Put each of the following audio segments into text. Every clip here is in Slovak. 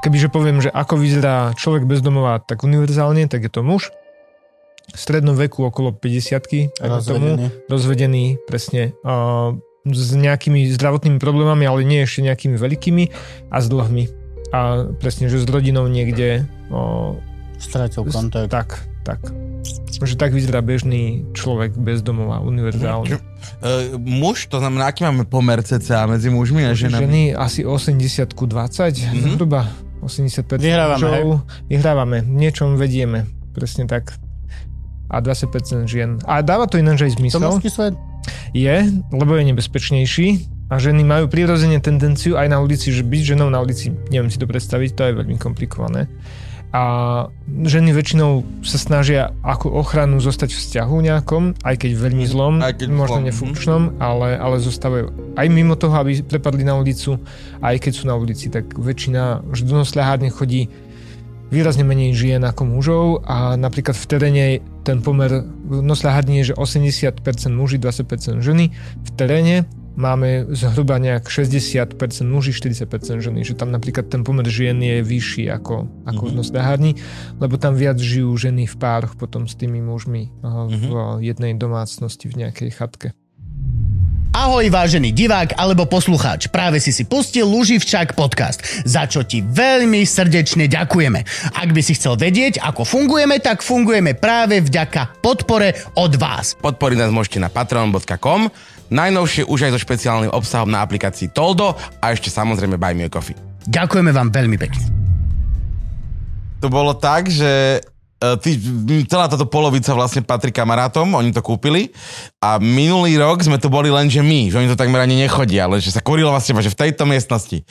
kebyže poviem, že ako vyzerá človek bezdomová tak univerzálne, tak je to muž, v strednom veku okolo 50 Rozvedený. rozvedený, presne, uh, s nejakými zdravotnými problémami, ale nie ešte nejakými veľkými a s dlhmi. A presne, že s rodinou niekde uh, Stratil kontakt. tak, tak. Že tak vyzerá bežný človek bez domova, univerzálne. Uh, muž, to znamená, aký máme pomer cca medzi mužmi a ženami? Ženy asi 80 ku 20, Mhm. zhruba 85 Vyhrávame, mužov. Vyhrávame, niečom vedieme, presne tak. A 20% žien. A dáva to ináč aj To zmysel. mužský svet? Je, lebo je nebezpečnejší a ženy majú prirodzene tendenciu aj na ulici, že byť ženou na ulici, neviem si to predstaviť, to je veľmi komplikované. A ženy väčšinou sa snažia ako ochranu zostať v vzťahu nejakom, aj keď veľmi zlom, Aj keď možno zlom, nefunkčnom, ale, ale zostávajú aj mimo toho, aby prepadli na ulicu, aj keď sú na ulici, tak väčšina ždunosľahárne chodí výrazne menej žien ako mužov. A napríklad v teréne ten pomer nosľahárne je, že 80% muži, 20% ženy. V teréne máme zhruba nejak 60% muži, 40% ženy, že tam napríklad ten pomer žien je vyšší ako, ako v Mhm. nosľahárni, lebo tam viac žijú ženy v pároch potom s tými mužmi v jednej domácnosti v nejakej chatke. Ahoj vážený divák alebo poslucháč, práve si si pustil Luživčák podcast, za čo ti veľmi srdečne ďakujeme. Ak by si chcel vedieť, ako fungujeme, tak fungujeme práve vďaka podpore od vás. Podporiť nás môžete na patreon.com, najnovšie už aj so špeciálnym obsahom na aplikácii Toldo a ešte samozrejme Buy Me a Coffee. Ďakujeme vám veľmi pekne. To bolo tak, že ty, celá táto polovica vlastne patrí kamarátom, oni to kúpili a minulý rok sme tu boli len, že my, že oni to takmer ani nechodia, ale že sa kurilo vlastne že v tejto miestnosti.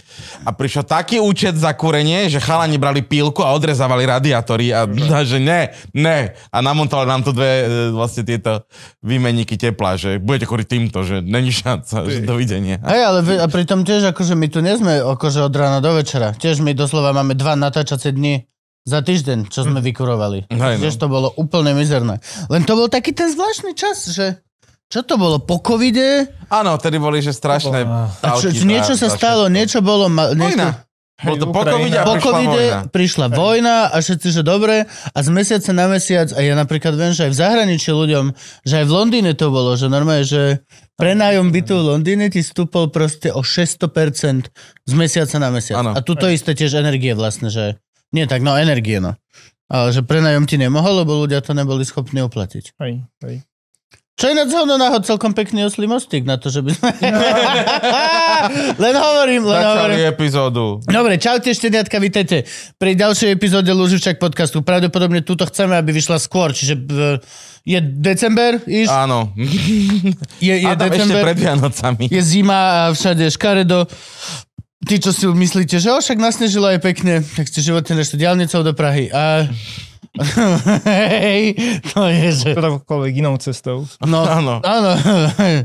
A prišiel taký účet za kúrenie, že chalani brali pílku a odrezávali radiátory a, a že ne, ne. A namontovali nám tu dve e, vlastne tieto výmenníky tepla, že budete kúriť týmto, že není šanca, že dovidenia. Hej, ale vy- a pritom tiež akože my tu nie sme akože od rána do večera. Tiež my doslova máme dva natáčacie dni za týždeň, čo sme vykurovali. Hej, no. To bolo úplne mizerné. Len to bol taký ten zvláštny čas, že čo to bolo po covide? Áno, tedy boli, že strašné A čo, niečo sa stalo, niečo bolo... Ma, niečo. Bolo to po covide a po prišla covide vojna. prišla vojna a všetci, že dobre a z mesiaca na mesiac a ja napríklad viem, že aj v zahraničí ľuďom, že aj v Londýne to bolo, že normálne, že prenájom bytu v Londýne ti stúpol proste o 600% z mesiaca na mesiac. Áno. A tuto isté tiež energie vlastne, že nie tak, no energie, no. Ale že prenájom ti nemohol, lebo ľudia to neboli schopní uplatiť. Hej, hej. Čo je na zhodu náhod celkom pekný oslý mostík na to, že by sme... len hovorím, len hovorím. Začali epizódu. Dobre, čaute šteniatka, vítajte pri ďalšej epizóde Luživčak podcastu. Pravdepodobne túto chceme, aby vyšla skôr, čiže e, je december, iš, Áno. je, je A tam ešte december, pred Vianocami. je zima a všade je škaredo. Tí, čo si myslíte, že však nasnežilo aj pekne, tak ste životne nešte diálnicou do Prahy. A... Hej, to je, že... Ktorákoľvek inou cestou. No, Áno. áno.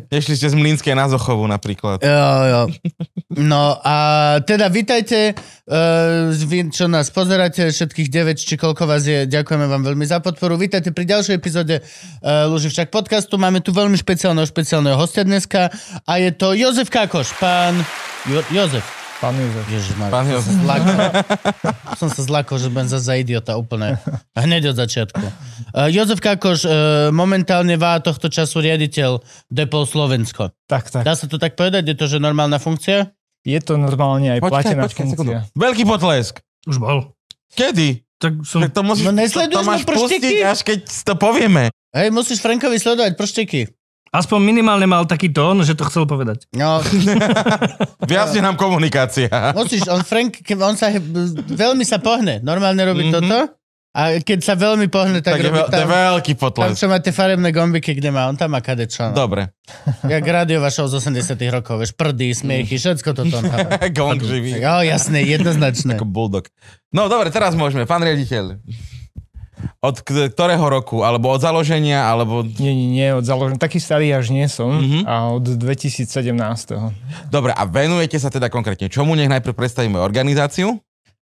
Nešli ste z Mlínskej na Zochovu napríklad. Jo, jo. No a teda vítajte, uh, vy, čo nás pozeráte, všetkých 9, či koľko vás je, ďakujeme vám veľmi za podporu. Vítajte pri ďalšej epizóde uh, Luživčak podcastu. Máme tu veľmi špeciálneho, špeciálneho hostia dneska a je to Jozef Kákoš, pán jo- Jozef. Pán Jozef. Ježišmar, Pán som sa Jozef. zlakol. som sa zlakol, že budem za, za idiota úplne. Hneď od začiatku. Uh, Jozef Kákoš, uh, momentálne vá tohto času riaditeľ Depol Slovensko. Tak, tak. Dá sa to tak povedať? Je to, že normálna funkcia? Je to normálne aj Počkaj, platená počkaj sekundu. funkcia. Veľký potlesk. Už bol. Kedy? Tak som... Tak to, musíš, No to, to nesleduješ máš pustiť, až keď to povieme. Hej, musíš Frankovi sledovať pršteky. Aspoň minimálne mal taký tón, že to chcel povedať. No, je nám komunikácia. musíš, on Frank, on sa, veľmi sa pohne. Normálne robí Mhm. mm-hmm. toto. A keď sa veľmi pohne, tak, Tak robí to je tam, veľký tam, potlesk. čo má tie farebné gombiky, kde má. On tam má kadečo. No. Dobre. Jak rádiová show z 80 rokov, vieš, prdy, smiechy, všetko toto on tam má. Gong živý. Jo, jasné, jednoznačné. Ako bulldog. No dobre, teraz môžeme. Pán riaditeľ. Od ktorého roku? Alebo od založenia? Alebo... Nie, nie, nie, od založenia. Taký starý až nie som. Mhm. A od 2017. Dobre, a venujete sa teda konkrétne čomu? Nech najprv predstavíme organizáciu.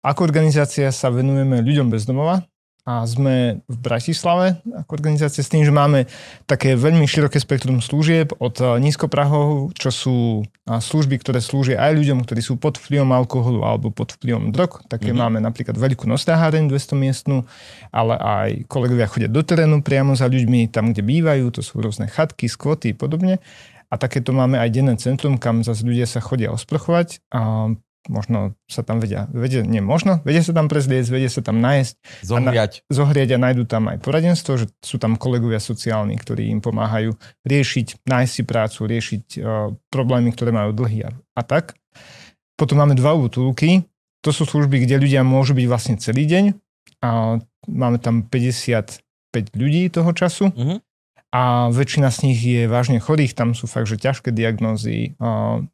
Ako organizácia sa venujeme ľuďom bez domova a sme v Bratislave ako organizácia s tým, že máme také veľmi široké spektrum služieb od eh, nízkoprahov, čo sú eh, služby, ktoré slúžia aj ľuďom, ktorí sú pod vplyvom alkoholu alebo pod vplyvom drog. Také mm-hmm. máme napríklad veľkú nostáháreň 200 miestnú, ale aj kolegovia chodia do terénu priamo za ľuďmi, tam, kde bývajú, to sú rôzne chatky, skvoty a podobne. A takéto máme aj denné centrum, kam zase ľudia sa chodia osprchovať. A možno sa tam vedia, vedia, nie možno, vedia sa tam prezliecť, vedia sa tam nájsť. Zohriať. A, na, zohriať a nájdu tam aj poradenstvo, že sú tam kolegovia sociálni, ktorí im pomáhajú riešiť, nájsť si prácu, riešiť uh, problémy, ktoré majú dlhý a, a tak. Potom máme dva útulky, to sú služby, kde ľudia môžu byť vlastne celý deň a máme tam 55 ľudí toho času. Uh-huh a väčšina z nich je vážne chorých, tam sú fakt, že ťažké diagnózy,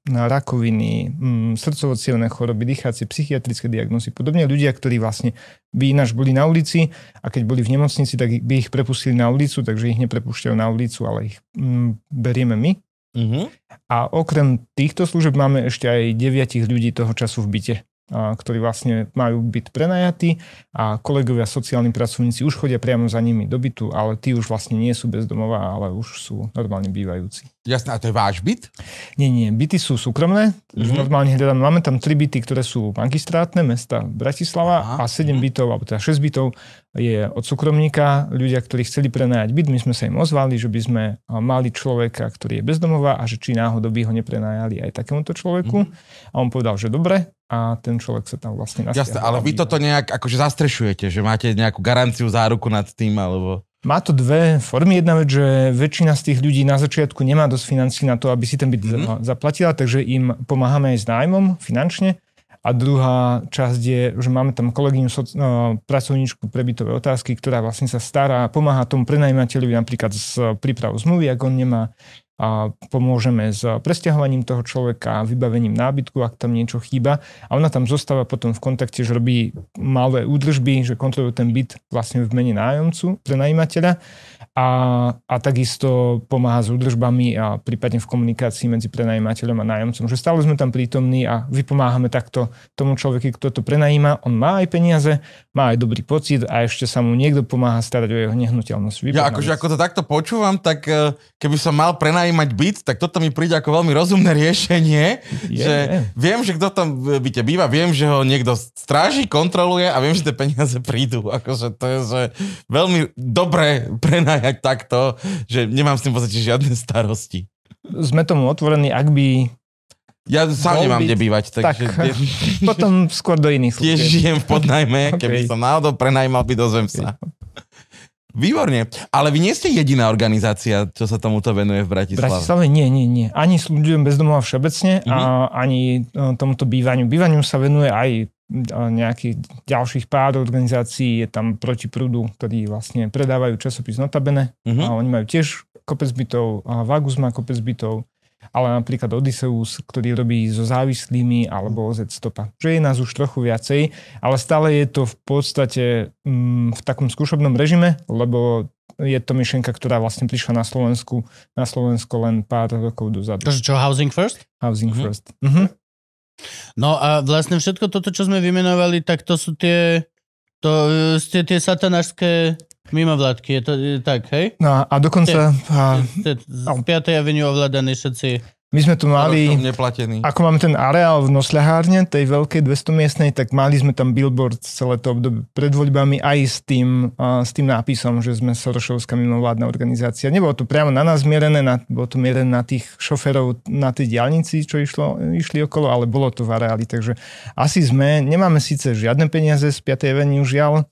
na rakoviny, mm, srdcovo choroby, dýchacie, psychiatrické diagnózy, podobne ľudia, ktorí vlastne by ináč boli na ulici a keď boli v nemocnici, tak by ich prepustili na ulicu, takže ich neprepúšťajú na ulicu, ale ich mm, berieme my. Mm-hmm. A okrem týchto služeb máme ešte aj deviatich ľudí toho času v byte ktorí vlastne majú byť prenajatí a kolegovia sociálni pracovníci už chodia priamo za nimi do bytu, ale tí už vlastne nie sú bezdomová, ale už sú normálne bývajúci. Jasné, a to je váš byt? Nie, nie, byty sú súkromné. Mm-hmm. Normálne hľadám, máme tam tri byty, ktoré sú magistrátne, mesta Bratislava Aha. a 7 mm-hmm. bytov, alebo teda 6 bytov je od súkromníka. Ľudia, ktorí chceli prenajať byt, my sme sa im ozvali, že by sme mali človeka, ktorý je bezdomová a že či náhodou by ho neprenajali aj takémuto človeku. Mm-hmm. A on povedal, že dobre, a ten človek sa tam vlastne nastiahol. Jasne, ale vy toto nejak akože zastrešujete, že máte nejakú garanciu, záruku nad tým, alebo... Má to dve formy. Jedna vec, že väčšina z tých ľudí na začiatku nemá dosť financí na to, aby si ten byt mm-hmm. zaplatila, takže im pomáhame aj s nájmom finančne. A druhá časť je, že máme tam kolegyňu, no, pracovníčku pre bytové otázky, ktorá vlastne sa stará, pomáha tomu prenajímateľovi napríklad s prípravou zmluvy, ak on nemá a pomôžeme s presťahovaním toho človeka, vybavením nábytku, ak tam niečo chýba. A ona tam zostáva potom v kontakte, že robí malé údržby, že kontroluje ten byt vlastne v mene nájomcu, prenajímateľa a, a takisto pomáha s údržbami a prípadne v komunikácii medzi prenajímateľom a nájomcom. Že stále sme tam prítomní a vypomáhame takto tomu človeku, kto to prenajíma. On má aj peniaze, má aj dobrý pocit a ešte sa mu niekto pomáha starať o jeho nehnuteľnosť. ja akože ako to takto počúvam, tak eh, keby som mal prenajímať prenajímať byt, tak toto mi príde ako veľmi rozumné riešenie, je, že viem, že kto tam byte býva, viem, že ho niekto stráži, kontroluje a viem, že tie peniaze prídu. Akože to je že veľmi dobré prenajať takto, že nemám s tým v podstate žiadne starosti. Sme tomu otvorení, ak by ja sám nemám kde bývať, takže... Tak, potom skôr do iných služieb. Tiež žijem v podnajme, okay. keby som náhodou prenajímal byt, dozvem sa. Výborne. Ale vy nie ste jediná organizácia, čo sa tomuto venuje v Bratislave. V Bratislave nie, nie, nie. Ani ľuďom bezdomova všeobecne mm-hmm. a mhm. ani e, tomuto bývaniu. Bývaniu sa venuje aj e, nejakých ďalších pár organizácií. Je tam proti prúdu, ktorí vlastne predávajú časopis Notabene mm-hmm. a oni majú tiež kopec bytov. A Vagus má kopec bytov ale napríklad Odysseus, ktorý robí so závislými, alebo OZ Stopa. Že je nás už trochu viacej, ale stále je to v podstate mm, v takom skúšobnom režime, lebo je to myšlienka, ktorá vlastne prišla na Slovensku, na Slovensko len pár rokov dozadu. To čo, Housing First? Housing mm-hmm. First. Mm-hmm. No a vlastne všetko toto, čo sme vymenovali, tak to sú tie, to, tie, tie satanášské Mimo vládky, je to je tak, hej? No a dokonca... A, z 5. avenue ovládaní všetci... My sme tu mali, ako máme ten areál v nosľahárne, tej veľkej 200 miestnej, tak mali sme tam billboard celé to obdobie pred voľbami aj s tým, uh, s tým nápisom, že sme Sorošovská mimovládna organizácia. Nebolo to priamo na nás mierené, na, bolo to mierené na tých šoferov na tej diálnici, čo išlo, išli okolo, ale bolo to v areáli. Takže asi sme, nemáme síce žiadne peniaze z 5. avenue, žiaľ,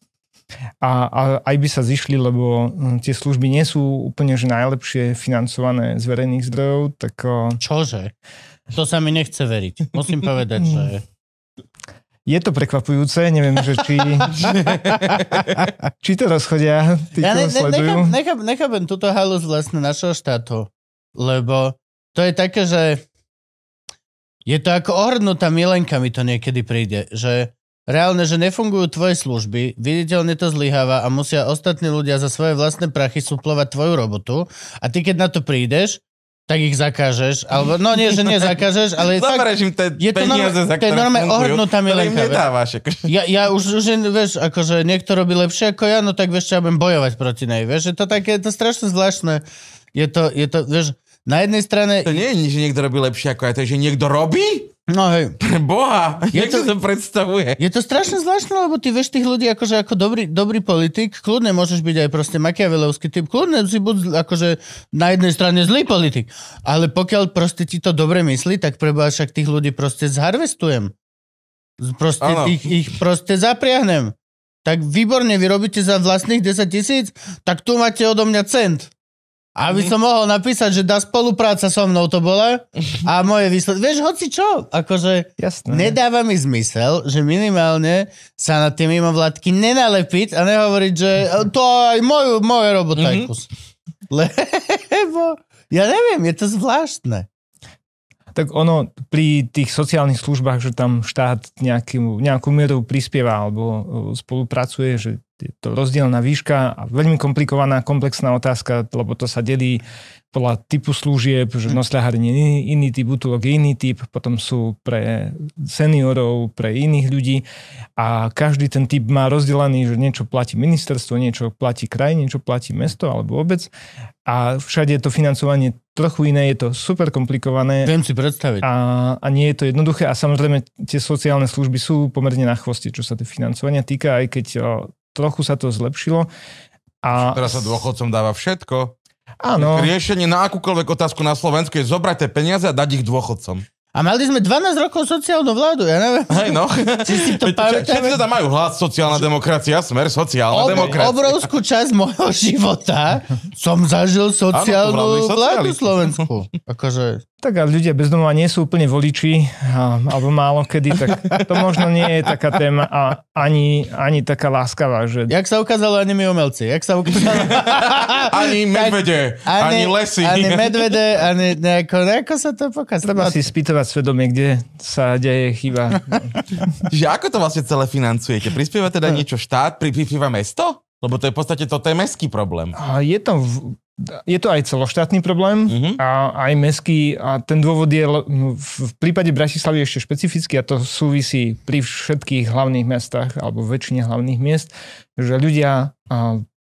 a, a aj by sa zišli, lebo hm, tie služby nie sú úplne že najlepšie financované z verejných zdrojov, tak... Čože? To sa mi nechce veriť. Musím povedať, že... Je to prekvapujúce, neviem, že či, či to rozchodia, tí, ja ne, ne. Nechám, nechám, nechápem túto halus vlastne našeho štátu, lebo to je také, že je to ako ohrnutá milenka mi to niekedy príde, že Reálne, že nefungujú tvoje služby, viditeľne to zlyháva a musia ostatní ľudia za svoje vlastné prachy suplovať tvoju robotu a ty keď na to prídeš, tak ich zakážeš. Alebo, no nie, že nezakážeš, ale Zabereš im tie je to peniaze, normálne- za ktoré normálne ohrnutá milenka, akože. ja, ja už, už vieš, akože niekto robí lepšie ako ja, no tak vieš, čo ja budem bojovať proti nej. Vieš, je to také, je to strašne zvláštne. Je to, je to, vieš, na jednej strane, To nie je že niekto robí lepšie ako ja, to je, že niekto robí? No hej, Pre Boha, Je to- to predstavuje? Je to strašne zvláštne, lebo ty vieš tých ľudí akože ako dobrý, dobrý politik, kľudne môžeš byť aj proste makiavelovský typ, kľudne si buď akože na jednej strane zlý politik, ale pokiaľ proste ti to dobre myslí, tak preba však tých ľudí proste zharvestujem. Proste Áno. ich, ich proste zapriahnem. Tak výborne, vy robíte za vlastných 10 tisíc, tak tu máte odo mňa cent. Aby Mhm. som mohol napísať, že dá spolupráca so mnou to bola a moje výsledky. Vieš, hoci čo, akože... Jasné. Nedáva mi zmysel, že minimálne sa na tie mimovládky nenalepiť a nehovoriť, že to aj moju, moje robota Mhm. kus. Lebo, ja neviem, je to zvláštne. Tak ono pri tých sociálnych službách, že tam štát nejakú, nejakú mieru prispieva alebo e, spolupracuje, že je to rozdielna výška a veľmi komplikovaná, komplexná otázka, lebo to sa delí podľa typu služieb, že nosľahárenie je iný, iný typ, útulok je iný typ, potom sú pre seniorov, pre iných ľudí a každý ten typ má rozdelený, že niečo platí ministerstvo, niečo platí kraj, niečo platí mesto alebo obec a všade je to financovanie trochu iné, je to super komplikované Viem si predstaviť. a, a nie je to jednoduché a samozrejme tie sociálne služby sú pomerne na chvoste, čo sa tie financovania týka, aj keď o, trochu sa to zlepšilo. A, Teraz sa dôchodcom dáva všetko. Áno, Riešenie na akúkoľvek otázku na Slovensku je zobrať tie peniaze a dať ich dôchodcom. A mali sme 12 rokov sociálnu vládu, ja neviem. Hej no. Či si to pamätáme? Všetci teda majú hlas sociálna demokracia, smer sociálna Ob, demokracia. obrovskú časť môjho života som zažil sociálnu Áno, vládu socialisti. Slovensku. Akože, tak a ľudia bez domova nie sú úplne voliči, a, alebo málo kedy, tak to možno nie je taká téma a ani, ani taká láskavá, že jak sa ukázalo, ani my umelci. Jak sa ukázalo... Ani medvede, ani lesy. Ani medvede, ani nejako, nejako sa to pokazilo. treba si spýtovať svedomie, kde sa deje chyba. Čiže ako to vlastne celé financujete? Prispieva teda niečo štát, pri- prispieva mesto? Lebo to je v podstate toto je mestský problém. A je to, v- je to aj celoštátny problém Mhm. a aj mestský a ten dôvod je no, v prípade Bratislavy ešte špecificky a to súvisí pri všetkých hlavných mestách alebo väčšine hlavných miest, že ľudia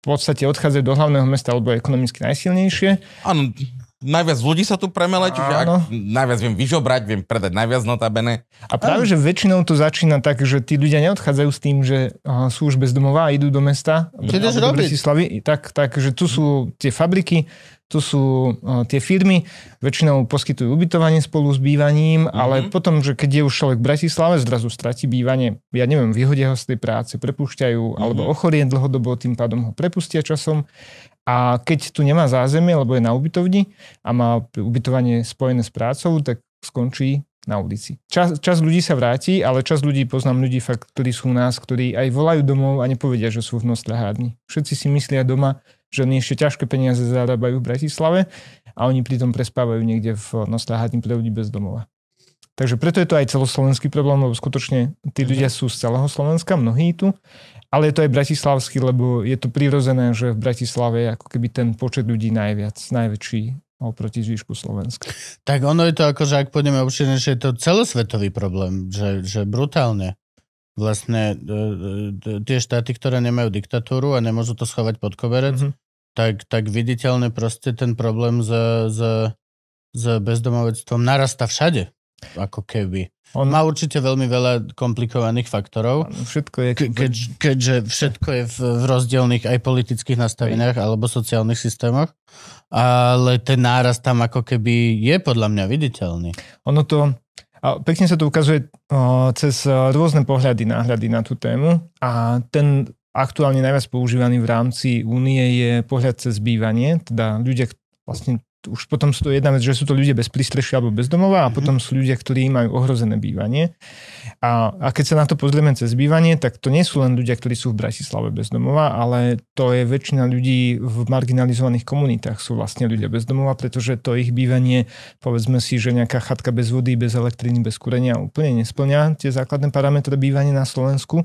v podstate odchádzajú do hlavného mesta, alebo je ekonomicky najsilnejšie. Áno, najviac ľudí sa tu premele, čiže ak najviac viem vyžobrať, viem predať najviac notabene. A práve, že väčšinou to začína tak, že tí ľudia neodchádzajú s tým, že sú už bezdomová a idú do mesta. Čo ideš robiť? Bratislavy. Tak, tak, že tu sú tie fabriky, tu sú tie firmy, väčšinou poskytujú ubytovanie spolu s bývaním, ale potom, že keď je už človek v Bratislave, zrazu stratí bývanie, ja neviem, vyhodia ho z tej práce, prepúšťajú, alebo ochorie dlhodobo, tým pádom ho prepustia časom. A keď tu nemá zázemie, lebo je na ubytovni a má ubytovanie spojené s prácou, tak skončí na ulici. Čas, čas ľudí sa vráti, ale čas ľudí, poznám ľudí fakt, ktorí sú u nás, ktorí aj volajú domov a nepovedia, že sú v nosľahárni. Všetci si myslia doma, že oni ešte ťažké peniaze zarábajú v Bratislave a oni pritom prespávajú niekde v nosľahárni pre ľudí bez domova. Takže preto je to aj celoslovenský problém, lebo skutočne tí ľudia sú z celého Slovenska, mnohí tu, ale je to aj bratislavský, lebo je to prirodzené, že v Bratislave je ako keby ten počet ľudí najviac, najväčší oproti zvýšku Slovenska. Tak ono je to ako, že ak pôjdeme obširnejšie, je to celosvetový problém, že, že brutálne. Vlastne e, e, tie štáty, ktoré nemajú diktatúru a nemôžu to schovať pod koberec, Mhm. tak, tak viditeľne proste ten problém s, s, s bezdomovectvom narasta všade. Ako keby. On Má určite veľmi veľa komplikovaných faktorov, všetko je... ke, keď, keďže všetko je v, v rozdielných aj politických nastaveniach alebo sociálnych systémoch, ale ten náraz tam ako keby je podľa mňa viditeľný. Ono to... A pekne sa to ukazuje o, cez o, rôzne pohľady, náhľady na tú tému a ten aktuálne najviac používaný v rámci únie je pohľad cez bývanie, teda ľudia vlastne už potom sú to jedna vec, že sú to ľudia bez prístrešia alebo bez domova a Mhm. potom sú ľudia, ktorí majú ohrozené bývanie. A, a keď sa na to pozrieme cez bývanie, tak to nie sú len ľudia, ktorí sú v Bratislave bez domova, ale to je väčšina ľudí v marginalizovaných komunitách sú vlastne ľudia bez domova, pretože to ich bývanie, povedzme si, že nejaká chatka bez vody, bez elektriny, bez kúrenia úplne nesplňa tie základné parametre bývania na Slovensku.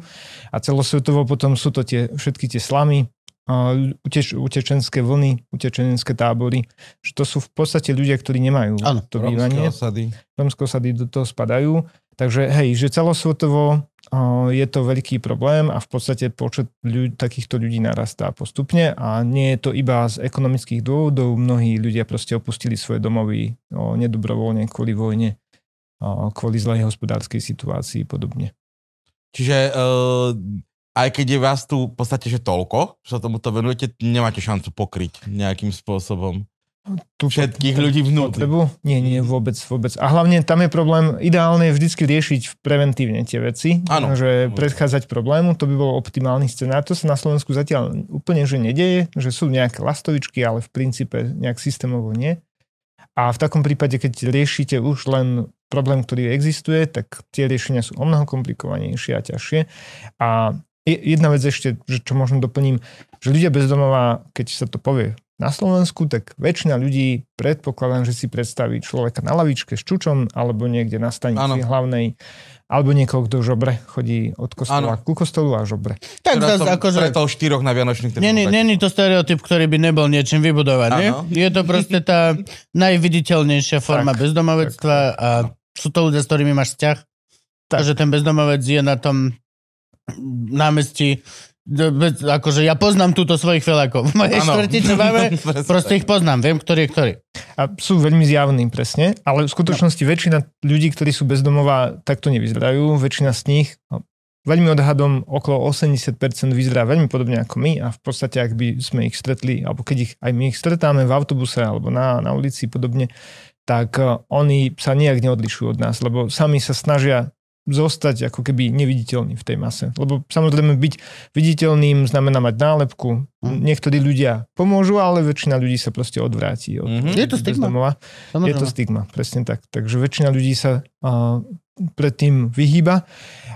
A celosvetovo potom sú to tie, všetky tie slamy, uteč, utečenské vlny, utečenské tábory, že to sú v podstate ľudia, ktorí nemajú Áno, to bývanie. osady. Rómske osady do toho spadajú. Takže hej, že celosvetovo je to veľký problém a v podstate počet ľudí, takýchto ľudí narastá postupne a nie je to iba z ekonomických dôvodov. Mnohí ľudia proste opustili svoje domovy nedobrovoľne kvôli vojne, kvôli zlej hospodárskej situácii a podobne. Čiže uh, aj keď je vás tu v podstate že toľko, že sa tomuto venujete, nemáte šancu pokryť nejakým spôsobom Tu všetkých ľudí vnútri. potrebu? Nie, nie, vôbec, vôbec. A hlavne tam je problém, ideálne je vždycky riešiť preventívne tie veci, Áno. že predchádzať problému, to by bol optimálny scenár. To sa na Slovensku zatiaľ úplne že nedeje, že sú nejaké lastovičky, ale v princípe nejak systémovo nie. A v takom prípade, keď riešite už len problém, ktorý existuje, tak tie riešenia sú o mnoho komplikovanejšie a ťažšie. A jedna vec ešte, že čo možno doplním, že ľudia bez domova, keď sa to povie na Slovensku, tak väčšina ľudí predpokladám, že si predstaví človeka na lavičke s čučom alebo niekde na stanici Áno. hlavnej alebo niekoho, kto žobre, chodí od kostola Áno. ku kostolu a žobre. Tak Teda zase akože... stretol štyroch na Vianočných Není, není to stereotyp, ktorý by nebol niečím vybudovaný. Je to proste tá najviditeľnejšia forma Tak, bezdomovectva a sú to ľudia, s ktorými máš vzťah. Takže ten bezdomovec je na tom námestí akože ja poznám túto svojich felákov. V mojej štvrti, čo máme, proste ich poznám, viem, ktorý je ktorý. A sú veľmi zjavní, presne, ale v skutočnosti väčšina ľudí, ktorí sú bezdomová, takto nevyzerajú. Väčšina z nich, no, veľmi odhadom, okolo 80% vyzerá veľmi podobne ako my a v podstate, ak by sme ich stretli, alebo keď ich aj my ich stretáme v autobuse alebo na, na ulici podobne, tak eh, oni sa nejak neodlišujú od nás, lebo sami sa snažia zostať ako keby neviditeľný v tej mase. Lebo samozrejme byť viditeľným znamená mať nálepku. Hm. Niektorí ľudia pomôžu, ale väčšina ľudí sa proste odvráti od Mhm. Je to stigma. Je to stigma, presne tak. Takže väčšina ľudí sa uh, predtým vyhýba.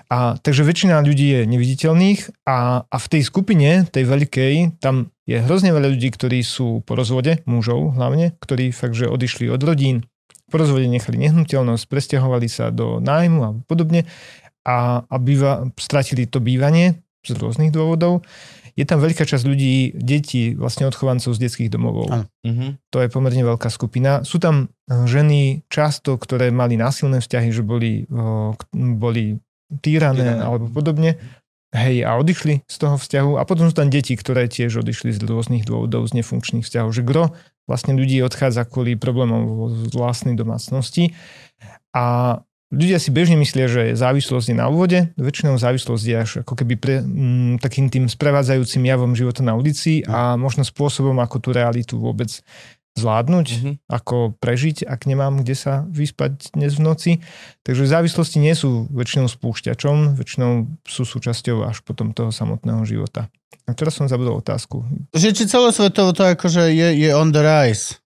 A, takže väčšina ľudí je neviditeľných a, a v tej skupine, tej veľkej, tam je hrozne veľa ľudí, ktorí sú po rozvode, mužov hlavne, ktorí fakt, že odišli od rodín, po rozvode nechali nehnuteľnosť, presťahovali sa do nájmu a podobne a, a býva, stratili to bývanie z rôznych dôvodov. Je tam veľká časť ľudí, detí, vlastne odchovancov z detských domovov. Áno. Mhm. To je pomerne veľká skupina. Sú tam eh, ženy často, ktoré mali násilné vzťahy, že boli, eh, boli týrané Týrané. alebo podobne. Hej, a odišli z toho vzťahu. A potom sú tam deti, ktoré tiež odišli z rôznych dôvodov, z nefunkčných vzťahov. Že kto vlastne ľudí odchádza kvôli problémom vo vlastnej domácnosti. A ľudia si bežne myslia, že závislosť je na úvode. Väčšinou závislosť je až ako keby pre, m, takým tým sprevádzajúcim javom života na ulici a možno spôsobom, ako tú realitu vôbec zvládnuť, Mhm. ako prežiť, ak nemám kde sa vyspať dnes v noci. Takže závislosti nie sú väčšinou spúšťačom, väčšinou sú súčasťou až potom toho samotného života. A teraz som zabudol otázku. Že či celosvetovo to akože je, je on the rise.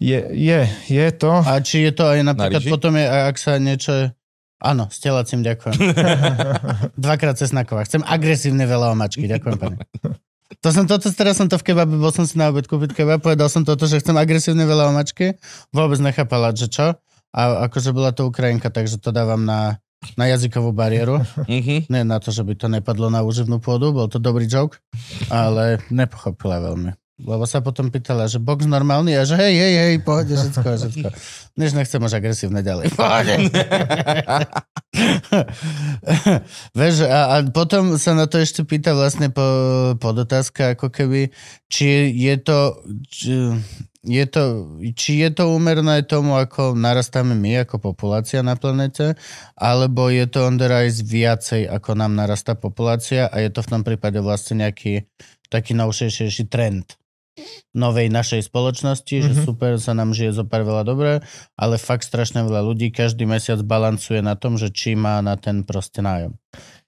Je, je, je to... A či je to aj napríklad ríži? potom je, ak sa niečo... Áno, s telacím ďakujem. Dvakrát cesnaková. Chcem agresívne veľa omačky, ďakujem pani. To som toto, teraz som to v kebabe, bol som si na obed kúpiť kebab, povedal som toto, že chcem agresívne veľa omačky. Vôbec nechápala, že čo. A akože bola to Ukrajinka, takže to dávam na, na jazykovú bariéru. Mhm. Nie na to, že by to nepadlo na úživnú pôdu, bol to dobrý joke, ale nepochopila veľmi. Lebo sa potom pýtala, že box normálny a že hej, hej, hej, pohode, všetko, všetko. Než nechcem už agresívne ďalej. Pohode. Vieš, a, a potom sa na to ešte pýta vlastne po, podotázka, ako keby, či je to, či, je to, či je to úmerné tomu, ako narastáme my ako populácia na planete, alebo je to on the rise viacej, ako nám narastá populácia a je to v tom prípade vlastne nejaký taký novšejší trend novej našej spoločnosti, mm-hmm. že Mhm. super sa nám žije zo pár veľa dobré, ale fakt strašne veľa ľudí každý mesiac balancuje na tom, že či má na ten proste nájom.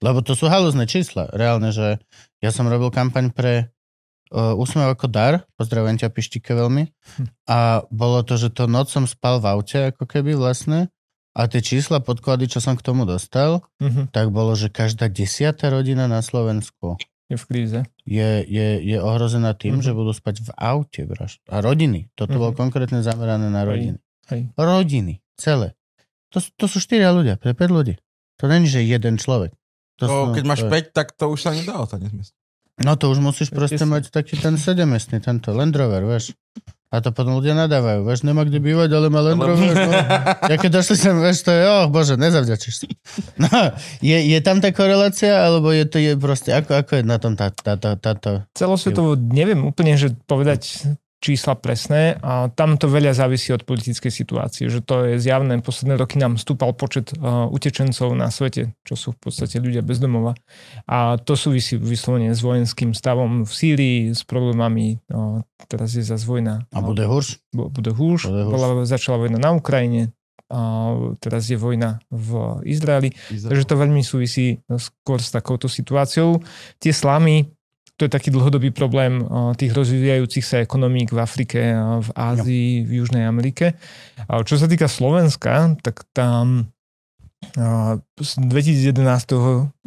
Lebo to sú halúzne čísla. Reálne, že ja som robil kampaň pre uh, Úsmev ako dar, pozdravujem ťa Pištike veľmi, a bolo to, že to noc som spal v aute, ako keby vlastne, a tie čísla, podklady, čo som k tomu dostal, Mhm, tak bolo, že každá desiata rodina na Slovensku je v kríze. je, je, je ohrozená tým, Mhm. že budú spať v aute. Braš. A rodiny. Toto Mhm. bolo konkrétne zamerané na rodiny. Hej. Rodiny. Celé. To, sú- to sú štyria ľudia, pre 5 ľudí. To není, že jeden človek. To To, sú, keď máš to je- 5, tak to už sa nedá to nezmysl. No to už musíš proste mať taký ten sedemestný, tento Land Rover, vieš. A to potom ľudia nadávajú, vieš, nemá kde bývať, ale má Rover. No. Ja keď došli sem, vieš, to je, oh bože, nezavďačíš sa. No, je, je tam tá korelácia, alebo je to je proste, ako, ako je na tom tá, tá, tá, táto... Celosvetovo neviem úplne, že povedať čísla presné a tam to veľa závisí od politickej situácie, že to je zjavné. Posledné roky nám stúpal počet uh, utečencov na svete, čo sú v podstate ľudia bez domova. A to súvisí vyslovene s vojenským stavom v Sýrii, s problémami, uh, teraz je zase vojna. A bude hurš? bu- bude. Bola, začala vojna na Ukrajine, a teraz je vojna v Izraeli. Takže to veľmi súvisí skôr s takouto situáciou. Tie slamy, to je taký dlhodobý problém a, tých rozvíjajúcich sa ekonomík v Afrike, a v Ázii, v Južnej Amerike. A čo sa týka Slovenska, tak tam a, z 2011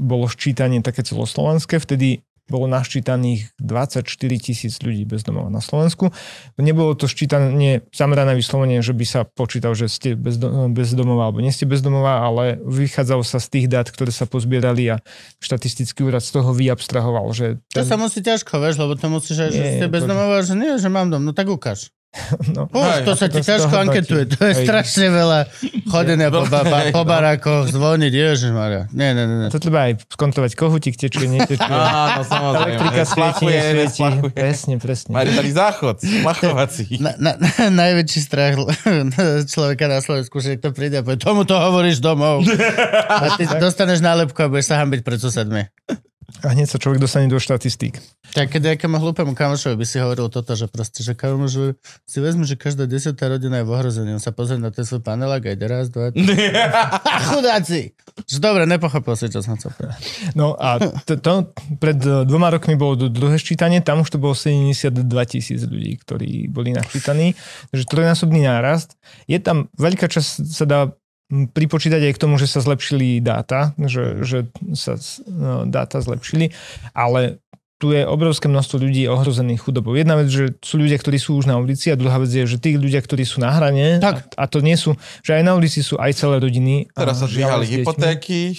bolo ščítanie také celoslovenské, vtedy bolo naščítaných 24 tisíc ľudí bez domova na Slovensku. Nebolo to ščítanie zamerané vyslovene, že by sa počítal, že ste bez, do, bez domova alebo nie ste bez domova, ale vychádzalo sa z tých dát, ktoré sa pozbierali a štatistický úrad z toho vyabstrahoval, že... To sa musí ťažko, vieš, lebo to musíš, že Nie, ste to- bezdomová, že nie, že mám dom, no tak ukáž. no, Uf, Hej, to sa ti ťažko anketuje, to je strašne veľa chodenia po, ba, ba, po No. barákoch, zvoniť, ježišmaria. Nie, nie, nie. nie. to treba aj skontrolovať, kohutík tečie, netečie. Áno, samozrejme. Elektrika svieti, Splachuje, nesvieti. Presne, presne. Mali tady záchod, splachovací. Na, na, na, najväčší strach človeka na Slovensku, že niekto príde a povie, tomu to hovoríš domov. A ty dostaneš nálepku a budeš sa hambiť pred susedmi. A hneď sa človek dostane do štatistík. Tak keď nejakému hlúpemu kamošovi by si hovoril toto, že proste, že kamoš, si vezme, že každá desiatá rodina je v ohrození. On sa pozrie na ten svoj panelák a ide raz, dva, tri. Chudáci! Že dobre, nepochopil si, čo som chcel povedať. No a to, to pred eh, dvoma rokmi bolo druhé ščítanie, tam už to bolo 72 tisíc ľudí, ktorí boli načítaní. Takže trojnásobný nárast. Je tam, veľká časť sa dá pripočítať aj k tomu, že sa zlepšili dáta, že, že sa no, dáta zlepšili, ale tu je obrovské množstvo ľudí ohrozených chudobou. Jedna vec, že sú ľudia, ktorí sú už na ulici a druhá vec je, že tí ľudia, ktorí sú na hrane Tak. A, a to nie sú, že aj na ulici sú aj celé rodiny. Teraz sa deťmi. hypotéky,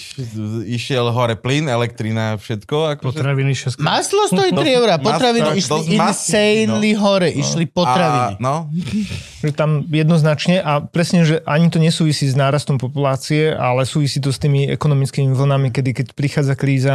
išiel hore plyn, elektrina, všetko. Akože... Potraviny všetko. Maslo stojí 3 eurá, potraviny Maslo, išli dosť masný, insanely hore, išli potraviny. A, no, Že tam jednoznačne a presne, že ani to nesúvisí s nárastom populácie, ale súvisí to s tými ekonomickými vlnami, kedy keď prichádza kríza,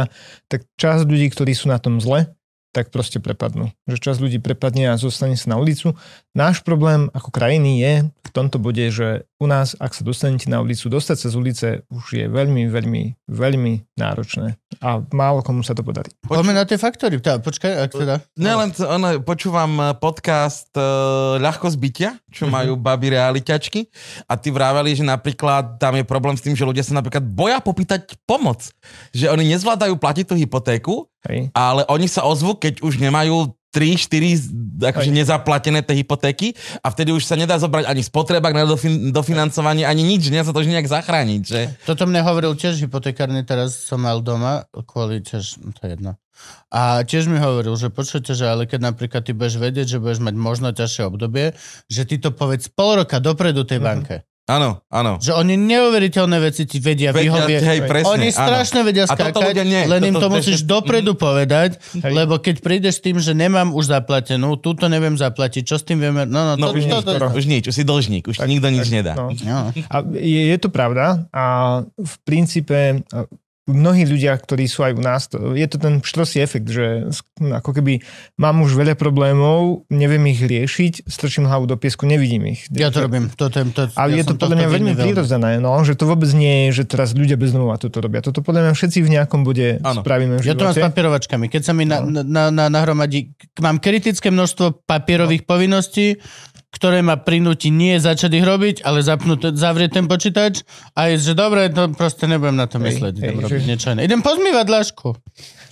tak časť ľudí, ktorí sú na tom zle, tak proste prepadnú. Že časť ľudí prepadne a zostane sa na ulicu. Náš problém ako krajiny je v tomto bode, že u nás, ak sa dostanete na ulicu, dostať sa z ulice už je veľmi, veľmi, veľmi náročné. A málo komu sa to podarí. Poďme na tie faktory. Tá, počkaj, ak teda. Nelen, to, ono, počúvam eh, podcast uh, Ľahko zbytia, čo majú baby realiťačky a ty vraveli, že napríklad tam je problém s tým, že ľudia sa napríklad boja popýtať pomoc. Že oni nezvládajú platiť tú hypotéku, Hej. ale oni sa ozvú, keď už nemajú 3, 4 akože Hej. nezaplatené tie hypotéky a vtedy už sa nedá zobrať ani spotrebák na dofin- dofinancovanie, ani nič, nedá sa to už nejak zachrániť, že? Toto mne hovoril tiež hypotekárny, teraz som mal doma, kvôli tiež, no to je jedno. A tiež mi hovoril, že počujete, že ale keď napríklad ty budeš vedieť, že budeš mať možno ťažšie obdobie, že ty to povedz pol roka dopredu tej Mhm. banke. Áno, áno. Že oni neuveriteľné veci ti vedia, Vedia, vyhovie. hej, presne, Oni áno. strašne vedia A toto skákať, ľudia nie. len im to Toto- musíš to- dopredu povedať, Hej. lebo keď prídeš s tým, že nemám už zaplatenú, túto neviem zaplatiť, čo s tým vieme? No, no, No to, už to, nič, to, to, už nič, už si dlžník, už nikto nič nedá. No. no. A je, je to pravda a v princípe a mnohí ľudia, ktorí sú aj u nás, to, je to ten štrosý efekt, že ako keby mám už veľa problémov, neviem ich riešiť, strčím hlavu do piesku, nevidím ich. Ja to robím. To, to, to, Ale ja je to podľa mňa veľmi vinný prirodzené, no, že to vôbec nie je, že teraz ľudia bez domova toto robia. Toto podľa mňa všetci v nejakom bode Áno. spravíme v Ja to mám s papierovačkami. Keď sa mi na, No. na, na, nahromadí, mám kritické množstvo papierových povinností, ktoré ma prinúti nie začať ich robiť, ale zapnúť, zavrieť ten počítač a ísť, že dobre, to proste nebudem na to Hej, mysleť. Idem hej, robiť že- niečo iné. Idem pozmývať dlažku.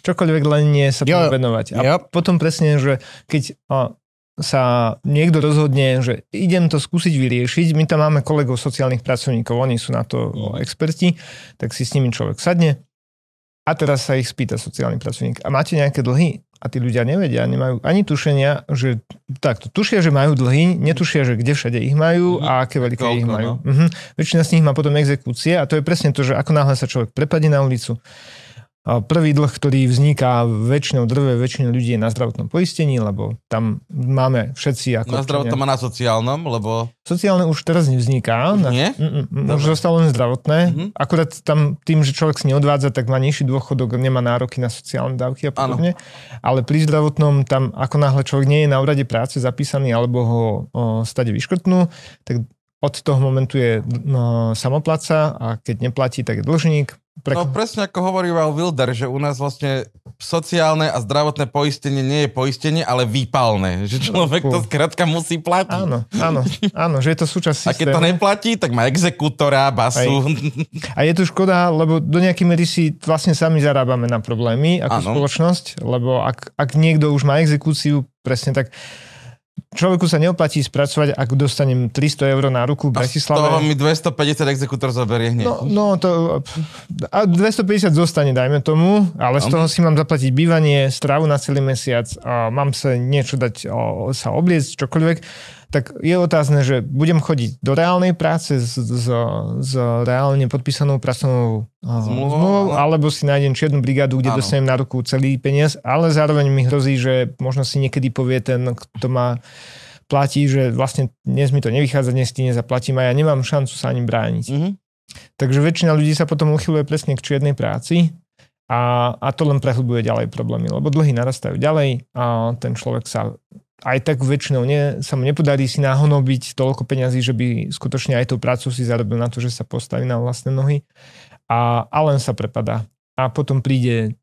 Čokoľvek len nie sa tomu venovať. A Jo. potom presne, že keď a, sa niekto rozhodne, že idem to skúsiť vyriešiť, my tam máme kolegov sociálnych pracovníkov, oni sú na to experti, tak si s nimi človek sadne a teraz sa ich spýta sociálny pracovník. A máte nejaké dlhy? A tí ľudia nevedia, nemajú ani tušenia, že takto tušia, že majú dlhy, netušia, že kde všade ich majú a aké veľké Koľko, ich majú. no. Mhm. Väčšina z nich má potom exekúcie a to je presne to, že ako náhle sa človek prepadne na ulicu, Prvý dlh, ktorý vzniká väčšinou drve väčšine ľudí je na zdravotnom poistení, lebo tam máme všetci ako... Na zdravotnom a na sociálnom, lebo... Sociálne už teraz nevzniká. Už Na- nie? Mm, mm, Dobre. už zostalo len zdravotné. Mhm. Akurát tam tým, že človek si neodvádza, tak má nižší dôchodok, nemá nároky na sociálne dávky a podobne. Ale pri zdravotnom, tam ako náhle človek nie je na úrade práce zapísaný alebo ho o, stade vyškrtnú, tak od toho momentu je no, samopláca a keď neplatí, tak je dlžník. Pre... No presne ako hovoril Wilder, že u nás vlastne sociálne a zdravotné poistenie nie je poistenie, ale výpalné. Že človek to skrátka musí platiť. Áno, áno, áno, že je to súčasť A keď to systému. neplatí, tak má exekútora, basu. A je to škoda, lebo do nejakej miery si vlastne sami zarábame na problémy ako Áno. spoločnosť, lebo ak, ak niekto už má exekúciu, presne tak, človeku sa neoplatí spracovať, ak dostanem 300 eur na ruku v A z toho Bratislave. mi 250 exekútor zoberie hneď. No, no to, a 250 zostane, dajme tomu, ale z toho si mám zaplatiť bývanie, stravu na celý mesiac a mám sa niečo dať, o, sa obliecť, čokoľvek, tak je otázne, že budem chodiť do reálnej práce s, s, s reálne podpísanou pracovnou o, Zmluvou, zmluvou, alebo si nájdem čiernu brigádu, kde Áno. dostanem na ruku celý peniaz, ale zároveň mi hrozí, že možno si niekedy povie ten, kto má platí, že vlastne dnes mi to nevychádza, dnes ti nezaplatím a ja nemám šancu sa ani brániť. Mhm. Takže väčšina ľudí sa potom uchyluje presne k čiernej práci a, a to len prehlbuje ďalej problémy, lebo dlhy narastajú ďalej a ten človek sa aj tak väčšinou nie, sa mu nepodarí si náhonobiť toľko peňazí, že by skutočne aj tou prácou si zarobil na to, že sa postaví na vlastné nohy. A, a len sa prepadá. A potom príde,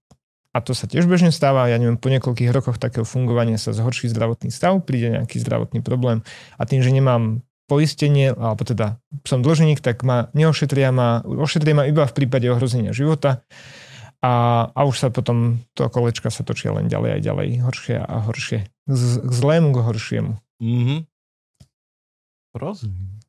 a to sa tiež bežne stáva, ja neviem, po niekoľkých rokoch takého fungovania sa zhorší zdravotný stav, príde nejaký zdravotný problém. A tým, že nemám poistenie, alebo teda som dlžník, tak ma neošetria ma, ošetria ma iba v prípade ohrozenia života a, a už sa potom to kolečka sa točia len ďalej a ďalej, horšie a horšie. Z, k zlému, k horšiemu. Mhm. Rozumiem.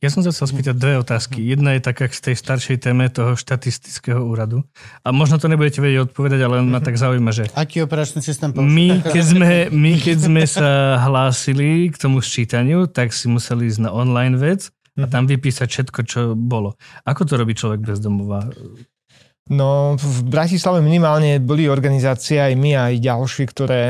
Ja som sa chcel spýtať dve otázky. Jedna je taká k tej staršej téme toho štatistického úradu. A možno to nebudete vedieť odpovedať, ale ma tak zaujíma, že Aký operačný systém používaš? my keď, sme, my, keď sme sa hlásili k tomu sčítaniu, tak si museli ísť na online vec a tam vypísať všetko, čo bolo. Ako to robí človek bez domova? No v Bratislave minimálne boli organizácie aj my, aj ďalšie, ktoré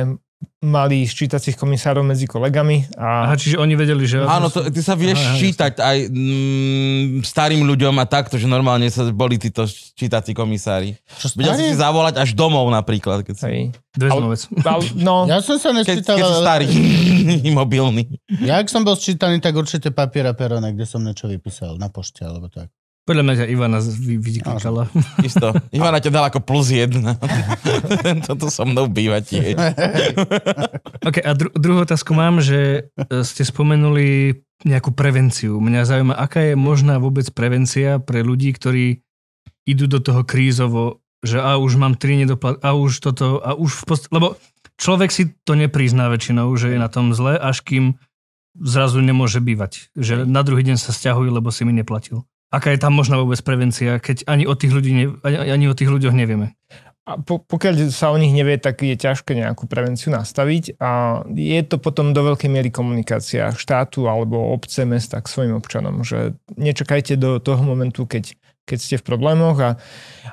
mali ščítacích komisárov medzi kolegami a Aha, čiže oni vedeli, že... Áno, to, ty sa vieš Aha, čítať aj mm, starým ľuďom a takto, že normálne sa boli títo čítací komisári. Čo Vedia si starý? zavolať až domov napríklad, keď si. Dveznú vec. No, Ja som sa keď, nečítal, keď si ale starý, mobilný. ja ak som bol sčítaný, tak určite papier a perone, kde som niečo vypísal na pošte alebo tak. Podľa mňa ťa Ivana vy- vyklikala. Isto. Ivana ťa dala ako plus jedna. Toto so mnou býva tiež. OK, a dru- druhú otázku mám, že e, ste spomenuli nejakú prevenciu. Mňa zaujíma, aká je možná vôbec prevencia pre ľudí, ktorí idú do toho krízovo, že a už mám tri nedoplat, a už toto, a už v post- Lebo človek si to neprizná väčšinou, že je na tom zle, až kým zrazu nemôže bývať. Že na druhý deň sa stiahujú, lebo si mi neplatil. Aká je tam možná vôbec prevencia, keď ani o tých, ľudí ne, ani, ani o tých ľuďoch nevieme? A po, pokiaľ sa o nich nevie, tak je ťažké nejakú prevenciu nastaviť a je to potom do veľkej miery komunikácia štátu alebo obce, mesta k svojim občanom, že nečakajte do toho momentu, keď, keď ste v problémoch a,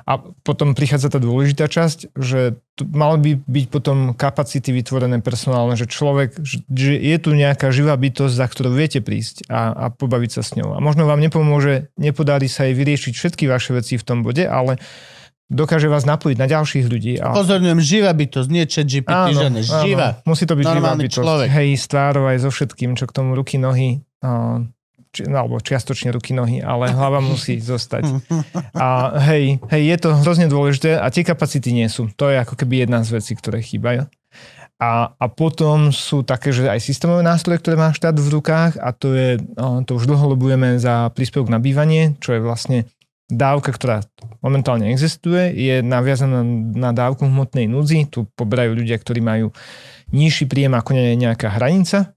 a potom prichádza tá dôležitá časť, že tu mal by byť potom kapacity vytvorené personálne, že človek, že je tu nejaká živá bytosť, za ktorou viete prísť a, a pobaviť sa s ňou. A možno vám nepomôže, nepodarí sa jej vyriešiť všetky vaše veci v tom bode, ale dokáže vás napojiť na ďalších ľudí. A... Pozorňujem, živá bytosť, nie chat GPT, žene, živá. Musí to byť živá Normálny bytosť. človek. Hej, s tvárou aj so všetkým, čo k tomu ruky, nohy, či, no, alebo čiastočne ruky, nohy, ale hlava musí zostať. A hej, hej, je to hrozne dôležité a tie kapacity nie sú. To je ako keby jedna z vecí, ktoré chýbajú. A, a potom sú také, že aj systémové nástroje, ktoré má štát v rukách a to je, a, to už dlho lobujeme za príspevok na bývanie, čo je vlastne dávka, ktorá momentálne existuje, je naviazaná na dávku hmotnej núdzi. Tu poberajú ľudia, ktorí majú nižší príjem ako nie je nejaká hranica.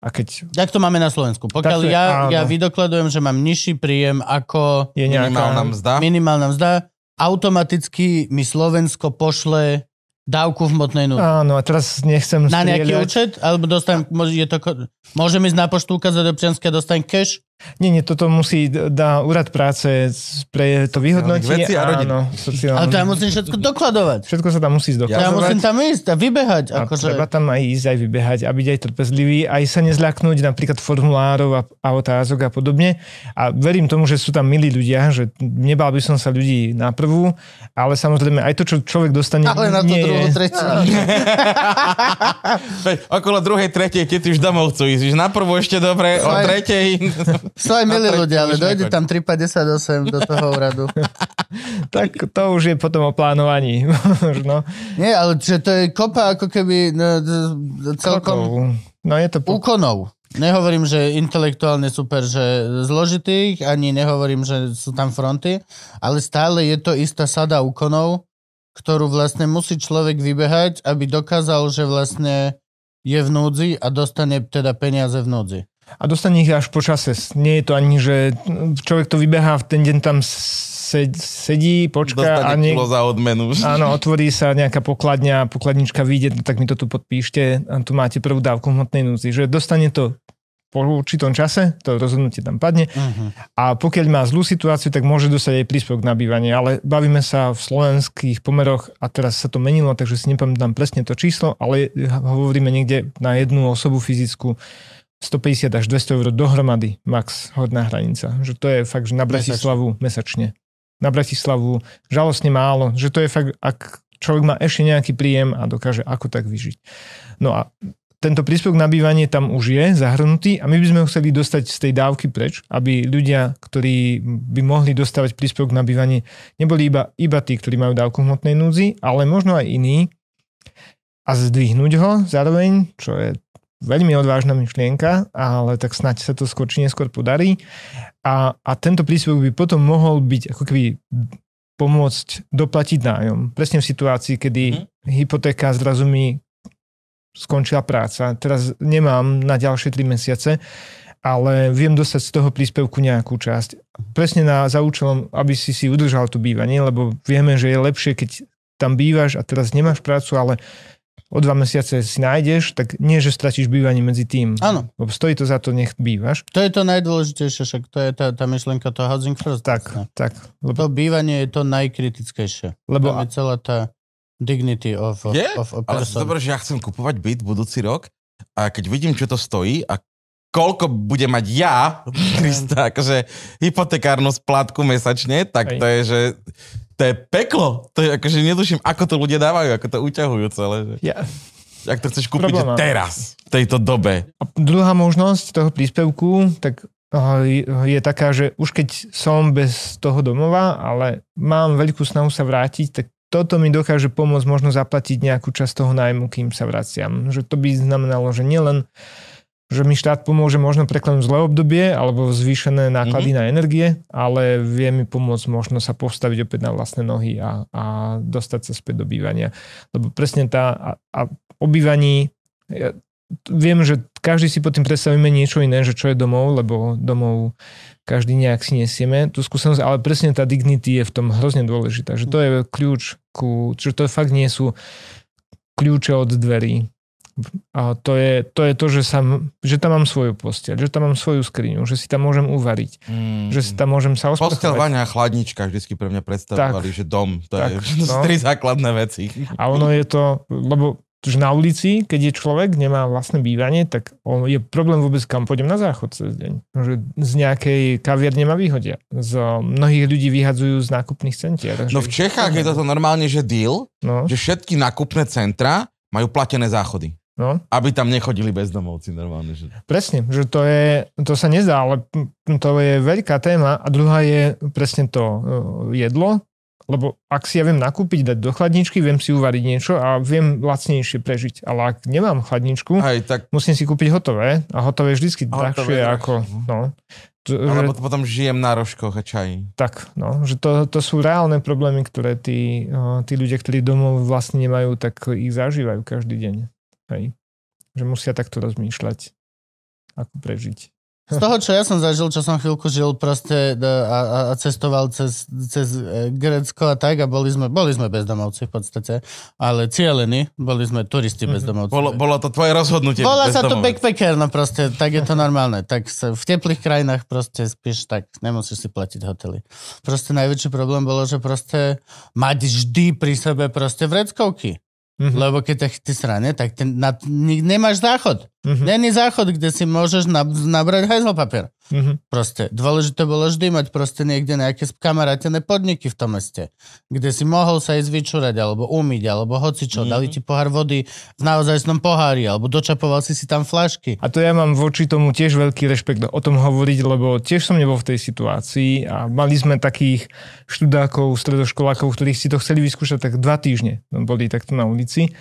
A keď Jak to máme na Slovensku? Pokiaľ Tak je- ja, áno. ja vydokladujem, že mám nižší príjem ako je nejaká... Minimálna mzda. minimálna mzda, automaticky mi Slovensko pošle dávku v hmotnej núdzi. Áno, a teraz nechcem Na nejaký strieľať. účet? Alebo dostanem, môže, je to, môžem ísť na poštu ukázať občianske a dostanem cash? Nie, nie, toto musí dá úrad práce pre to vyhodnotie. Veci a rodiny. áno, sociálne. Ale to ja musím všetko dokladovať. Všetko sa tam musí Ja, zdokladovať. musím tam ísť a vybehať. A Akože... treba tam aj ísť, aj vybehať a byť aj trpezlivý, aj sa nezľaknúť napríklad formulárov a, a otázok a podobne. A verím tomu, že sú tam milí ľudia, že nebal by som sa ľudí na prvú, ale samozrejme aj to, čo človek dostane, Ale na to nie druhú, je... tretiu. Okolo druhej, tretej, keď už domov chcú ísť. Na prvú ešte dobre, o tretej... Sú aj milí ľudia, ale dojde tam 3,58 do toho úradu. Tak to už je potom o plánovaní. Možno. Nie, ale že to je kopa ako keby no, celkom Krokov. No je to... Po... úkonov. Nehovorím, že intelektuálne super, že zložitých, ani nehovorím, že sú tam fronty, ale stále je to istá sada úkonov, ktorú vlastne musí človek vybehať, aby dokázal, že vlastne je v núdzi a dostane teda peniaze v núdzi. A dostane ich až po čase. Nie je to ani, že človek to vybehá, v ten deň tam se- sedí, počká a Dostane nie... kilo za odmenu. Áno, otvorí sa nejaká pokladňa, pokladnička vyjde, no tak mi to tu podpíšte a tu máte prvú dávku hmotnej núdzi. Že dostane to po určitom čase, to rozhodnutie tam padne Uh-huh. a pokiaľ má zlú situáciu, tak môže dostať aj príspevok na bývanie, ale bavíme sa v slovenských pomeroch a teraz sa to menilo, takže si nepamätám presne to číslo, ale hovoríme niekde na jednu osobu fyzickú 150 až 200 eur dohromady, max hodná hranica. Že to je fakt, že na Bratislavu mesačne. Na Bratislavu žalostne málo, že to je fakt, ak človek má ešte nejaký príjem a dokáže ako tak vyžiť. No a tento príspevok na bývanie tam už je zahrnutý a my by sme ho chceli dostať z tej dávky preč, aby ľudia, ktorí by mohli dostávať príspevok na bývanie, neboli iba, iba tí, ktorí majú dávku hmotnej núdzi, ale možno aj iní a zdvihnúť ho zároveň, čo je veľmi odvážna myšlienka, ale tak snáď sa to skôr či neskôr podarí. A, a tento príspevok by potom mohol byť ako keby pomôcť doplatiť nájom. Presne v situácii, kedy mm-hmm. hypotéka zrazu mi skončila práca. Teraz nemám na ďalšie 3 mesiace, ale viem dostať z toho príspevku nejakú časť. Presne na, za účelom, aby si si udržal to bývanie, lebo vieme, že je lepšie, keď tam bývaš a teraz nemáš prácu, ale o dva mesiace si nájdeš, tak nie, že stratíš bývanie medzi tým. Áno. Lebo stojí to za to, nech bývaš. To je to najdôležitejšie, však to je tá, tá myšlenka toho housing first. Tak, vlastne. tak. Lebo, To bývanie je to najkritickejšie. lebo Tam je celá tá dignity of, of, Je? of a Ale person. dobre, že ja chcem kupovať byt budúci rok a keď vidím, čo to stojí a koľko bude mať ja, Krista, akože hypotekárnu splátku mesačne, tak Hej. to je, že to je peklo. To je akože netuším, ako to ľudia dávajú, ako to uťahujú celé. Že, ja, ak to chceš kúpiť mám. teraz, v tejto dobe. A druhá možnosť toho príspevku, tak uh, je- taká, že už keď som bez toho domova, ale mám veľkú snahu sa vrátiť, tak toto mi dokáže pomôcť možno zaplatiť nejakú časť toho nájmu, kým sa vraciam. Že to by znamenalo, že nielen že mi štát pomôže možno preklenúť zlé obdobie alebo zvýšené náklady mm-hmm. na energie, ale vie mi pomôcť možno sa postaviť opäť na vlastné nohy a, a dostať sa späť do bývania. Lebo presne tá a, a o bývaní ja, viem, že každý si pod tým predstavíme niečo iné, že čo je domov, lebo domov každý nejak si nesieme tú skúsenosť, ale presne tá dignity je v tom hrozne dôležitá, že to je kľúč ku, že to fakt nie sú kľúče od dverí. A to je, to je to, že, sa, že tam mám svoju posteľ, že tam mám svoju skriňu, že si tam môžem uvariť, Mm. že si tam môžem sa Postel, osprchovať. vaňa a chladnička vždycky pre mňa predstavovali, že dom, to, Tak, je, to sú no. tri základné veci. A ono je to, lebo že na ulici, keď je človek, nemá vlastné bývanie, tak on, je problém vôbec, kam pôjdem na záchod cez deň. Že z nejakej kaviarne ma vyhodia. Z mnohých ľudí vyhadzujú z nákupných centier. Takže No v Čechách je toto normálne, že deal, No, že všetky nákupné centra majú platené záchody. No, Aby tam nechodili bezdomovci normálne. Že... presne, že to je, to sa nezdá, ale to je veľká téma a druhá je presne to e, jedlo, lebo ak si ja viem nakúpiť, dať do chladničky, viem si uvariť niečo a viem lacnejšie prežiť. Ale ak nemám chladničku, Aj tak, musím si kúpiť hotové a hotové je hotové drahšie ako... No, to, alebo že, potom žijem na rožkoch a čaji. tak, no, že to, to sú reálne problémy, ktoré tí, uh, tí ľudia, ktorí domov vlastne nemajú, tak ich zažívajú každý deň. Hej. Že musia takto rozmýšľať, ako prežiť. Z toho, čo ja som zažil, čo som chvíľku žil proste a, a, a cestoval cez, cez e, Grécko a tak a boli sme, boli sme bezdomovci v podstate, ale cieľení, boli sme turisti bezdomovci. Bolo, bolo to tvoje rozhodnutie. Bola sa to backpacker, no proste, tak je to normálne. Tak sa, v teplých krajinách proste spíš tak, nemusíš si platiť hotely. Proste najväčší problém bolo, že proste mať vždy pri sebe proste vreckovky. Mhm. Lebo keď ťa ty srane, tak ty na, nemáš záchod. Mhm. Není záchod, kde si môžeš nab- nabrať hajzl papier. Mhm. Proste. Dôležité bolo vždy mať proste niekde nejaké kamarátené podniky v tom meste, kde si mohol sa ísť vyčúrať, alebo umyť, alebo hocičo. Mhm. Dali ti pohár vody v naozajstnom pohári, alebo dočapoval si si tam flašky. A to ja mám voči tomu tiež veľký rešpekt o tom hovoriť, lebo tiež som nebol v tej situácii a mali sme takých študákov, stredoškolákov, ktorí si to chceli vyskúšať tak dva týždne. No, Boli takto na ulici.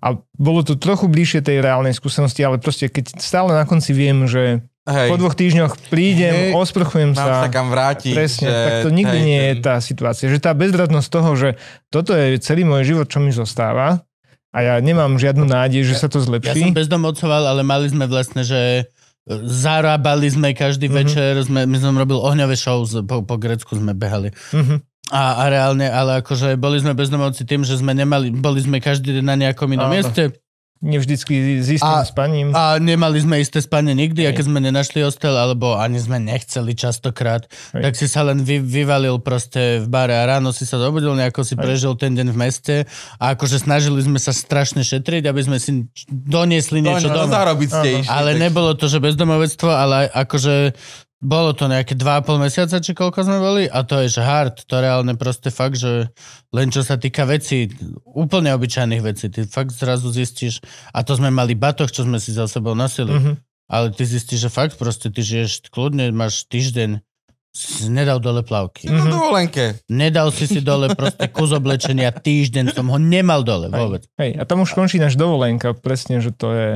A bolo to trochu bližšie tej reálnej skúsenosti, ale proste keď stále na konci viem, že Hej, po dvoch týždňoch prídem, Hej. osprchujem sa. sa kam vrátiť. Presne, že, tak to nikdy hej, nie je tá situácia. Že tá bezradnosť toho, že toto je celý môj život, čo mi zostáva a ja nemám žiadnu nádej, že sa to Ja som zlepší. bezdomovcoval, ale mali sme vlastne, že e, zarábali sme každý Mhm. večer, sme, my som robil ohňové show, po, po Grecku sme behali. Mhm. A, a reálne, ale akože boli sme bezdomovci tým, že sme nemali, boli sme každý deň na nejakom inom Áno. mieste Nevždycky s istým A- spaním. a nemali sme isté spanie nikdy, a Hej. keď sme nenašli hostel, alebo ani sme nechceli častokrát, Hej. tak si sa len vy, vyvalil proste v bare a ráno si sa zobudil, nejako si Hej. prežil ten deň v meste a akože snažili sme sa strašne šetriť, aby sme si doniesli niečo no, domov. zarobiť ste išli. Ale tak- nebolo to, že bezdomovectvo, ale akože bolo to nejaké 2,5 mesiaca, či koľko sme boli a to je že hard, to reálne proste fakt, že len čo sa týka vecí, úplne obyčajných vecí, ty fakt zrazu zistíš, a to sme mali batoh, čo sme si za sebou nosili, Mhm. ale ty zistíš, že fakt proste ty žiješ kľudne, máš týždeň, si nedal dole plavky. Mhm. dovolenke. Nedal si si dole proste kus oblečenia, týždeň som ho nemal dole vôbec. Hej, a tam už končí náš dovolenka, presne, že to je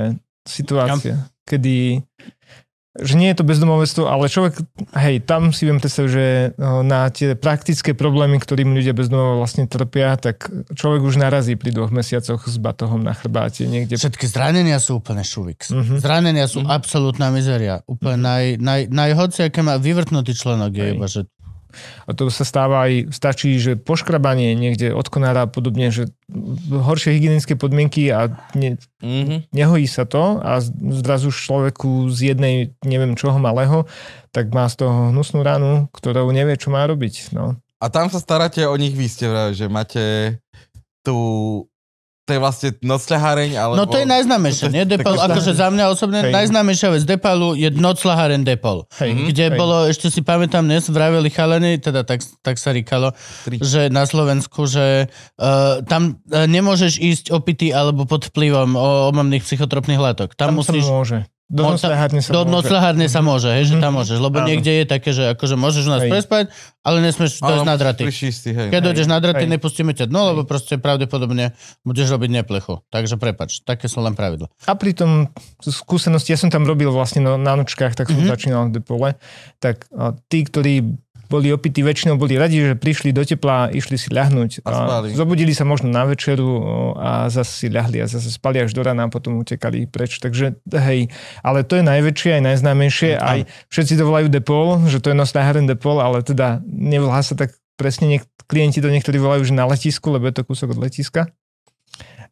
situácia, kedy že nie je to bezdomovectvo, ale človek, hej, tam si viem predstaviť, že no, na tie praktické problémy, ktorým ľudia bezdomova vlastne trpia, tak človek už narazí pri dvoch mesiacoch s batohom na chrbáte niekde. Všetky zranenia sú úplne šuvix. Mhm. Zranenia sú absolútna mizeria. Úplne naj, naj, najhociaké má vyvrtnutý členok je Hej. iba, že A to sa stáva aj, stačí, že poškrabanie niekde od konára a podobne, že horšie hygienické podmienky a ne, Mhm. nehojí sa to a zrazu človeku z jednej neviem čoho malého, tak má z toho hnusnú ranu, ktorou nevie, čo má robiť. No. A tam sa staráte o nich, vy ste vrali, že máte tú... To je vlastne nocľaháreň, alebo... No to je najznámejšie, nie? Depol, akože za mňa osobne Hej. najznámejšia vec Depalu je noclaháren Depol. Hej, Mhm. Kde hej. bolo, ešte si pamätám dnes, vraveli chalení, teda tak, tak sa ríkalo, Tri. že na Slovensku, že uh, tam uh, nemôžeš ísť opitý alebo pod vplyvom o, omamných psychotropných látok. Tam, Tam, musíš... môže. Do noclahárne sa Do môže. sa môže, hej, že tam Mhm. môžeš, lebo Áno. niekde je také, že akože môžeš u nás Hej. prespať, ale nesmieš dojsť na draty. Prišli si, hej. Keď Hej. dojdeš na draty, Hej. nepustíme ťa dno, lebo proste pravdepodobne budeš robiť neplechu. Takže prepač, také sú len pravidla. A pritom skúsenosti, ja som tam robil vlastne no, na nočkách, tak som Mhm. mm-hmm. začínal v depole, tak a, tí, ktorí boli opití, väčšinou boli radi, že prišli do tepla, išli si ľahnúť. A spali. zobudili sa možno na večeru a zase si ľahli a zase spali až do rana a potom utekali preč. Takže hej, ale to je najväčšie aj najznámejšie. Mhm. Aj všetci to volajú depol, že to je nocľaháren depol, ale teda nevolá sa tak presne, niek- klienti to niektorí volajú, že na letisku, lebo je to kúsok od letiska.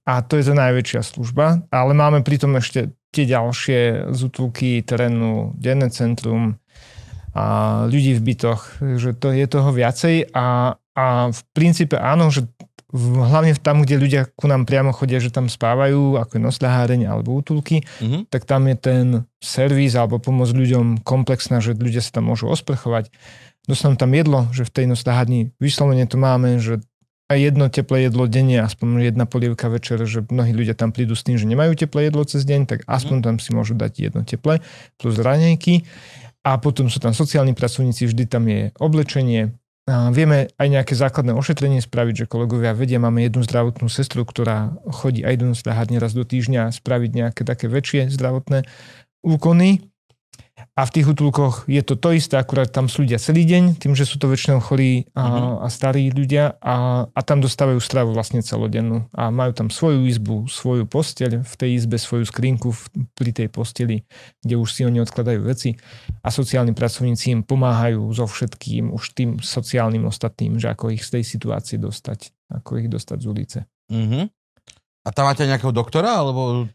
A to je tá najväčšia služba, ale máme pritom ešte tie ďalšie zútulky terénu, denné centrum a ľudí v bytoch, že to je toho viacej a, a v princípe áno, že v, hlavne tam, kde ľudia ku nám priamo chodia, že tam spávajú, ako je nosľaháreň alebo útulky, Mhm. tak tam je ten servis alebo pomoc ľuďom komplexná, že ľudia sa tam môžu osprchovať. Dostanú tam jedlo, že v tej nosľahárni vyslovene to máme, že aj jedno teplé jedlo denne, aspoň jedna polievka večer, že mnohí ľudia tam prídu s tým, že nemajú teplé jedlo cez deň, tak aspoň tam si môžu dať jedno teplé plus raňajky. A potom sú tam sociálni pracovníci, vždy tam je oblečenie. A vieme aj nejaké základné ošetrenie spraviť, že kolegovia vedia, máme jednu zdravotnú sestru, ktorá chodí aj do nosľahárne raz do týždňa spraviť nejaké také väčšie zdravotné úkony. A v tých útulkoch je to to isté, akurát tam sú ľudia celý deň, tým, že sú to väčšinou chorí a, Mhm. a starí ľudia a, a tam dostávajú stravu vlastne celodennú. A majú tam svoju izbu, svoju posteľ, v tej izbe svoju skrinku v, pri tej posteli, kde už si oni odkladajú veci a sociálni pracovníci im pomáhajú so všetkým, už tým sociálnym ostatným, že ako ich z tej situácie dostať, ako ich dostať z ulice. Mhm. A tam máte nejakého doktora, alebo...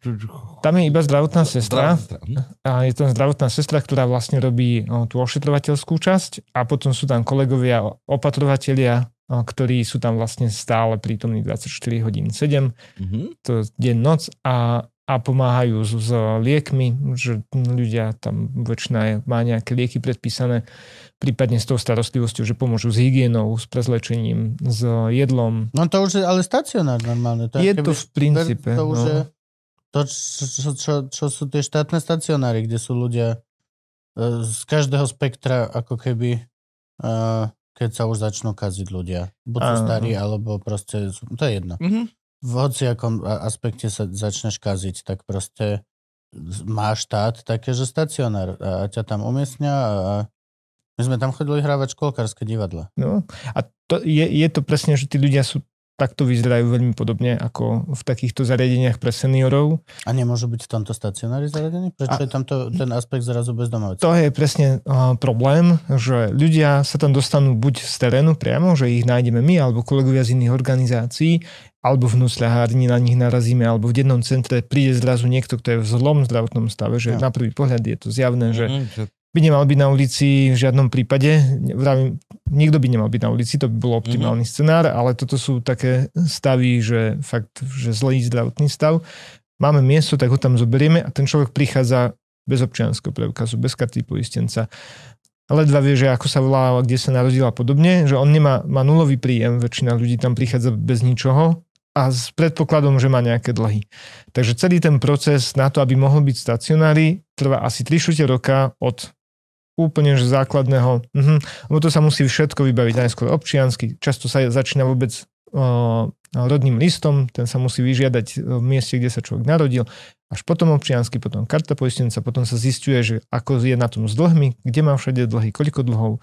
Tam je iba zdravotná sestra. Zdravá sestra. Mhm. A je tam zdravotná sestra, ktorá vlastne robí o, tú ošetrovateľskú časť a potom sú tam kolegovia opatrovatelia, o, ktorí sú tam vlastne stále prítomní 24 hodín 7, Mhm. to deň, noc a, a pomáhajú s, s liekmi, že ľudia tam väčšina je, má nejaké lieky predpísané, prípadne s tou starostlivosťou, že pomôžu s hygienou, s prezlečením, s jedlom. No to už je ale stacionár normálne. To Je to v princípe, To už no. je to, čo, čo, čo, sú tie štátne stacionáry, kde sú ľudia e, z každého spektra, ako keby, e, keď sa už začnú kaziť ľudia. Buď sú starí, alebo proste, to je jedno. Mhm. V hociakom aspekte sa začneš kaziť, tak proste z- má štát také, že stacionár a, ťa tam umiestňa a my sme tam chodili hrávať školkárske divadla. No, a to je, je to presne, že tí ľudia sú takto vyzerajú veľmi podobne ako v takýchto zariadeniach pre seniorov. A nemôžu byť v tomto stacionári zaradený? Prečo A- je tam to, ten aspekt zrazu bezdomovca? To je presne uh, problém, že ľudia sa tam dostanú buď z terénu priamo, že ich nájdeme my, alebo kolegovia z iných organizácií, alebo v nocľahárni na nich narazíme, alebo v dennom centre príde zrazu niekto, kto je v zlom zdravotnom stave, že No. na prvý pohľad je to zjavné, že Mhm, že- by nemal byť na ulici v žiadnom prípade. Vravím, nikto by nemal byť na ulici, to by bol optimálny Mhm. scenár, ale toto sú také stavy, že fakt, že zlý zdravotný stav. Máme miesto, tak ho tam zoberieme a ten človek prichádza bez občianského preukazu, bez karty poistenca. Ledva vie, že ako sa volá, kde sa narodil a podobne, že on nemá, má nulový príjem, väčšina ľudí tam prichádza bez ničoho a s predpokladom, že má nejaké dlhy. Takže celý ten proces na to, aby mohol byť stacionári, trvá asi 3 čtvrte roka od úplne že základného, mhm, lebo to sa musí všetko vybaviť najskôr občiansky, často sa začína vôbec uh, rodným listom, ten sa musí vyžiadať v mieste, kde sa človek narodil, až potom občiansky, potom karta poistenca, potom sa zistuje, že ako je na tom s dlhmi, kde má všade dlhy, koľko dlhov,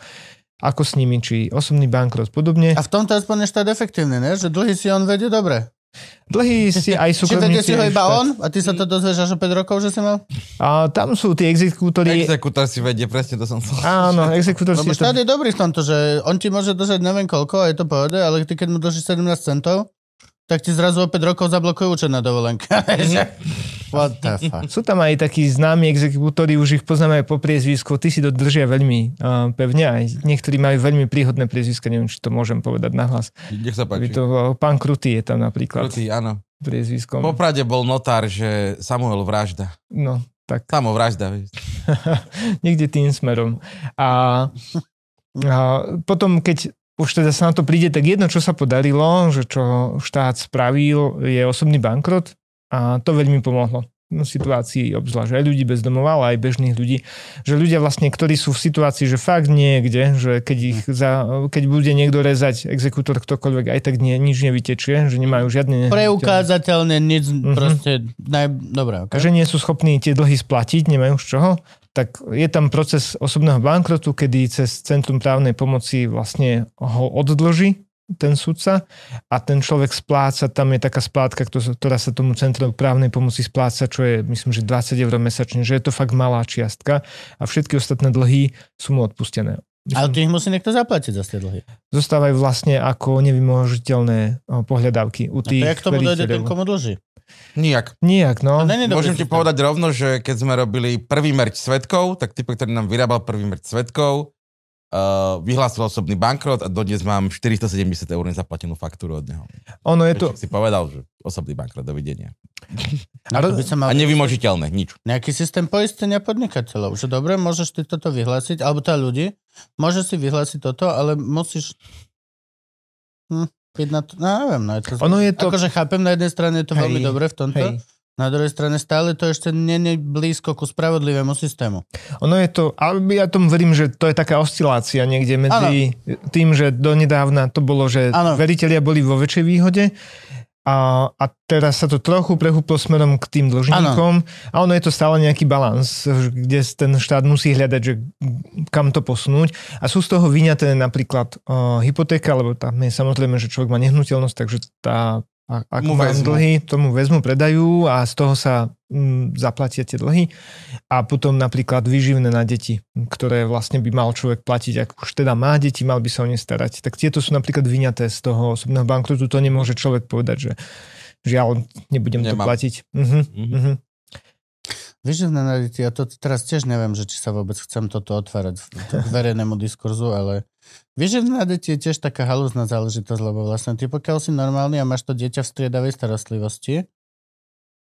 ako s nimi, či osobný bankrot, podobne. A v tomto aspoň je štát efektívny, ne? Že dlhy si on vedie dobre. Dlhy si aj súkromníci... si ho iba štát. on? A ty sa to dozvieš až o 5 rokov, že si mal? A tam sú tie exekútory... Exekútor si vedie, presne to som chcel. Áno, exekútor Lebo si... to- štát je dobrý v tomto, že on ti môže držať neviem koľko a je to pohode, ale ty keď mu držíš 17 centov, tak ti zrazu o 5 rokov zablokujú účet na dovolenke. What the fuck? Sú tam aj takí známi exekútori, už ich poznáme aj po priezvisku, ty si to držia veľmi uh, pevne, aj niektorí majú veľmi príhodné priezviska, neviem, či to môžem povedať nahlas. Nech sa By páči. to, pán Kruty je tam napríklad Krutý, áno. priezviskom. Po Prade bol notár, že Samuel vražda. No, tak Samo vražda. vieš. niekde tým smerom. A, a potom, keď už teda sa na to príde, tak jedno, čo sa podarilo, že čo štát spravil, je osobný bankrot a to veľmi pomohlo v situácii obzvlášť aj ľudí bez domova, ale aj bežných ľudí, že ľudia vlastne, ktorí sú v situácii, že fakt niekde, že keď, ich za, keď bude niekto rezať exekútor ktokoľvek, aj tak nie, nič nevytečie, že nemajú žiadne... Preukázateľne nič, Mhm. proste, naj... Dobre, okay. že nie sú schopní tie dlhy splatiť, nemajú z čoho, tak je tam proces osobného bankrotu, kedy cez Centrum právnej pomoci vlastne ho oddlží ten sudca a ten človek spláca, tam je taká splátka, kto- ktorá sa tomu Centru právnej pomoci spláca, čo je myslím, že 20 eur mesačne, že je to fakt malá čiastka a všetky ostatné dlhy sú mu odpustené. Ale ty ich musí niekto zaplatiť za tie dlhy. Zostávajú vlastne ako nevymožiteľné o, pohľadávky u A to tých jak tomu dojde ten, komu dlží? Nijak. Nijak, no. Môžem ti povedať rovno, že keď sme robili prvý merč svetkov, tak typ, ktorý nám vyrábal prvý merč svetkov, uh, vyhlásil osobný bankrot a dodnes mám 470 eur nezaplatenú faktúru od neho. Ono je to... Si povedal, že osobný bankrot, dovidenia. Na to by sa mal A nevymožiteľné, nič. nejaký systém poistenia podnikateľov. Že dobre, môžeš ty toto vyhlásiť, alebo tá ľudí, môžeš si vyhlásiť toto, ale musíš... Hm, to, no, neviem, no, je to... Ono je to... Akože chápem, na jednej strane je to veľmi Hej, dobre v tomto, Hej. Na druhej strane stále to ešte je blízko ku spravodlivému systému. Ono je to, ale ja tomu verím, že to je taká oscilácia niekde medzi tým, že donedávna to bolo, že Áno. veriteľia boli vo väčšej výhode A, a teraz sa to trochu prehúplo smerom k tým dlžníkom a ono je to stále nejaký balans, kde ten štát musí hľadať, že kam to posunúť. A sú z toho vyňaté napríklad uh, hypotéka, lebo tam je samozrejme, že človek má nehnuteľnosť, takže tá a ak Mu vezmu. dlhy, tomu vezmu, predajú a z toho sa mm, zaplatia tie dlhy. A potom napríklad výživné na deti, ktoré vlastne by mal človek platiť, ak už teda má deti, mal by sa o ne starať. Tak tieto sú napríklad vyňaté z toho osobného bankrotu. To nemôže človek povedať, že žiaľ, nebudem to Nemám. platiť. Mhm, Mhm. mhm. Vyživné na deti, ja to teraz tiež neviem, že či sa vôbec chcem toto otvárať v- k verejnému diskurzu, ale vyživné na deti je tiež taká halúzna záležitosť, lebo vlastne ty pokiaľ si normálny a máš to dieťa v striedavej starostlivosti,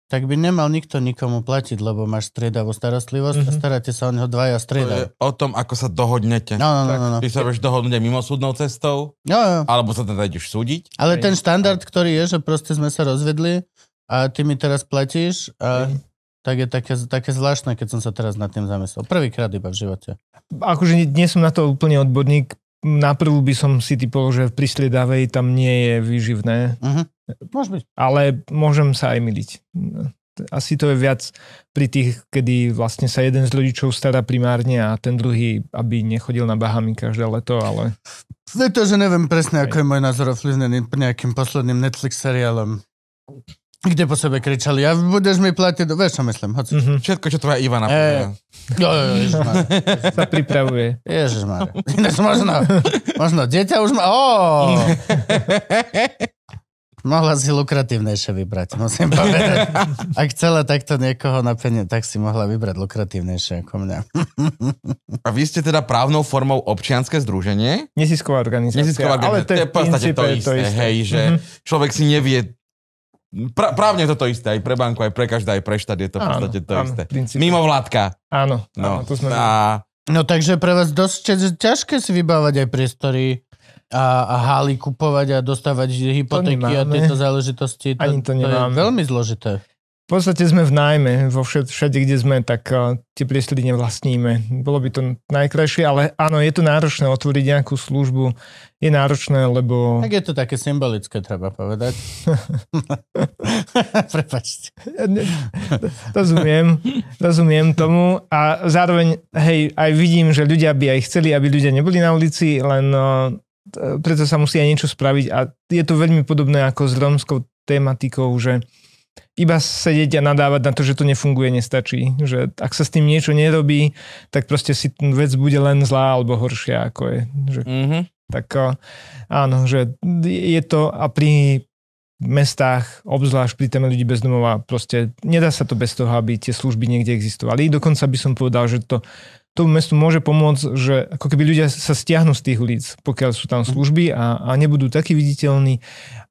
tak by nemal nikto nikomu platiť, lebo máš striedavú starostlivosť a Mhm. staráte sa o neho dvaja striedavo. o tom, ako sa dohodnete. No, no, no, no, no. Ty sa vieš dohodnúť aj mimosúdnou cestou, Jo, jo. alebo sa teda ideš súdiť. Ale ten štandard, ktorý je, že proste sme sa rozvedli a ty mi teraz platíš, a, tak je také, také zvláštne, keď som sa teraz nad tým zamyslel. Prvýkrát iba v živote. Akože nie, nie som na to úplne odborník. Na prvú by som si typol, že pri sliedavej tam nie je výživné, Uh-huh. Môže byť. ale môžem sa aj myliť. Asi to je viac pri tých, kedy vlastne sa jeden z rodičov stará primárne a ten druhý, aby nechodil na Bahamy každé leto, ale to, že neviem presne, ako je môj názor ovplyvnený nejakým posledným Netflix seriálom, kde po sebe kričali, a budeš mi platiť, vieš čo myslím, hoci. mhm, Všetko, čo tvoja Ivana povie. Jo, jo, jo, sa pripravuje. Ježišmarja. Ináč možno, možno dieťa už má, ó, mohla si lukratívnejšie vybrať, musím povedať. Ak chcela takto niekoho na penie, tak si mohla vybrať lukratívnejšie ako mňa. A vy ste teda právnou formou občianske združenie? Nezisková organizácia. Nezisková ale organizácia. To je v podstate to princípe isté, hej, že Mhm. človek si nevie... Pra, právne je to to isté, aj pre banku, aj pre každá, aj pre štát je to v podstate to áno, isté. princípe. Mimo vládka. Áno, No. áno, to sme... A No takže pre vás dosť ťa- ťažké si vybávať aj priestory a, a hály kupovať a dostávať hypotéky a tieto záležitosti. Ani to je nemáme. veľmi zložité. Podstate sme v nájme, vo všet, všade, kde sme, tak uh, tie priestory nevlastníme. Bolo by to najkrajšie, ale áno, je to náročné otvoriť nejakú službu. Je náročné, lebo... Tak je to také symbolické, treba povedať. Prepačte. Rozumiem, rozumiem tomu a zároveň, hej, aj vidím, že ľudia by aj chceli, aby ľudia neboli na ulici, len uh, preto sa musí aj niečo spraviť a je to veľmi podobné ako s rómskou tematikou, že iba sedieť a nadávať na to, že to nefunguje, nestačí. Že ak sa s tým niečo nerobí, tak proste si vec bude len zlá alebo horšia, ako je. Že, mhm. tak uh, áno, že je to a pri mestách, obzvlášť pri téme ľudí bez domova, proste nedá sa to bez toho, aby tie služby niekde existovali. Dokonca by som povedal, že to tomu mestu môže pomôcť, že ako keby ľudia sa stiahnu z tých ulic, pokiaľ sú tam služby a, a nebudú takí viditeľní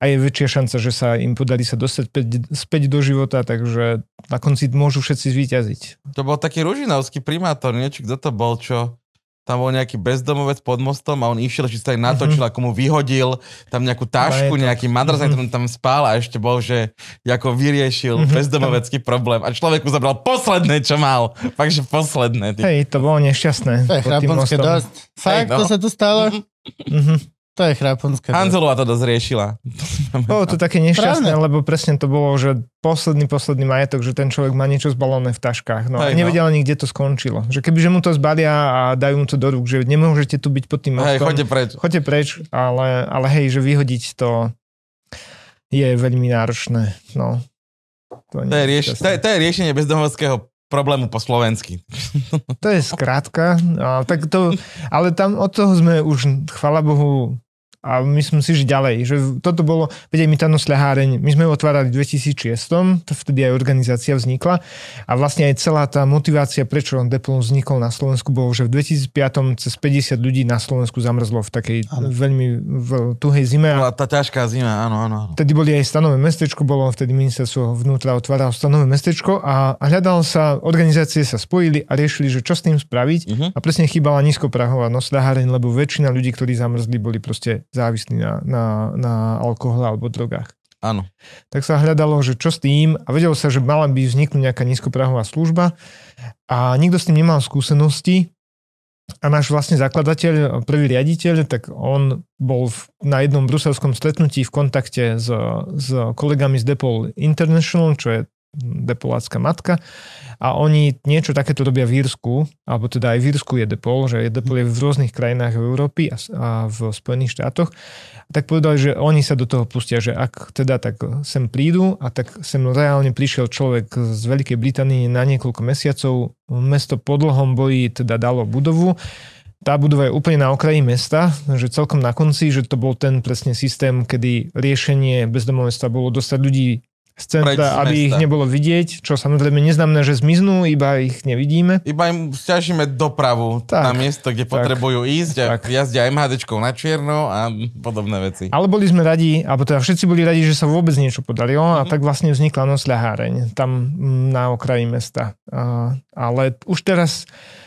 a je väčšia šanca, že sa im podarí sa dostať späť, späť do života, takže na konci môžu všetci zvíťaziť. To bol taký ružinovský primátor, nie? Či kto to bol, čo... Tam bol nejaký bezdomovec pod mostom a on išiel, či sa aj natočil, mm-hmm. ako mu vyhodil tam nejakú tašku, Majetok. nejaký madras, mm-hmm. tam spál a ešte bol, že ako vyriešil mm-hmm. bezdomovecký problém a človeku zabral posledné, čo mal. Fakt, že posledné. Ty. Hej, to bolo nešťastné. To je pod tým mostom. dosť. Fakt, no. to sa tu stalo? Mhm. To je chraponské. Hanzelová to dosť riešila. Bolo to také nešťastné, Správne. lebo presne to bolo, že posledný, posledný majetok, že ten človek má niečo zbalené v taškách. No Hej, a no. nevedel ani, kde to skončilo. Že kebyže mu to zbalia a dajú mu to do rúk, že nemôžete tu byť pod tým Hej, mostom. choďte preč. Choďte preč, ale, ale hej, že vyhodiť to je veľmi náročné. No. To, To je, rieš- to, je, to je riešenie bezdomovského problému po slovensky. To je skrátka, a, tak to, ale tam od toho sme už, chvala Bohu, a myslím si, že ďalej, že toto bolo, veď my Tano Sleháreň, my sme ju otvárali v 2006, to vtedy aj organizácia vznikla a vlastne aj celá tá motivácia, prečo Deplon vznikol na Slovensku, bolo, že v 2005 cez 50 ľudí na Slovensku zamrzlo v takej Áno. veľmi v tuhej zime Bola tá ťažká zima, áno, áno. Vtedy boli aj stanové mestečko, bolo vtedy ministerstvo vnútra otváralo stanové mestečko a a hľadal sa, organizácie sa spojili a riešili, že čo s tým spraviť. Mhm. A presne chýbala nízkoprahová nosľaháreň, lebo väčšina ľudí, ktorí zamrzli, boli proste závislí na, na, na alkohole alebo drogách. Áno. Tak sa hľadalo, že čo s tým a vedelo sa, že mala by vzniknúť nejaká nízkoprahová služba a nikto s tým nemal skúsenosti a náš vlastne zakladateľ, prvý riaditeľ, tak on bol v, na jednom bruselskom stretnutí v kontakte s, s kolegami z Depol International, čo je depolácka matka a oni niečo takéto robia v Írsku, alebo teda aj v Írsku je Depol, že Depol je v rôznych krajinách Európy a, v Spojených štátoch. Tak povedali, že oni sa do toho pustia, že ak teda tak sem prídu a tak sem reálne prišiel človek z Veľkej Británie na niekoľko mesiacov, mesto po dlhom boji teda dalo budovu, tá budova je úplne na okraji mesta, že celkom na konci, že to bol ten presne systém, kedy riešenie bezdomovstva bolo dostať ľudí z centra, aby ich nebolo vidieť, čo samozrejme neznamená, že zmiznú, iba ich nevidíme. Iba im stiažíme dopravu tak, na miesto, kde tak, potrebujú ísť a tak. jazdia MHDčkou na čierno a podobné veci. Ale boli sme radi, alebo teda všetci boli radi, že sa vôbec niečo podarilo mm-hmm. a mhm. tak vlastne vznikla nosľaháreň tam na okraji mesta. ale už teraz Mm,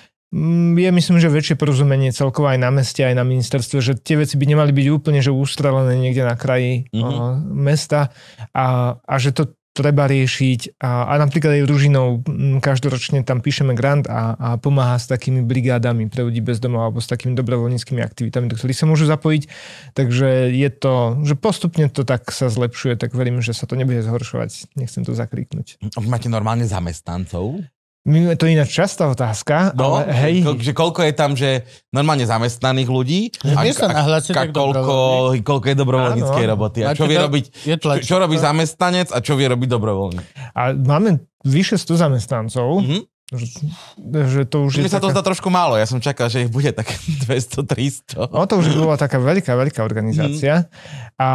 je myslím, že väčšie porozumenie celkovo aj na meste, aj na ministerstve, že tie veci by nemali byť úplne že ustrelené niekde na kraji mm-hmm. uh, mesta a, a že to treba riešiť a, a napríklad aj Ružinou mm, každoročne tam píšeme grant a, a pomáha s takými brigádami pre ľudí bez domov alebo s takými dobrovoľníckými aktivitami, do ktorých sa môžu zapojiť. Takže je to, že postupne to tak sa zlepšuje, tak verím, že sa to nebude zhoršovať. Nechcem to zakriknúť. Máte normálne zamestnancov? My, to je ináč častá otázka, no, ale hej. Ko, že koľko je tam, že normálne zamestnaných ľudí a, a, a, a koľko, koľko je dobrovoľníckej roboty. A čo vie robiť, čo, čo robí zamestnanec a čo vie robiť dobrovoľník. A máme vyše 100 zamestnancov, mm-hmm. Že, to už Mne sa taká... to zdá trošku málo, ja som čakal, že ich bude tak 200-300. No to už bola taká veľká, veľká organizácia. Mm. A,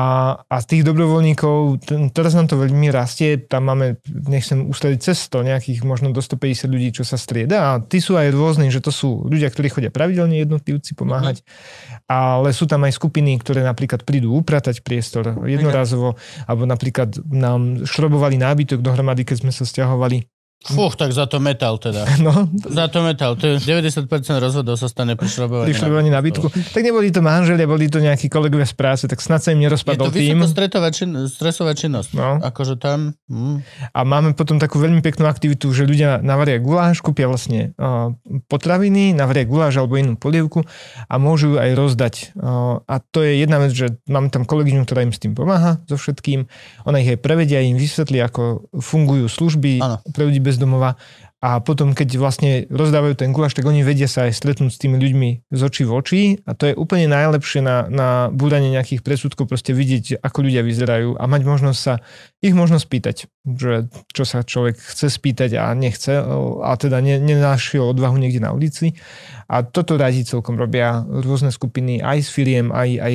a z tých dobrovoľníkov, ten, teraz nám to veľmi rastie, tam máme, nechcem ustlediť cez 100, nejakých možno do 150 ľudí, čo sa strieda. A tí sú aj rôzni, že to sú ľudia, ktorí chodia pravidelne jednotlivci pomáhať, mm. ale sú tam aj skupiny, ktoré napríklad prídu upratať priestor jednorazovo, alebo napríklad nám šrobovali nábytok dohromady, keď sme sa stiahovali Fúch, tak za to metal teda. No. Za to metal. To je 90% rozhodov sa stane pri šrobovaní. Pri šrobovaní nábytku. Tak neboli to manželia, boli to nejakí kolegovia z práce, tak snad sa im nerozpadol tým. Je to čin, stresová činnosť. No. Akože tam... Mm. A máme potom takú veľmi peknú aktivitu, že ľudia navaria guláš, kúpia vlastne uh, potraviny, navaria guláš alebo inú polievku a môžu aj rozdať. Uh, a to je jedna vec, že máme tam kolegyňu, ktorá im s tým pomáha so všetkým. Ona ich aj prevedia, im vysvetlí, ako fungujú služby ano. pre ľudí bez domova a potom, keď vlastne rozdávajú ten guláš, tak oni vedia sa aj stretnúť s tými ľuďmi z očí v oči a to je úplne najlepšie na, na búranie nejakých presudkov, proste vidieť, ako ľudia vyzerajú a mať možnosť sa ich možno spýtať, že čo sa človek chce spýtať a nechce a teda ne, nenašiel odvahu niekde na ulici. A toto radi celkom robia rôzne skupiny aj s firiem, aj, aj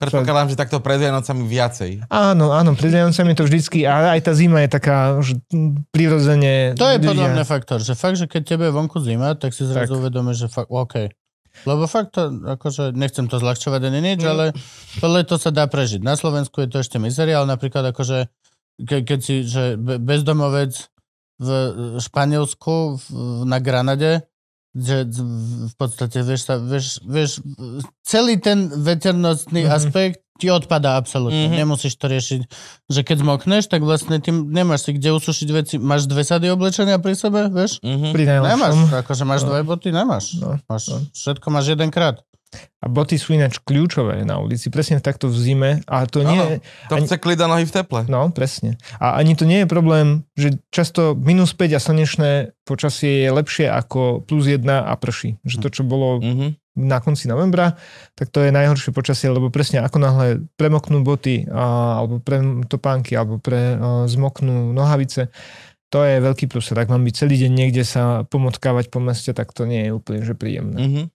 Predpokladám, že takto pred Vianocami viacej. Áno, áno, pred Vianocami to vždycky, ale aj tá zima je taká že prirodzene... To je podľa mňa faktor, že fakt, že keď tebe je vonku zima, tak si zrazu uvedomíš, že fakt, OK. Lebo fakt to, akože, nechcem to zľahčovať ani nič, mm. ale to leto sa dá prežiť. Na Slovensku je to ešte mizeria, ale napríklad akože, ke, keď si, že bezdomovec v Španielsku, v, na Granade, že v podstate, vieš, sa, vieš, vieš celý ten veternostný mm-hmm. aspekt ti odpadá absolútne. Mm-hmm. Nemusíš to riešiť, že keď zmokneš, tak vlastne tým nemáš si kde usušiť veci. Máš dve sady oblečenia pri sebe, vieš? Mm-hmm. Pri nemáš, akože máš no. dve boty, nemáš. No. máš no. Všetko máš jedenkrát. A boty sú ináč kľúčové na ulici, presne takto v zime. A to nie to ani... chce klida nohy v teple. No, presne. A ani to nie je problém, že často minus 5 a slnečné počasie je lepšie ako plus 1 a prší. Že to, čo bolo mm-hmm. na konci novembra, tak to je najhoršie počasie, lebo presne ako náhle premoknú boty a, alebo pre topánky, alebo pre a, zmoknú nohavice, to je veľký plus. Tak mám byť celý deň niekde sa pomotkávať po meste, tak to nie je úplne že príjemné. Mm-hmm.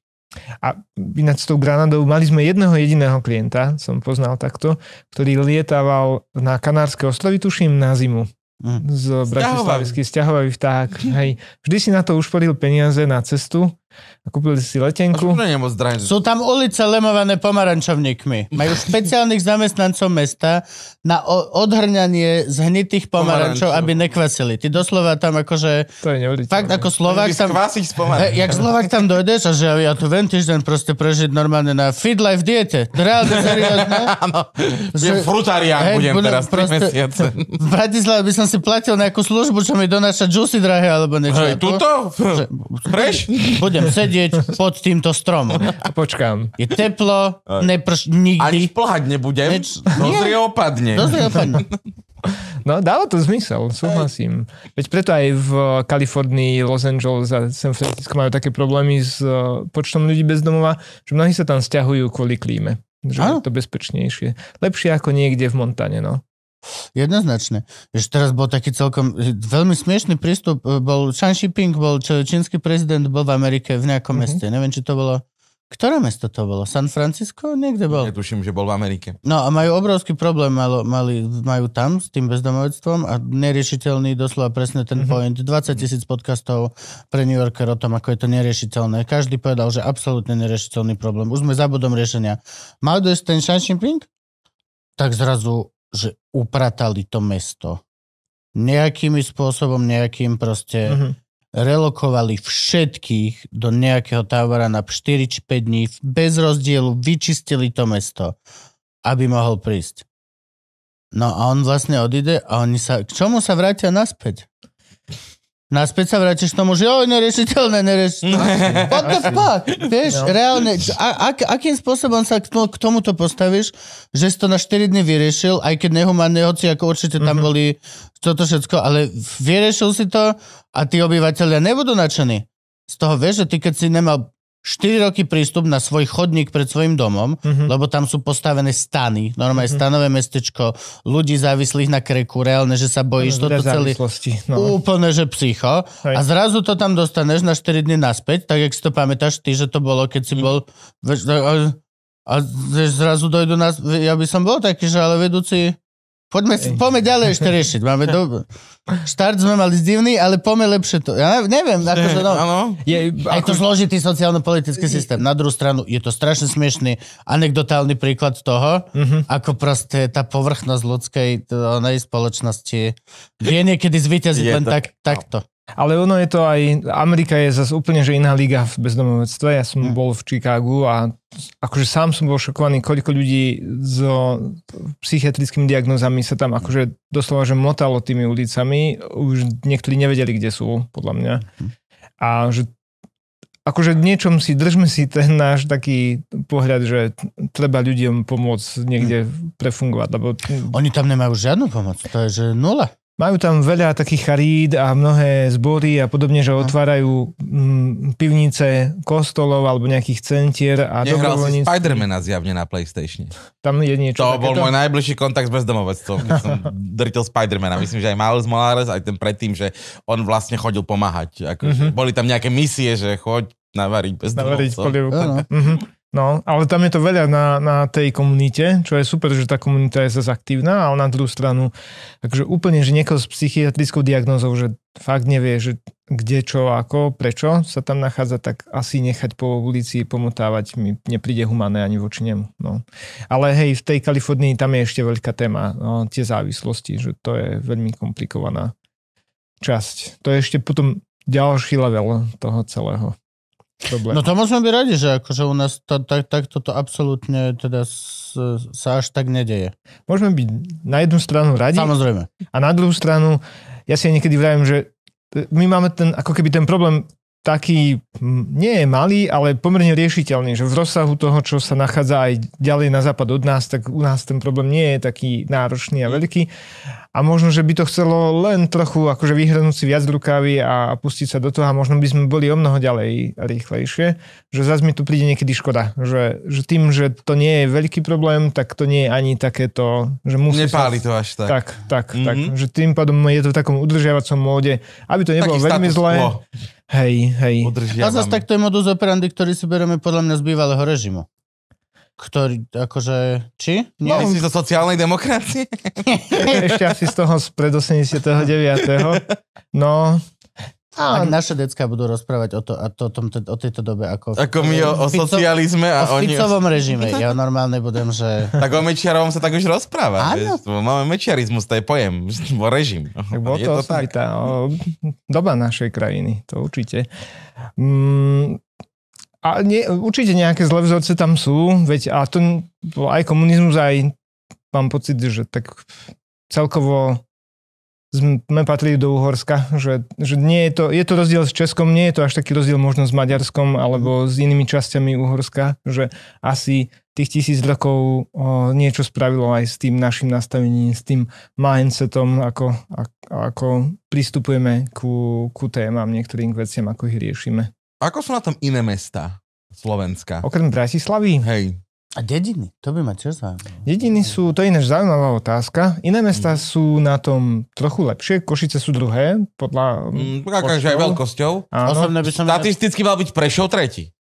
A ináč s tou Granadou mali sme jedného jediného klienta, som poznal takto, ktorý lietával na Kanárske ostrovy, tuším, na zimu. Mm. Z Bratislavský stiahovavý vták. Hej. Vždy si na to ušporil peniaze na cestu a kúpili si letenku. Sú tam ulice lemované pomarančovníkmi. Majú špeciálnych zamestnancov mesta na odhrňanie zhnitých pomarančov, aby nekvasili. Ty doslova tam akože... To je Fakt ako Slovák tam... He, jak Slovák tam dojdeš a že ja tu ven týždeň proste prežiť normálne na feed life diete. Reálne, seriózne. Áno. Že frutarián budem, budem teraz proste, mesiace. V Bratislave by som si platil nejakú službu, čo mi donáša juicy drahé alebo niečo. Hej, tuto? Fresh? Budem Budem sedieť pod týmto stromom. A počkám. Je teplo, neprš Ani nikdy. šplhať nebudem, Neč- dozrie opadne. Dosť opadne. No, dáva to zmysel, súhlasím. Veď preto aj v Kalifornii, Los Angeles a San Francisco majú také problémy s uh, počtom ľudí bez domova, že mnohí sa tam stiahujú kvôli klíme. Že Áno. je to bezpečnejšie. Lepšie ako niekde v Montane, no. Jednoznačne. Ešte teraz bol taký celkom veľmi smiešný prístup. E, Bol Xi Jinping, bol čínsky prezident, bol v Amerike v nejakom Mhm. meste. Neviem, či to bolo... Ktoré mesto to bolo? San Francisco? Niekde bol. Netuším, že bol v Amerike. No a majú obrovský problém, malo, mali, majú tam s tým bezdomovectvom a neriešiteľný doslova presne ten Mhm. point. 20 tisíc podcastov pre New Yorker o tom, ako je to neriešiteľné. Každý povedal, že absolútne neriešiteľný problém. Už sme za bodom riešenia. Mal dojsť ten Xi Jinping? Tak zrazu, že upratali to mesto. Nejakými spôsobom, nejakým proste Mhm. relokovali všetkých do nejakého tábora na 4 či 5 dní, bez rozdielu vyčistili to mesto, aby mohol prísť. No a on vlastne odíde a oni sa, k čomu sa vrátia naspäť? Naspäť sa vrátiš tomu, že oj, neriešiteľné, neriešiteľné. What the fuck? Vieš, No. reálne, a, ak, akým spôsobom sa k, tomu- k tomuto postavíš, že si to na 4 dny vyriešil, aj keď nehumánne, hoci ako určite tam Mhm. boli toto všetko, ale vyriešil si to a tí obyvateľia nebudú nadšení. Z toho vieš, že ty keď si nemal 4 roky prístup na svoj chodník pred svojim domom, Mhm. lebo tam sú postavené stany, normálne Mhm. stanové mestečko, ľudí závislých na kreku, reálne, že sa bojíš, toto celý... závislosti. No. Úplne, že psycho. Hej. A zrazu to tam dostaneš na 4 dny naspäť, tak jak si to pamätáš ty, že to bolo, keď si bol... Vieš, a, zrazu dojdu nás... Ja by som bol taký, že ale vedúci... Poďme, Hej. poďme ďalej ešte riešiť. Máme do... Štart sme mali divný, ale poďme lepšie to. Ja neviem, akože no... Áno. Je, Je to zložitý sociálno-politický systém. Na druhú stranu je to strašne smiešný anekdotálny príklad toho, Mhm. ako proste tá povrchnosť ľudskej to, onej spoločnosti vie niekedy zvíťaziť Je len to- tak, takto. Ale ono je to aj, Amerika je zase úplne že iná liga v bezdomovectve. Ja som Hm. bol v Chicagu a akože sám som bol šokovaný, koľko ľudí so psychiatrickými diagnózami sa tam akože doslova, že motalo tými ulicami. Už niektorí nevedeli, kde sú, podľa mňa. Hm. A že akože v niečom si, držme si ten náš taký pohľad, že treba ľuďom pomôcť niekde prefungovať, lebo Oni tam nemajú žiadnu pomoc. To je, že nula. Majú tam veľa takých charít a mnohé zbory a podobne, že otvárajú mm, pivnice kostolov alebo nejakých centier a Nehral si. Spidermana zjavne na Playstatione. Tam je niečo To bol takéto. môj najbližší kontakt s bezdomovectvom, keď som drtil Spidermana. Myslím, že aj Miles Morales, aj ten predtým, že on vlastne chodil pomáhať. Ako, Mhm. Boli tam nejaké misie, že choď navariť Navariť bezdomovcom. polievku. No, ale tam je to veľa na, na tej komunite, čo je super, že tá komunita je zase aktívna, ale na druhú stranu, takže úplne, že niekoho s psychiatrickou diagnózou, že fakt nevie, že kde, čo, ako, prečo sa tam nachádza, tak asi nechať po ulici pomotávať mi nepríde humané ani voči nemu. No. Ale hej, v tej Kalifornii tam je ešte veľká téma, no, tie závislosti, že to je veľmi komplikovaná časť. To je ešte potom ďalší level toho celého problému. No to môžeme byť radi, že akože u nás to, tak, tak toto absolútne teda s, sa až tak nedeje. Môžeme byť na jednu stranu radi Samozrejme. a na druhú stranu, ja si niekedy vravím, že my máme ten, ako keby ten problém taký, nie je malý, ale pomerne riešiteľný, že v rozsahu toho, čo sa nachádza aj ďalej na západ od nás, tak u nás ten problém nie je taký náročný a veľký. A možno, že by to chcelo len trochu akože vyhrnúť si viac rukávy a pustiť sa do toho a možno by sme boli o mnoho ďalej a rýchlejšie. Že zase mi tu príde niekedy škoda, že, že tým, že to nie je veľký problém, tak to nie je ani takéto, že musí Nepáli sa... to až tak. Tak, tak, Mhm. tak. Že tým pádom je to v takom udržiavacom móde, aby to nebolo Taký veľmi zlé. quo Hej, hej. A zase takto je modus operandi, ktorý si bereme podľa mňa z bývalého režimu. Ktorý, akože, či? Nie? Myslíš zo sociálnej demokracie? Ešte asi z toho z pred 89. No, Ak a, naše decka budú rozprávať o, to, a to, tom, o tejto dobe ako... Ako my o, o socializme a o oni... Ficovom režime. Ja normálne budem, že... Tak o Mečiarovom sa tak už rozpráva. Áno. Máme mečiarizmus, to je pojem, o režim. tak bolo je to, to tak. osobitá o, doba našej krajiny, to určite. Mm, a nie, určite nejaké zlé vzorce tam sú, veď a to aj komunizmus, aj mám pocit, že tak celkovo sme patrili do Uhorska, že, že nie je to, je to rozdiel s Českom, nie je to až taký rozdiel možno s Maďarskom alebo s inými časťami Uhorska, že asi tých tisíc rokov o, niečo spravilo aj s tým našim nastavením, s tým mindsetom, ako, ako, ako pristupujeme ku, ku témam, niektorým veciam, ako ich riešime. Ako sú na tom iné mesta Slovenska? Okrem Bratislavy? Hej. A dediny, to by ma tiež zaujímalo. Dediny sú, to je ináč zaujímavá otázka. Iné mesta Mhm. sú na tom trochu lepšie, Košice sú druhé, podľa... Mm, akože aj veľkosťou. Áno. Osobne by som... Statisticky mal byť Prešov tretí.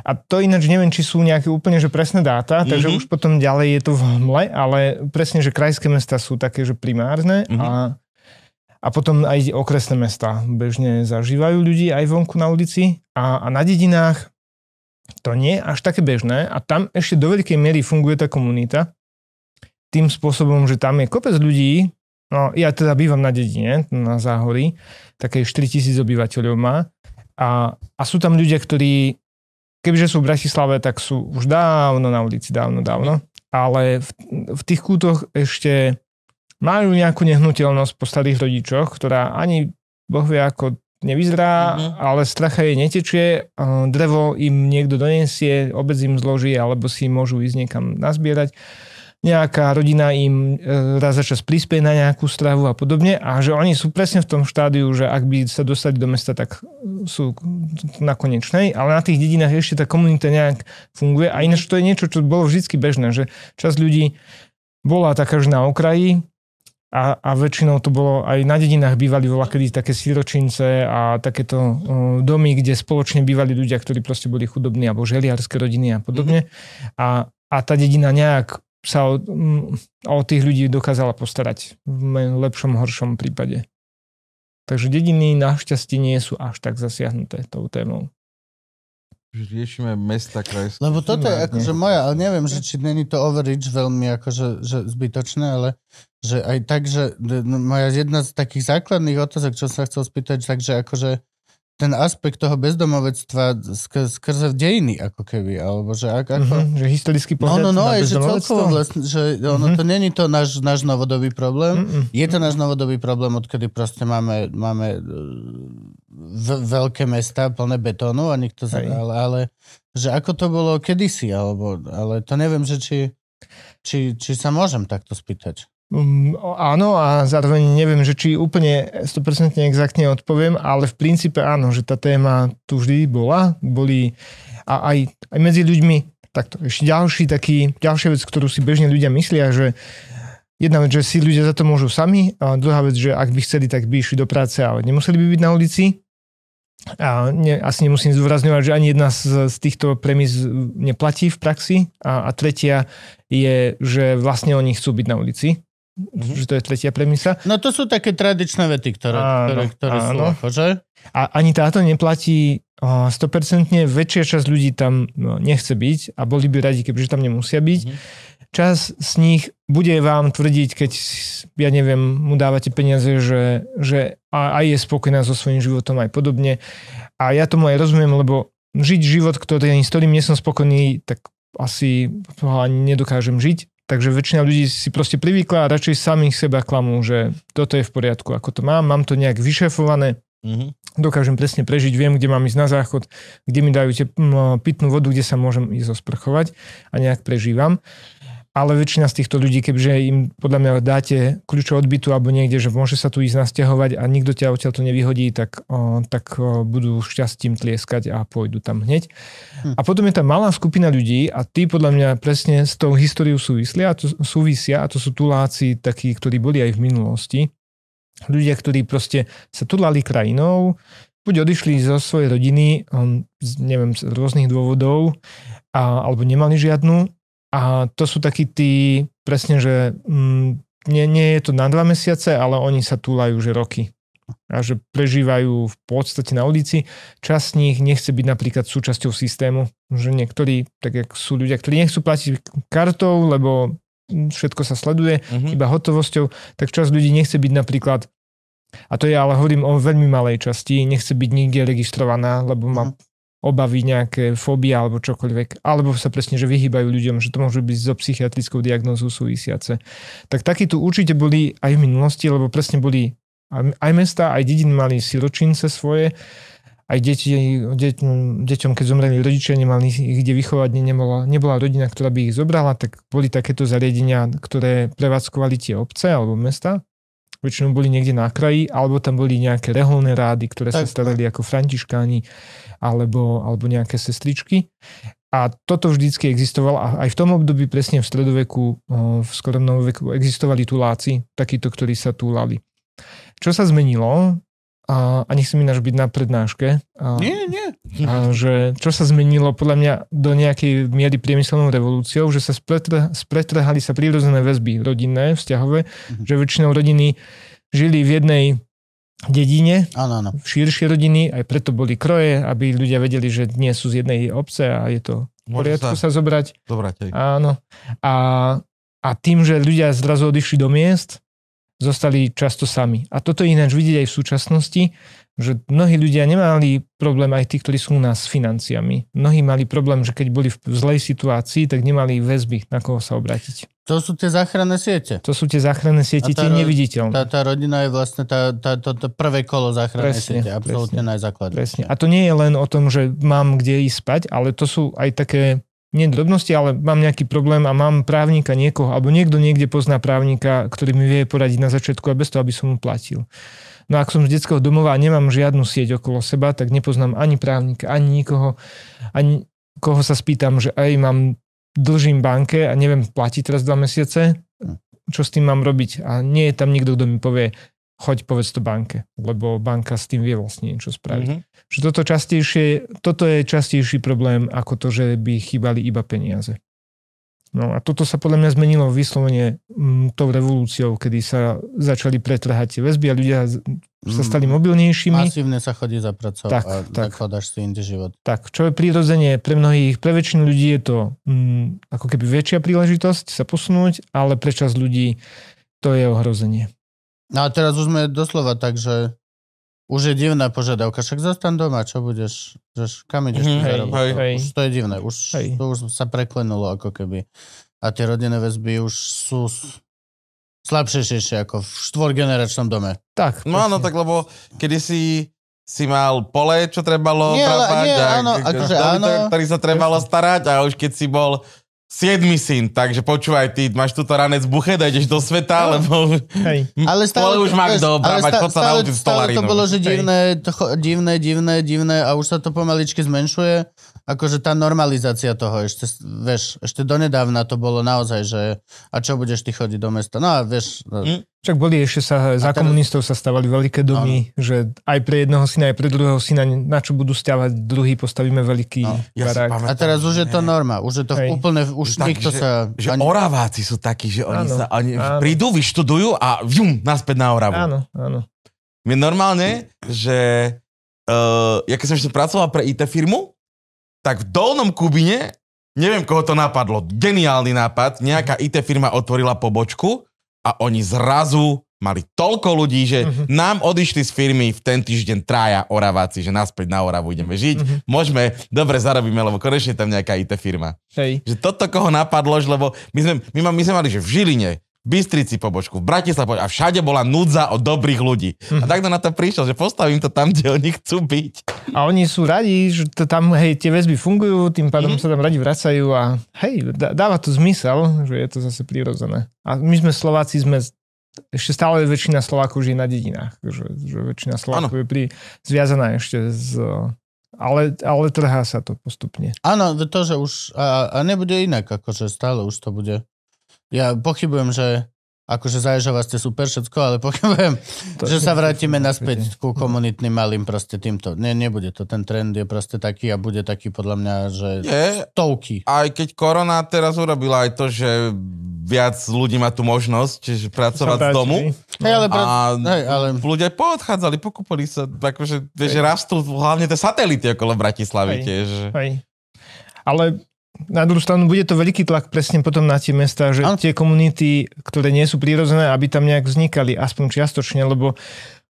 A to ináč neviem, či sú nejaké úplne že presné dáta, takže Mhm. už potom ďalej je to v hmle, ale presne, že krajské mesta sú také, že primárne Mhm. a, a potom aj okresné mesta bežne zažívajú ľudí aj vonku na ulici a, a na dedinách to nie je až také bežné a tam ešte do veľkej miery funguje tá komunita tým spôsobom, že tam je kopec ľudí, no ja teda bývam na dedine, na Záhorí, také 4000 obyvateľov má a, a sú tam ľudia, ktorí kebyže sú v Bratislave, tak sú už dávno na ulici, dávno, dávno. Ale v, v tých kútoch ešte majú nejakú nehnuteľnosť po starých rodičoch, ktorá ani Boh vie ako nevyzerá, Mhm. ale stracha jej netečie, drevo im niekto donesie, obec im zloží, alebo si môžu ísť niekam nazbierať. Nejaká rodina im e, raz za čas prispie na nejakú stravu a podobne a že oni sú presne v tom štádiu, že ak by sa dostali do mesta, tak sú na konečnej, ale na tých dedinách ešte tá komunita nejak funguje a ináč to je niečo, čo bolo vždy bežné, že časť ľudí bola taká, že na okraji a, a väčšinou to bolo aj na dedinách bývali voľa kedy také siročince a takéto uh, domy, kde spoločne bývali ľudia, ktorí proste boli chudobní alebo želiarské rodiny a podobne. A, a tá dedina nejak sa o, mm, o tých ľudí dokázala postarať v lepšom, horšom prípade. Takže dediny našťastie nie sú až tak zasiahnuté tou témou. Riešime mesta, krajské. Lebo toto je akože moja, ale neviem, že či není to overreach veľmi akože že zbytočné, ale že aj tak, že d- n- moja jedna z takých základných otázok, čo sa chcel spýtať, takže akože ten aspekt toho bezdomovectva sk- skrze dejiny, ako keby, alebo že ak, ako... Mhm, že historický No, pohľad no, no, na aj že celkovo vlastne, že ono Mhm. to není to náš, náš novodobý problém, Mm-mm. je to náš novodobý problém, odkedy proste máme, máme veľké mesta plné betónu a nikto sa, ale, ale že ako to bolo kedysi, alebo, ale to neviem, že či, či, či sa môžem takto spýtať. Um, áno a zároveň neviem, že či úplne 100% exaktne odpoviem, ale v princípe áno, že tá téma tu vždy bola, boli a aj, aj medzi ľuďmi, takto ešte ďalší taký, ďalšia vec, ktorú si bežne ľudia myslia, že jedna vec, že si ľudia za to môžu sami a druhá vec, že ak by chceli, tak by išli do práce, ale nemuseli by byť na ulici. A ne, asi nemusím zdôrazňovať, že ani jedna z, z týchto premis neplatí v praxi. A, a tretia je, že vlastne oni chcú byť na ulici. Mhm. Že to je tretia premisa. No to sú také tradičné vety, ktoré, Áno, ktoré, ktoré sú áno. akože. A ani táto neplatí o, 100%. Väčšia časť ľudí tam no, nechce byť a boli by radi, kebyže tam nemusia byť. Mhm. Čas z nich bude vám tvrdiť, keď, ja neviem, mu dávate peniaze, že, že a- aj je spokojná so svojím životom aj podobne. A ja tomu aj rozumiem, lebo žiť život, ktorý, s ktorým nie som spokojný, tak asi ho ani nedokážem žiť. Takže väčšina ľudí si proste privykla a radšej samých seba klamú, že toto je v poriadku, ako to mám, mám to nejak vyšefované, Mhm. dokážem presne prežiť, viem, kde mám ísť na záchod, kde mi dajú tep- pitnú vodu, kde sa môžem ísť osprchovať a nejak prežívam. Ale väčšina z týchto ľudí, kebyže im podľa mňa dáte kľúče od bytu alebo niekde, že môže sa tu ísť nasťahovať a nikto ťa odtiaľ to nevyhodí, tak, o, tak o, budú šťastím tlieskať a pôjdu tam hneď. Hm. A potom je tam malá skupina ľudí a tí podľa mňa presne s tou históriou súvislia, a to, súvisia a to sú tuláci takí, ktorí boli aj v minulosti. Ľudia, ktorí proste sa tulali krajinou, buď odišli zo svojej rodiny, z, neviem, z rôznych dôvodov, a, alebo nemali žiadnu. A to sú takí tí, presne, že mm, nie, nie je to na dva mesiace, ale oni sa túlajú že roky. A že prežívajú v podstate na ulici. Časť z nich nechce byť napríklad súčasťou systému. Že niektorí, tak jak sú ľudia, ktorí nechcú platiť kartou, lebo všetko sa sleduje, Mhm. iba hotovosťou, tak časť ľudí nechce byť napríklad, a to ja ale hovorím o veľmi malej časti, nechce byť nikde registrovaná, lebo má Mhm. Obavy nejaké fóbie alebo čokoľvek, alebo sa presne, že vyhýbajú ľuďom, že to môže byť so psychiatrickou diagnózou súvisiace. Tak takí tu určite boli aj v minulosti, lebo presne boli aj mesta, aj dediny mali siročince svoje, aj deti, deť, deťom, keď zomreli rodičia, nemali ich kde vychovať, nebola, nebola rodina, ktorá by ich zobrala, tak boli takéto zariadenia, ktoré prevádzkovali tie obce alebo mesta. Väčšinou boli niekde na kraji, alebo tam boli nejaké reholné rády, ktoré tak. sa starali ako františkáni alebo, alebo nejaké sestričky. A toto vždycky existovalo a aj v tom období presne v stredoveku, v skorom veku existovali tuláci, takíto, ktorí sa túlali. Čo sa zmenilo, a, a nechcem ináč byť na prednáške. A, nie, nie. A, že čo sa zmenilo podľa mňa do nejakej miery priemyselnou revolúciou, že sa spretrhali, spretrhali sa prírodzené väzby rodinné, vzťahové, mm-hmm. že väčšinou rodiny žili v jednej dedine, áno, áno. širšie rodiny, aj preto boli kroje, aby ľudia vedeli, že nie sú z jednej obce a je to v poriadku sa, sa zobrať. Zobrať aj. Áno. A, a tým, že ľudia zrazu odišli do miest, zostali často sami. A toto je ináč vidieť aj v súčasnosti, že mnohí ľudia nemali problém aj tí, ktorí sú u nás s financiami. Mnohí mali problém, že keď boli v zlej situácii, tak nemali väzby, na koho sa obrátiť. To sú tie záchranné siete. To sú tie záchranné siete, tie neviditeľné. Tá, tá rodina je vlastne tá, tá, to, to prvé kolo záchrannej presne, siete, absolútne. Presne. A to nie je len o tom, že mám kde ísť spať, ale to sú aj také nie drobnosti, ale mám nejaký problém a mám právnika niekoho, alebo niekto niekde pozná právnika, ktorý mi vie poradiť na začiatku a bez toho, aby som mu platil. No ak som z detského domova a nemám žiadnu sieť okolo seba, tak nepoznám ani právnika, ani nikoho, ani koho sa spýtam, že aj mám, dlžím banke a neviem platiť teraz dva mesiace, čo s tým mám robiť. A nie je tam nikto, kto mi povie, choď povedz to banke, lebo banka s tým vie vlastne niečo spraviť. Mm-hmm. Že toto, častejšie, toto je častejší problém ako to, že by chýbali iba peniaze. No a toto sa podľa mňa zmenilo vyslovene m, tou revolúciou, kedy sa začali pretrhať tie väzby a ľudia sa mm. stali mobilnejšími. Masívne sa chodí zapracovať tak, a tak, zakladaš si inde život. Tak, čo je prírodzene pre mnohých, pre väčšinu ľudí je to m, ako keby väčšia príležitosť sa posunúť, ale pre čas ľudí to je ohrozenie. No a teraz už sme doslova tak, že už je divná požiadavka, však zostan doma, čo budeš, že kam ideš mm, hej, hej, hej. Už to je divné, už, hej. to už sa preklenulo ako keby. A tie rodinné väzby už sú slabšejšie ako v štvorgeneračnom dome. Tak. No áno, tak lebo kedy si si mal pole, čo trebalo nie, bravať, nie, áno, akože áno. ktorý sa trebalo starať a už keď si bol siedmy syn, takže počúvaj, ty máš túto ranec buchet a ideš do sveta, no. lebo Hej. ale stále, už má kto obrábať, chod sa naučiť Stále to bolo, že divné, to, divné, divné, divné a už sa to pomaličky zmenšuje. Akože tá normalizácia toho, ešte, vieš, ešte donedávna to bolo naozaj, že a čo budeš ty chodiť do mesta? No a vieš... Hm? Však boli ešte sa, za teraz... komunistov sa stavali veľké domy, no. že aj pre jedného syna, aj pre druhého syna, na čo budú stavať, druhý postavíme veľký no. barák. Ja a teraz už je to norma, už je to Hej. úplne, už tak, nikto že, sa... Že ani... Oraváci sú takí, že oni, áno, sa, oni áno. prídu, vyštudujú a vjum, naspäť na Oravu. Áno, áno. My normálne, že uh, ja keď som ešte pracoval pre IT firmu, tak v Dolnom Kubine, neviem koho to napadlo, geniálny nápad, nejaká IT firma otvorila pobočku a oni zrazu mali toľko ľudí, že uh-huh. nám odišli z firmy v ten týždeň traja Oraváci, že naspäť na Oravu ideme žiť. Uh-huh. Môžeme, dobre zarobíme, lebo konečne tam nejaká IT firma. Hej. Že toto koho napadlo, lebo my sme, my, my sme mali, že v Žiline, Bystrici pobočku, v Bratislave a všade bola núdza o dobrých ľudí. Uh-huh. A takto na to prišiel, že postavím to tam, kde oni chcú byť. A oni sú radi, že to tam, hej, tie väzby fungujú, tým pádom uh-huh. sa tam radi vracajú a hej, dáva to zmysel, že je to zase prirodzené. A my sme Slováci, sme ešte stále väčšina Slovákov žije na dedinách. Že, že väčšina Slovákov ano. je pri, zviazaná ešte z... Ale, ale trhá sa to postupne. Áno, to, že už... A, a nebude inak, akože stále už to bude. Ja pochybujem, že akože Zaježova ste super všetko, ale pochybujem, to že sa vrátime naspäť ku komunitným malým proste týmto. Nie, nebude to. Ten trend je proste taký a bude taký podľa mňa, že je, stovky. Aj keď korona teraz urobila aj to, že viac ľudí má tu možnosť že pracovať z domu. Hej, ale, pra... a hej, ale... ľudia poodchádzali, pokúpili sa, akože, vieš, rastú hlavne tie satelity okolo Bratislavy hej, tiež. Hej. Ale na druhú stranu bude to veľký tlak presne potom na tie mesta, že ano. tie komunity, ktoré nie sú prírodzené, aby tam nejak vznikali, aspoň čiastočne, lebo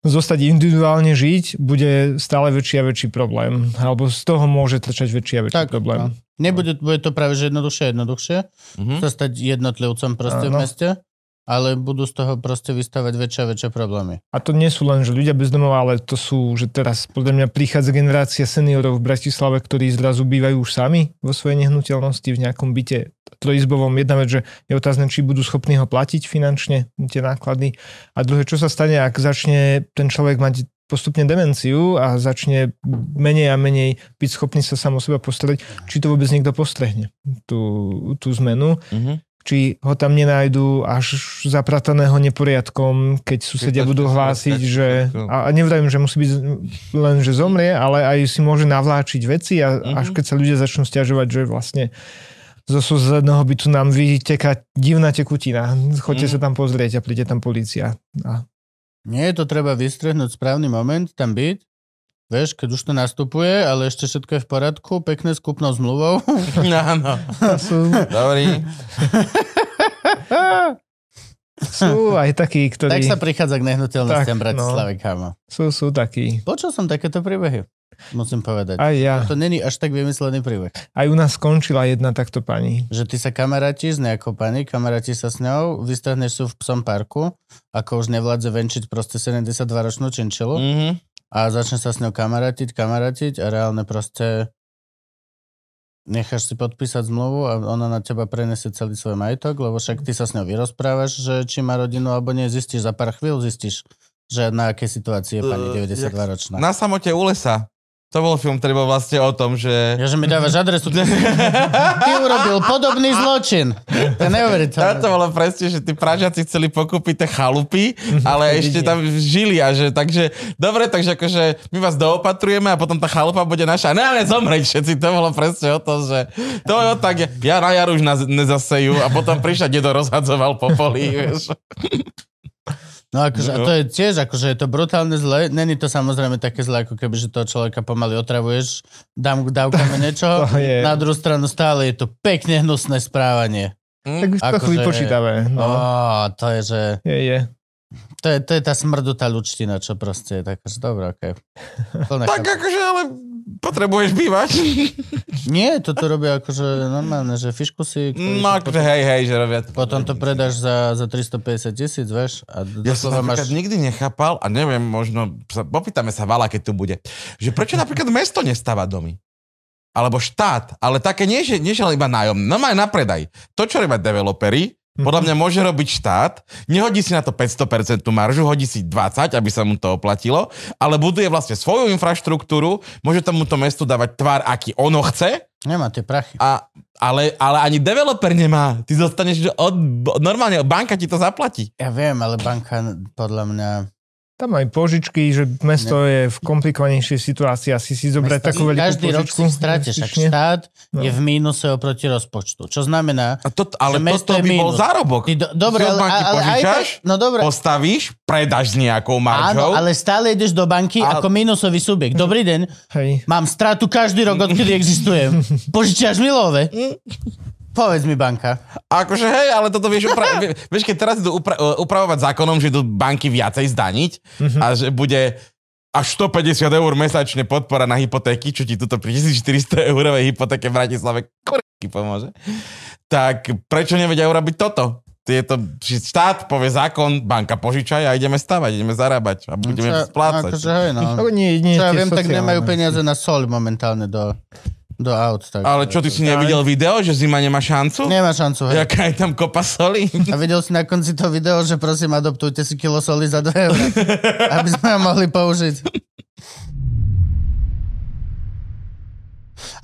zostať individuálne žiť bude stále väčší a väčší problém. Alebo z toho môže trčať väčší a väčší tak, problém. No. Nebude, bude to práve že jednoduchšie a jednoduchšie uh-huh. sa stať jednotlivcom proste ano. v meste. Ale budú z toho proste vystavať väčšie a väčšie problémy. A to nie sú len, že ľudia bez domova, ale to sú, že teraz podľa mňa prichádza generácia seniorov v Bratislave, ktorí zrazu bývajú už sami vo svojej nehnuteľnosti v nejakom byte trojizbovom. Jedna vec, že je otázne, či budú schopní ho platiť finančne, tie náklady. A druhé, čo sa stane, ak začne ten človek mať postupne demenciu a začne menej a menej byť schopný sa sám o seba postarať, či to vôbec niekto postrehne, tú, tú zmenu. Mhm. Či ho tam nenájdu až zaprataného neporiadkom, keď susedia budú hlásiť, tak- že... A nevravím, že musí byť len, že zomrie, ale aj si môže navláčiť veci a Mhm. až keď sa ľudia začnú stiažovať, že vlastne zo susedného bytu nám vyteká divná tekutina. Choďte Mhm. sa tam pozrieť a príde tam policia. A Nie je to treba vystrehnúť správny moment, tam byť. Vieš, keď už to nastupuje, ale ešte všetko je v poriadku, pekne s kúpnou zmluvou. Áno. Dobrý. sú aj takí, ktorí... tak sa prichádza k nehnuteľnostiam Tak, Bratislave, kámo. Sú, sú takí. Počul som takéto príbehy, musím povedať. Aj ja. To není až tak vymyslený príbeh. Aj u nás skončila jedna takto pani. Že ty sa kamarátiš s nejakou pani, kamaráti sa s ňou, vystrahneš sú v psom parku, ako už nevládze venčiť proste 72-ročnú činčilu Mhm. A začne sa s ňou kamarátiť, kamarátiť a reálne proste necháš si podpísať zmluvu a ona na teba prenesie celý svoj majetok, lebo však ty sa s ňou vyrozprávaš, že či má rodinu alebo nie, zistíš za pár chvíľ, zistíš, že na aké situácii je pani Eh, 92-ročná. Na samote u lesa. To bol film, ktorý bol vlastne o tom, že... Ja, že mi dávaš adresu. Ty urobil podobný zločin. To je neuveriteľné. to bolo presne, že tí Pražiaci chceli pokúpiť tie chalupy, ale ešte tam žili a že takže, dobre, takže akože my vás doopatrujeme a potom tá chalupa bude naša. Ne, ale zomreť všetci, to bolo presne o tom, že to je tak, ja na jar už nás nezasejú a potom prišiel dedo rozhadzoval po poli, vieš. No akože, a to je tiež, akože je to brutálne zle. Není to samozrejme také zle, ako keby, že toho človeka pomaly otravuješ, dám dávkame niečo. To je- Na druhú stranu stále je to pekne hnusné správanie. Tak už trochu Akože-. No. Ó, to je, že... Je, je. To je, to je tá smrdutá ľudština, čo proste je taká, že dobré, okej. Plné Tak akože, ale potrebuješ bývať. Nie, toto robia akože normálne, že fišku si... ktorý No akože hej, hej, že robia to. Potom to predáš za, za 350 tisíc, vieš? A Ja som napríklad nikdy nechápal, a neviem, možno, sa, popýtame sa Vala, keď tu bude, že prečo napríklad mesto nestáva domy? Alebo štát, ale také nie, že, nie, že iba nájom, no aj na predaj. To, čo robia developeri, podľa mňa môže robiť štát, nehodí si na to 500% maržu, hodí si 20, aby sa mu to oplatilo, ale buduje vlastne svoju infraštruktúru, môže tomuto mestu dávať tvar, aký ono chce, Nemá tie prachy. a, ale, ale ani developer nemá. Ty zostaneš od, normálne, banka ti to zaplatí. Ja viem, ale banka podľa mňa... Tam aj požičky, že mesto je v komplikovanejšej situácii. Asi si zobrať Mesta- takú veľkú Každý rok požičku. si stráte, však investične. štát No. je v mínuse oproti rozpočtu. Čo znamená, A to, ale Že mesto toto je by bol zárobok. ty do, dobre, ale, banky ale, aj požičaš, tak, no dobre, postavíš, predáš s nejakou áno, maržou. ale stále ideš do banky A- ako mínusový subjekt. Dobrý deň, Hej. mám stratu každý rok, odkedy existujem. Požičiaš mi love? Povedz mi banka. Akože hej, ale toto vieš, upra- vie- vieš keď teraz idú upra- e, upravovať zákonom, že idú banky viacej zdaniť Mhm. a že bude až 150 eur mesačne podpora na hypotéky, čo ti tuto pri 1400 eurovej hypotéke v Bratislave kurky pomôže, tak prečo nevedia urobiť toto? Je to, že štát povie zákon, banka požičaj a ideme stavať, ideme zarábať a budeme Čo- splácať. Akože, hej, no. Nie, nie, Čo ja viem, tak sociálne. nemajú peniaze na sol momentálne do, do aut. Tak, Ale čo, ty si nevidel video, že zima nemá šancu? Nemá šancu, hej. Jaká je tam kopa soli? A videl si na konci to video, že prosím, adoptujte si kilo soli za 2 eur, aby sme ho mohli použiť.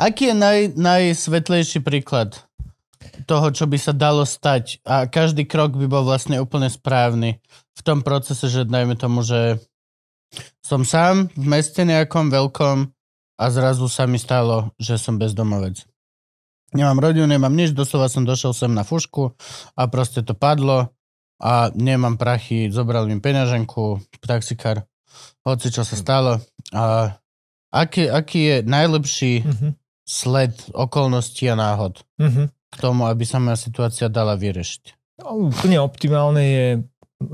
Aký je naj, najsvetlejší príklad toho, čo by sa dalo stať a každý krok by bol vlastne úplne správny v tom procese, že dajme tomu, že som sám v meste nejakom veľkom a zrazu sa mi stalo, že som bezdomovec. Nemám rodinu, nemám nič, doslova som došiel sem na fušku a proste to padlo a nemám prachy, zobral mi peňaženku, taxikár, hoci čo sa stalo. A aký, aký je najlepší Mhm. sled okolností a náhod Mhm. k tomu, aby sa moja situácia dala vyriešiť? No, úplne optimálne je,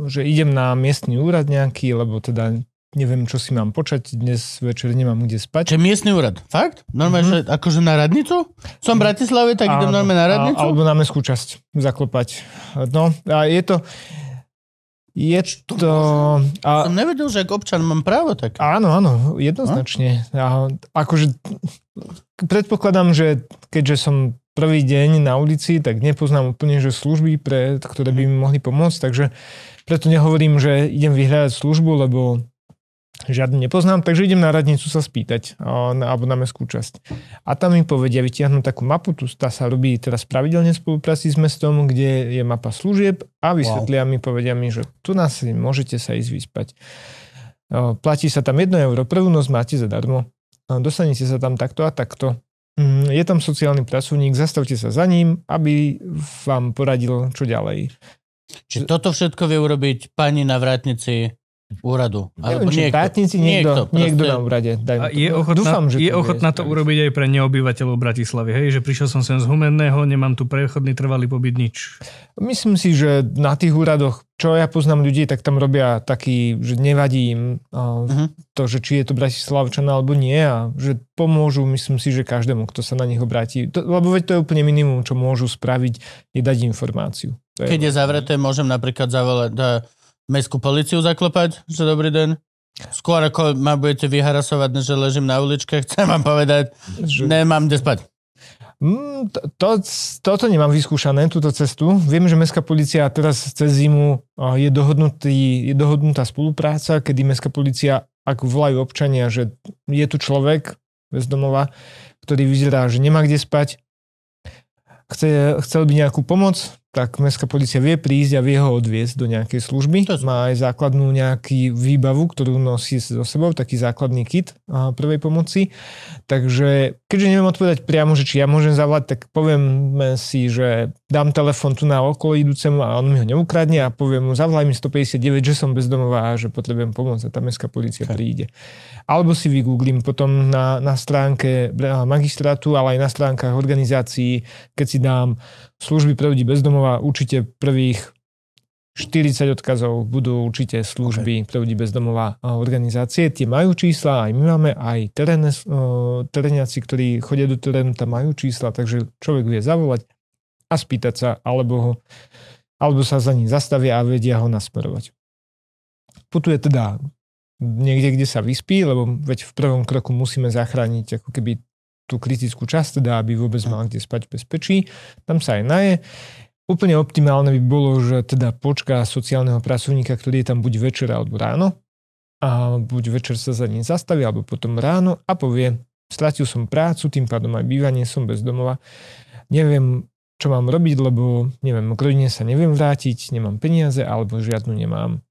že idem na miestny úrad nejaký, lebo teda neviem, čo si mám počať, dnes večer nemám kde spať. Čiže miestny úrad. Fakt? Normálne, mm-hmm. že akože na radnicu? Som v Bratislave, tak idem normálne na radnicu? Alebo na mestskú časť zaklopať. No, a je to... Je to... A, Som nevedel, že ako občan mám právo tak. Áno, áno, jednoznačne. A, akože predpokladám, že keďže som prvý deň na ulici, tak nepoznám úplne, že služby, pre, ktoré by mi mohli pomôcť, takže preto nehovorím, že idem vyhľadať službu, lebo žiadny nepoznám, takže idem na radnicu sa spýtať, alebo na mestskú časť. A tam mi povedia, vytiahnu takú mapu, tu tá sa robí teraz pravidelne v spolupráci s mestom, kde je mapa služieb a vysvetlia wow. mi, povedia mi, že tu nás môžete sa ísť vyspať. Platí sa tam 1 euro, prvú noc máte zadarmo. Dostanete sa tam takto a takto. Mm, je tam sociálny pracovník, zastavte sa za ním, aby vám poradil, čo ďalej. Čiže toto všetko vie urobiť pani na vrátnici úradu. Alebo Neviem, niekto, vrátnici, niekto, niekto, proste... niekto na úrade. Daj a je ochotná, Dúfam, že je ochotná to urobiť aj pre neobyvateľov Bratislavy, hej? že prišiel som sem z Humenného, nemám tu prechodný trvalý pobyt, nič. Myslím si, že na tých úradoch, čo ja poznám ľudí, tak tam robia taký, že nevadí im uh-huh. to, že či je to Bratislavčan alebo nie a že pomôžu, myslím si, že každému, kto sa na nich obráti. To, lebo veď to je úplne minimum, čo môžu spraviť, je dať informáciu. To Keď je, je zavreté, môžem napríklad zavolať, mestskú policiu zaklopať, že dobrý deň. Skôr ako ma budete vyharasovať, že ležím na uličke, chcem vám povedať, že... nemám kde spať. Mm, to, to, toto nemám vyskúšané, túto cestu. Viem, že Mestská policia teraz cez zimu je, dohodnutý, je dohodnutá spolupráca, kedy Mestská policia, ak volajú občania, že je tu človek bez domova, ktorý vyzerá, že nemá kde spať, chce, chcel by nejakú pomoc, tak mestská policia vie prísť a vie ho odviesť do nejakej služby. Má aj základnú nejaký výbavu, ktorú nosí so sebou, taký základný kit prvej pomoci. Takže keďže neviem odpovedať priamo, že či ja môžem zavolať, tak poviem si, že dám telefon tu na okolo idúcemu a on mi ho neukradne a poviem mu zavolaj mi 159, že som bezdomová a že potrebujem pomoc a tá mestská policia okay. príde. Alebo si vygooglím potom na, na stránke magistrátu, ale aj na stránkach organizácií, keď si dám služby pre ľudí bezdomova, určite prvých 40 odkazov budú určite služby okay. pre ľudí bezdomová organizácie. Tie majú čísla, aj my máme, aj teréne, teréniaci, ktorí chodia do terénu, tam majú čísla, takže človek vie zavolať a spýtať sa, alebo, ho, alebo sa za ním zastavia a vedia ho nasmerovať. Putuje teda niekde, kde sa vyspí, lebo veď v prvom kroku musíme zachrániť ako keby tú kritickú časť, teda aby vôbec mal kde spať v bezpečí. Tam sa aj naje. Úplne optimálne by bolo, že teda počká sociálneho pracovníka, ktorý je tam buď večer alebo ráno a buď večer sa za ním zastaví alebo potom ráno a povie, stratil som prácu, tým pádom aj bývanie, som bez domova, neviem, čo mám robiť, lebo neviem, k rodine sa neviem vrátiť, nemám peniaze alebo žiadnu nemám.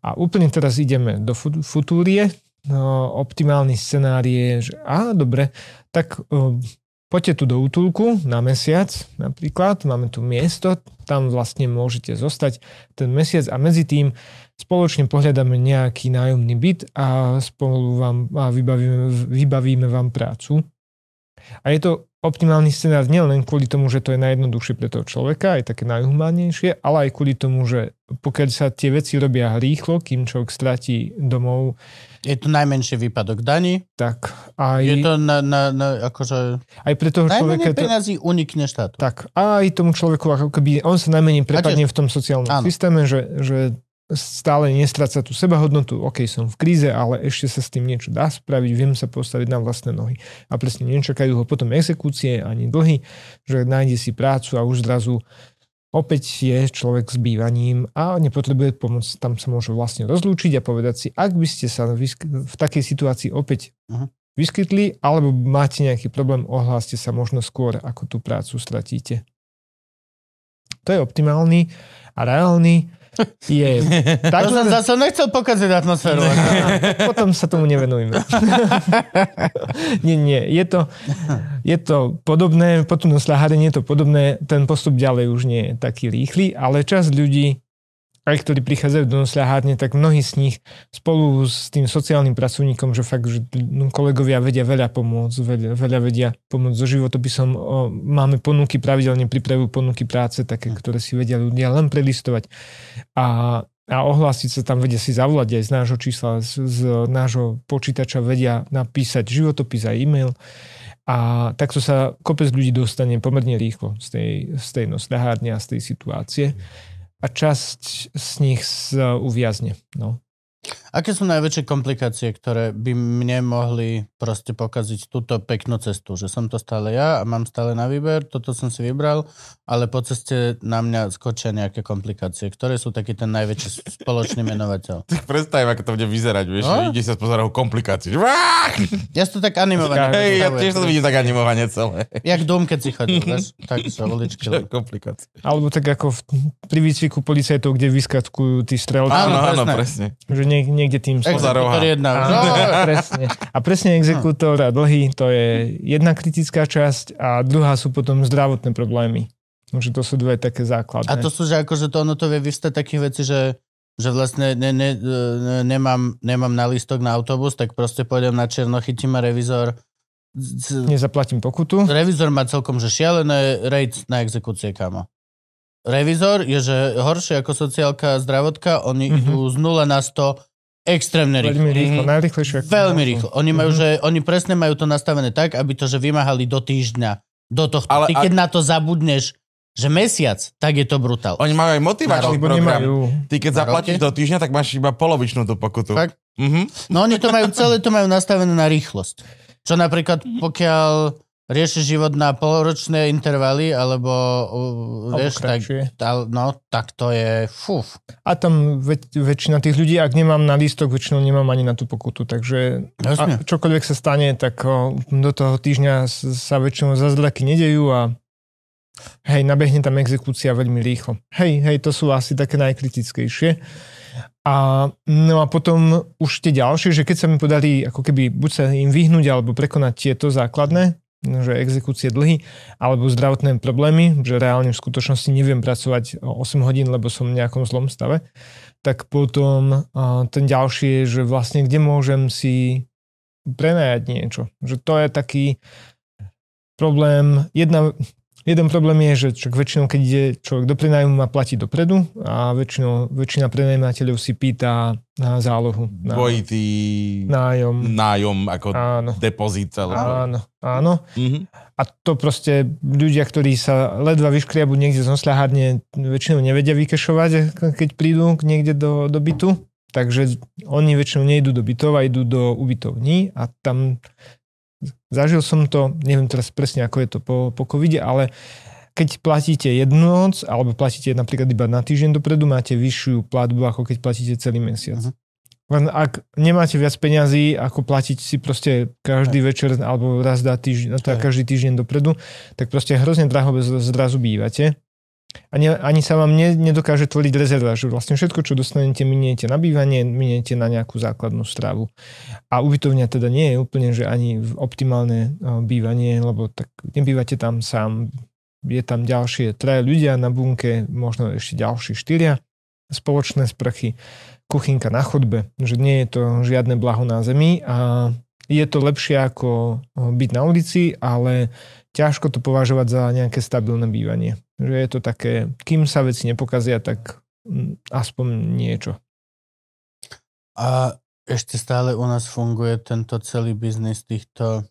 A úplne teraz ideme do futúrie. No, optimálny scenár je, že á, dobre, tak o, poďte tu do útulku na mesiac napríklad, máme tu miesto, tam vlastne môžete zostať ten mesiac a medzi tým spoločne pohľadáme nejaký nájomný byt a spolu vám a vybavíme, vybavíme vám prácu. A je to optimálny scenár nielen kvôli tomu, že to je najjednoduchšie pre toho človeka, aj také najhumánnejšie, ale aj kvôli tomu, že pokiaľ sa tie veci robia rýchlo, kým človek stratí domov. Je to najmenší výpadok daní. Tak. Aj, je to na, na, na akože... Aj pre toho človeka... To, unikne štátu. Tak. A aj tomu človeku, ako keby on sa najmenej prepadne v tom sociálnom áno. systéme, že, že stále nestráca tú sebahodnotu, ok, som v kríze, ale ešte sa s tým niečo dá spraviť, viem sa postaviť na vlastné nohy. A presne nečakajú ho potom exekúcie ani dlhy, že nájde si prácu a už zrazu opäť je človek s bývaním a nepotrebuje pomoc, tam sa môže vlastne rozlúčiť a povedať si, ak by ste sa v takej situácii opäť uh-huh. vyskytli, alebo máte nejaký problém, ohláste sa možno skôr, ako tú prácu stratíte. To je optimálny a reálny je. Tak, to som zase nechcel pokaziť atmosféru. Potom sa tomu nevenujeme. nie, nie. Je to, je to podobné, potom na je to podobné, ten postup ďalej už nie je taký rýchly, ale čas ľudí aj ktorí prichádzajú do nosľahárne, tak mnohí z nich spolu s tým sociálnym pracovníkom, že fakt, že no, kolegovia vedia veľa pomôcť, veľa, veľa vedia pomôcť so životopisom. O, máme ponuky, pravidelne pripravujú ponuky práce, také, hm. ktoré si vedia ľudia len prelistovať. A a ohlásiť sa tam, vedia si zavolať aj z nášho čísla, z, z nášho počítača vedia napísať životopis a e-mail a takto sa kopec ľudí dostane pomerne rýchlo z tej, z tej nosľahárne a z tej situácie a časť z nich z, uviazne. No. Aké sú najväčšie komplikácie, ktoré by mne mohli proste pokaziť túto peknú cestu? Že som to stále ja a mám stále na výber, toto som si vybral, ale po ceste na mňa skočia nejaké komplikácie. Ktoré sú taký ten najväčší spoločný menovateľ? Tak predstavím, ako to bude vyzerať, vieš, No? ide sa pozerať o komplikácií. Ja si to tak animované. Hej, ja tiež to vidím tak animovane celé. Jak dom, keď si chodil, vieš? Tak sa uličky. Komplikácie? Alebo tak ako v, pri výcviku policajtov, kde vyskatkujú tí strelci, Áno, Áno, áno, presne. že niek- niekde tým. Exekutor jedna. Áno, No, presne. A presne exekútor a dlhy, to je jedna kritická časť a druhá sú potom zdravotné problémy. Takže to sú dve také základné. A to sú, že akože to ono to vie vystať takých vecí, že, že vlastne ne, ne, ne, nemám, nemám na lístok na autobus, tak proste pôjdem na černo, chytím ma revizor. Z- Nezaplatím pokutu. Revizor má celkom, že šialené rate na exekúcie, kamo. Revizor je, že horšie ako sociálka a zdravotká, oni Mhm. idú z 0 na 100 extrémne rýchlo. Veľmi rýchlo, Mhm. ako Veľmi rýchlo. Oni majú, Mhm. že oni presne majú to nastavené tak, aby to, že vymáhali do týždňa, do tohto. Ale Ty keď na to zabudneš, že mesiac, tak je to brutál. Oni majú aj motivačný Lebo program. nemajú. Ty keď zaplatíš do týždňa, tak máš iba polovičnú tú pokutu. Fakt? Mhm. No oni to majú, celé to majú nastavené na rýchlosť. Čo napríklad, pokiaľ riešiš život na polročné intervaly, alebo uh, vieš, tak, no, tak to je, fuf. A tam väč- väčšina tých ľudí, ak nemám na lístok, väčšinou nemám ani na tú pokutu. Takže Jasne. a čokoľvek sa stane, tak o, do toho týždňa sa väčšinou zázraky nedejú a hej, nabehne tam exekúcia veľmi rýchlo. Hej, hej, to sú asi také najkritickejšie. A, no a potom už tie ďalšie, že keď sa mi podarí ako keby buď sa im vyhnúť alebo prekonať tieto základné, že exekúcie dlhy alebo zdravotné problémy, že reálne v skutočnosti neviem pracovať o 8 hodín, lebo som v nejakom zlom stave, tak potom ten ďalší je, že vlastne kde môžem si prenajať niečo. Že to je taký problém. Jedna, jeden problém je, že čak väčšinou, keď ide človek do prenájmu, má platiť dopredu a väčšinou, väčšina prenajímateľov si pýta na zálohu. Na Dvojitý nájom. nájom ako Áno, depozit celé. áno, áno. Mhm. A to proste ľudia, ktorí sa ledva vyškriabu niekde z nosľahárne, väčšinou nevedia vykešovať, keď prídu niekde do, do bytu. Takže oni väčšinou nejdú do bytov a idú do ubytovní a tam zažil som to, neviem teraz presne ako je to po, po covide, ale keď platíte jednu noc alebo platíte napríklad iba na týždeň dopredu, máte vyššiu platbu, ako keď platíte celý mesiac. Mhm. Len ak nemáte viac peňazí, ako platiť si proste každý večer alebo raz za týždeň, Hej. každý týždeň dopredu, tak proste hrozne draho zrazu bývate. Ani, ani sa vám ne, nedokáže tvoriť rezerva, že vlastne všetko, čo dostanete, miniete na bývanie, miniete na nejakú základnú stravu. A ubytovňa teda nie je úplne, že ani optimálne o, bývanie, lebo tak nebývate tam sám, je tam ďalšie traje ľudia na bunke, možno ešte ďalší štyria, spoločné sprchy, kuchynka na chodbe, že nie je to žiadne blaho na zemi a je to lepšie ako o, byť na ulici, ale ťažko to považovať za nejaké stabilné bývanie. Že je to také, kým sa veci nepokazia, tak mm, aspoň niečo. A ešte stále u nás funguje tento celý biznis týchto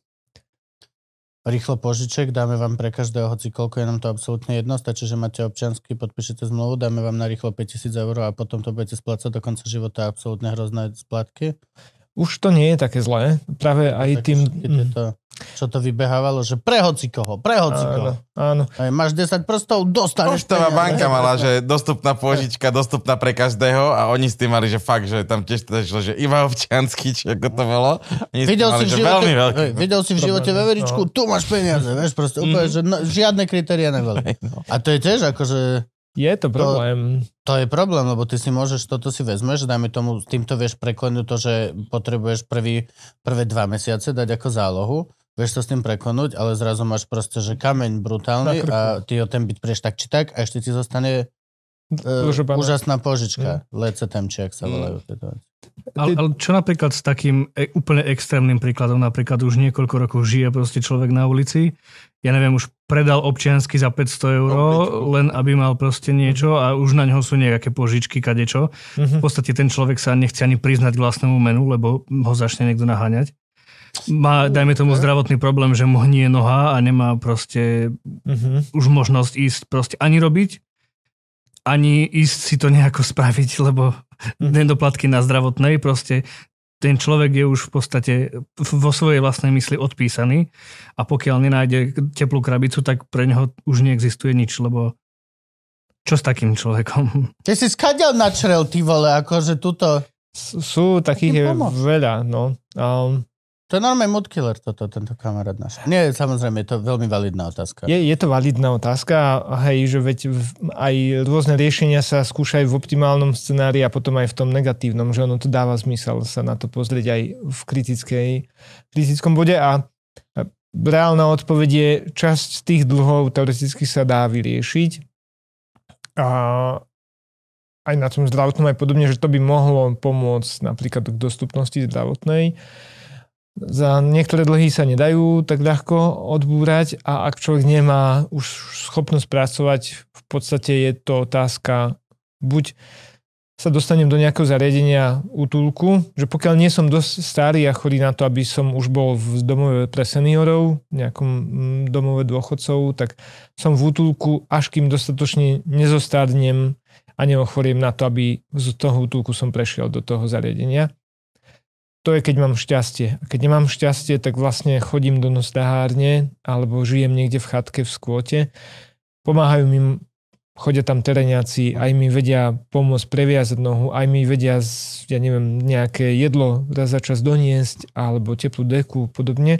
rýchlo požiček, dáme vám pre každého, hoci koľko je nám to absolútne jedno, stačí, že máte občiansky, podpíšete zmluvu, dáme vám na rýchlo 5000 eur a potom to budete splácať do konca života absolútne hrozné splátky. Už to nie je také zlé. Práve aj Také tým... tieto, čo to vybehávalo, že pre hoci koho, pre hoci koho. Áno, áno. Aj máš 10 prstov, dostaneš Poštová peniaze. banka mala, že dostupná pôžička, dostupná pre každého a oni s tým mali, že fakt, že tam tiež teda šlo, že iba občiansky, či ako to bolo. Oni Videl mali, si, že živote, veľmi veľký. hej, videl si v živote veveričku, no. tu máš peniaze, vieš, proste úplne, že no, žiadne kritéria neboli. No. A to je tiež akože, Je to problém. to je problém, lebo ty si môžeš, toto si vezmeš, dajme tomu, týmto vieš preklenúť to, že potrebuješ prvý, prvé dva mesiace dať ako zálohu, vieš sa s tým prekonúť, ale zrazu máš proste, že kameň brutálny a ty o ten byt prieš tak či tak a ešte ti zostane Uh, Dlžobaná. úžasná požička. Lecetemči, ak sa Mm. volajú. veci. Ale, ale čo napríklad s takým e, úplne extrémnym príkladom, napríklad už niekoľko rokov žije proste človek na ulici, ja neviem, už predal občiansky za 500 eur, Obličku. len aby mal proste niečo a už na ňo sú nejaké požičky, kadečo. Mhm. V podstate ten človek sa nechce ani priznať k vlastnému menu, lebo ho začne niekto naháňať. Má, dajme tomu, zdravotný problém, že mu hnie noha a nemá proste Mhm. už možnosť ísť proste ani robiť, ani ísť si to nejako spraviť, lebo Mhm. nedoplatky na zdravotnej, proste ten človek je už v podstate vo svojej vlastnej mysli odpísaný a pokiaľ nenájde teplú krabicu, tak pre neho už neexistuje nič, lebo čo s takým človekom? Ty si skadiaľ načrel, ty vole, akože tuto... S- Sú takých je veľa, no. Um, To je normálny mood killer, toto, tento kamarát náš. Nie, samozrejme, je to veľmi validná otázka. je, je to validná otázka hej, že veď aj rôzne riešenia sa skúšajú v optimálnom scenári a potom aj v tom negatívnom, že ono to dáva zmysel sa na to pozrieť aj v kritickej, kritickom bode a reálna odpoveď je, časť tých dlhov teoreticky sa dá vyriešiť a aj na tom zdravotnom aj podobne, že to by mohlo pomôcť napríklad k dostupnosti zdravotnej. Za niektoré dlhy sa nedajú tak ľahko odbúrať a ak človek nemá už schopnosť pracovať, v podstate je to otázka buď sa dostanem do nejakého zariadenia útulku, že pokiaľ nie som dosť starý a chorý na to, aby som už bol v domove pre seniorov, nejakom mm, domove dôchodcov, tak som v útulku, až kým dostatočne nezostárnem a neochoriem na to, aby z toho útulku som prešiel do toho zariadenia. To je, keď mám šťastie. A keď nemám šťastie, tak vlastne chodím do nostahárne alebo žijem niekde v chatke v skvote. Pomáhajú mi, chodia tam tereňáci, aj mi vedia pomôcť previazať nohu, aj mi vedia, ja neviem, nejaké jedlo raz za čas doniesť alebo teplú deku podobne.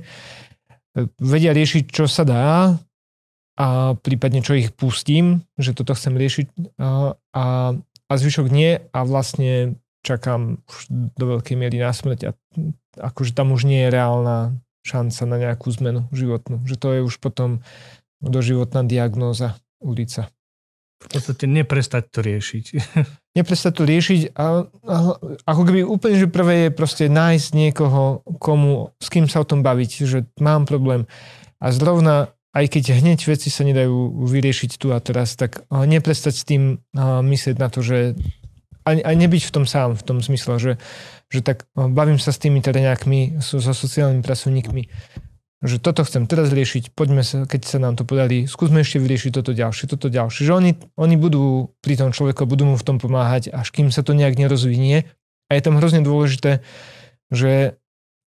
Vedia riešiť, čo sa dá a prípadne čo ich pustím, že toto chcem riešiť a, a, a zvyšok nie a vlastne čakám už do veľkej miery na smrť a akože tam už nie je reálna šanca na nejakú zmenu životnú. Že to je už potom doživotná diagnóza ulica. V podstate neprestať to riešiť. Neprestať to riešiť a, a ako keby úplne, že prvé je proste nájsť niekoho, komu, s kým sa o tom baviť, že mám problém a zrovna aj keď hneď veci sa nedajú vyriešiť tu a teraz, tak neprestať s tým myslieť na to, že aj, aj nebyť v tom sám, v tom zmysle, že, že tak a, bavím sa s tými tereňákmi, so, so sociálnymi pracovníkmi, že toto chcem teraz riešiť, poďme sa, keď sa nám to podarí, skúsme ešte vyriešiť toto ďalšie, toto ďalšie. Že oni, oni budú pri tom človeku, budú mu v tom pomáhať, až kým sa to nejak nerozvinie. A je tam hrozne dôležité, že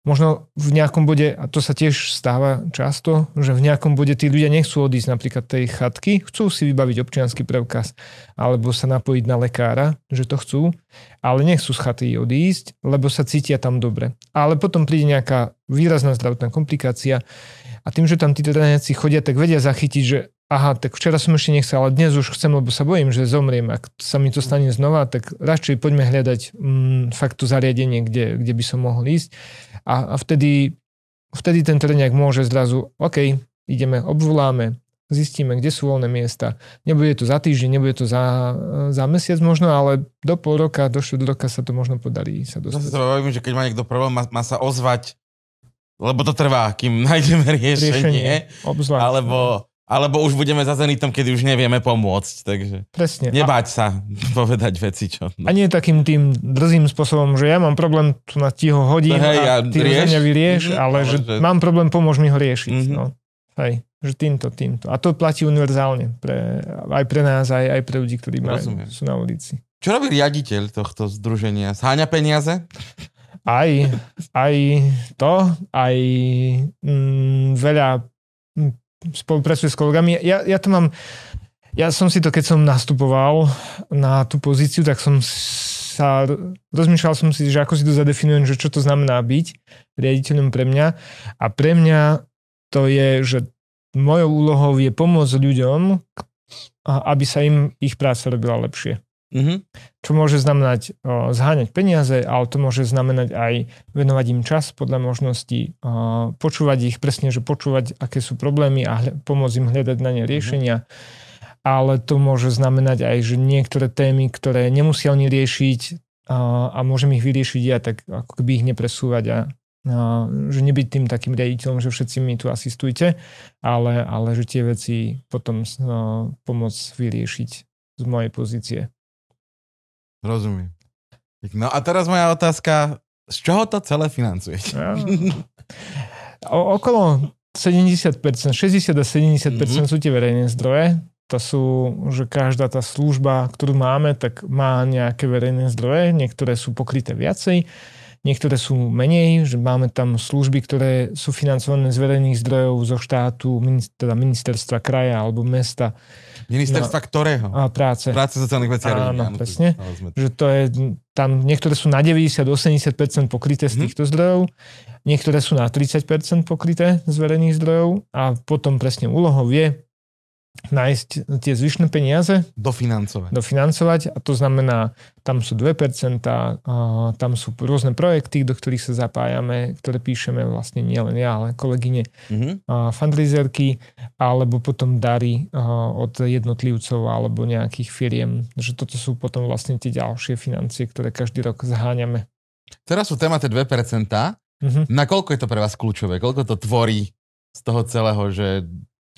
možno v nejakom bode, a to sa tiež stáva často, že v nejakom bode tí ľudia nechcú odísť napríklad tej chatky, chcú si vybaviť občianský preukaz alebo sa napojiť na lekára, že to chcú, ale nechcú z chaty odísť, lebo sa cítia tam dobre. Ale potom príde nejaká výrazná zdravotná komplikácia a tým, že tam tí teréniaci chodia, tak vedia zachytiť, že aha, tak včera som ešte nechcel, ale dnes už chcem, lebo sa bojím, že zomriem. Ak sa mi to stane znova, tak radšej poďme hľadať mm, fakt to zariadenie, kde, kde by som mohol ísť. A, a vtedy, vtedy ten teréniak môže zrazu, OK, ideme, obvoláme, zistíme, kde sú voľné miesta. Nebude to za týždeň, nebude to za, za mesiac možno, ale do pol roka, do štvrť roka sa to možno podarí sa Zase dostať. sa bavím, že keď má niekto problém, má, má sa ozvať, lebo to trvá, kým nájdeme riešenie, Riešenie, obzvlášť. alebo, alebo už budeme za zenitom, kedy už nevieme pomôcť, takže Presne. A, nebáť sa povedať veci, čo... a nie takým tým drzým spôsobom, že ja mám problém, tu na ti ho hodím Hej, a a ty ho rieš. vyrieš, Mhm, ale ale že že- mám problém, pomôž mi ho riešiť. Mhm. No. Hej, že týmto, týmto. A to platí univerzálne pre, aj pre nás, aj, aj pre ľudí, ktorí majú, sú na ulici. Čo robí riaditeľ tohto združenia? Zháňa peniaze? Aj, aj to, aj mm, veľa mm, spolupracuje s kolegami. Ja, ja to mám, ja som si to, keď som nastupoval na tú pozíciu, tak som sa, rozmýšľal som si, že ako si to zadefinujem, že čo to znamená byť riaditeľom pre mňa. A pre mňa to je, že mojou úlohou je pomôcť ľuďom, aby sa im ich práca robila lepšie Mhm. čo môže znamenať o, zháňať peniaze, ale to môže znamenať aj venovať im čas podľa možností, o, počúvať ich presne, že počúvať, aké sú problémy a hľa, pomôcť im hľadať na ne riešenia. ale to môže znamenať aj, že niektoré témy, ktoré nemusia oni riešiť a, a môžem ich vyriešiť ja, tak ako keby ich nepresúvať a, a že nebyť tým takým riaditeľom, že všetci mi tu asistujte, ale, ale že tie veci potom a, pomôcť vyriešiť z mojej pozície. Rozumiem. No a teraz moja otázka, z čoho to celé financujete? Ja. O, okolo 70%, 60 a 70% mm-hmm. sú tie verejné zdroje. To sú, že každá tá služba, ktorú máme, tak má nejaké verejné zdroje. Niektoré sú pokryté viacej, niektoré sú menej, že máme tam služby, ktoré sú financované z verejných zdrojov zo štátu, teda ministerstva kraja alebo mesta. Ministerstva no, ktorého? A práce. Práce sociálnych vecí. Áno, presne. Že to je, tam niektoré sú na 90-80% pokryté z mhm. týchto zdrojov, niektoré sú na 30% pokryté z verejných zdrojov a potom presne úlohou je nájsť tie zvyšné peniaze. Dofinancovať. Dofinancovať a to znamená, tam sú 2%, a tam sú rôzne projekty, do ktorých sa zapájame, ktoré píšeme vlastne nielen ja, ale kolegyne mm-hmm. fundraiserky, alebo potom dary od jednotlivcov alebo nejakých firiem. Že toto sú potom vlastne tie ďalšie financie, ktoré každý rok zháňame. Teraz sú téma tie 2%. Mm-hmm. Nakoľko je to pre vás kľúčové? Koľko to tvorí z toho celého, že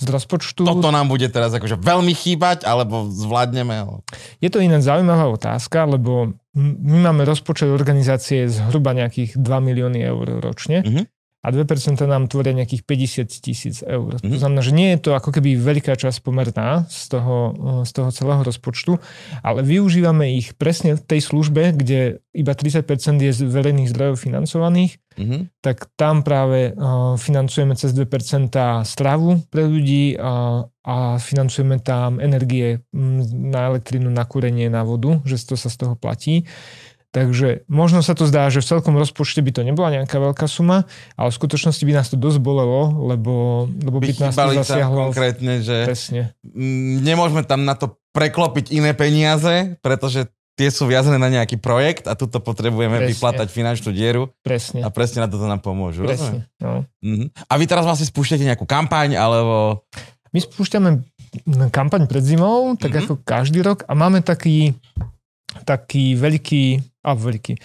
z rozpočtu. Toto nám bude teraz akože veľmi chýbať, alebo zvládneme? Je to iná zaujímavá otázka, lebo my máme rozpočet organizácie zhruba nejakých 2 milióny eur ročne. Uh-huh a 2% nám tvoria nejakých 50 tisíc eur. Mm-hmm. To znamená, že nie je to ako keby veľká časť pomerná z toho, z toho celého rozpočtu, ale využívame ich presne v tej službe, kde iba 30% je z verejných zdrojov financovaných, mm-hmm. tak tam práve uh, financujeme cez 2% stravu pre ľudí a, a financujeme tam energie na elektrínu, na kúrenie, na vodu, že to sa z toho platí. Takže možno sa to zdá, že v celkom rozpočte by to nebola nejaká veľká suma, ale v skutočnosti by nás to dosť bolelo, lebo, lebo by, by nás to zasiahlo. konkrétne, že presne. nemôžeme tam na to preklopiť iné peniaze, pretože tie sú viazané na nejaký projekt a tuto potrebujeme presne. vyplatať finančnú dieru. Presne. A presne na toto nám pomôžu. Presne. No. Uh-huh. A vy teraz vlastne spúšťate nejakú kampaň, alebo... My spúšťame kampaň pred zimou, tak uh-huh. ako každý rok a máme taký taký veľký, a veľký,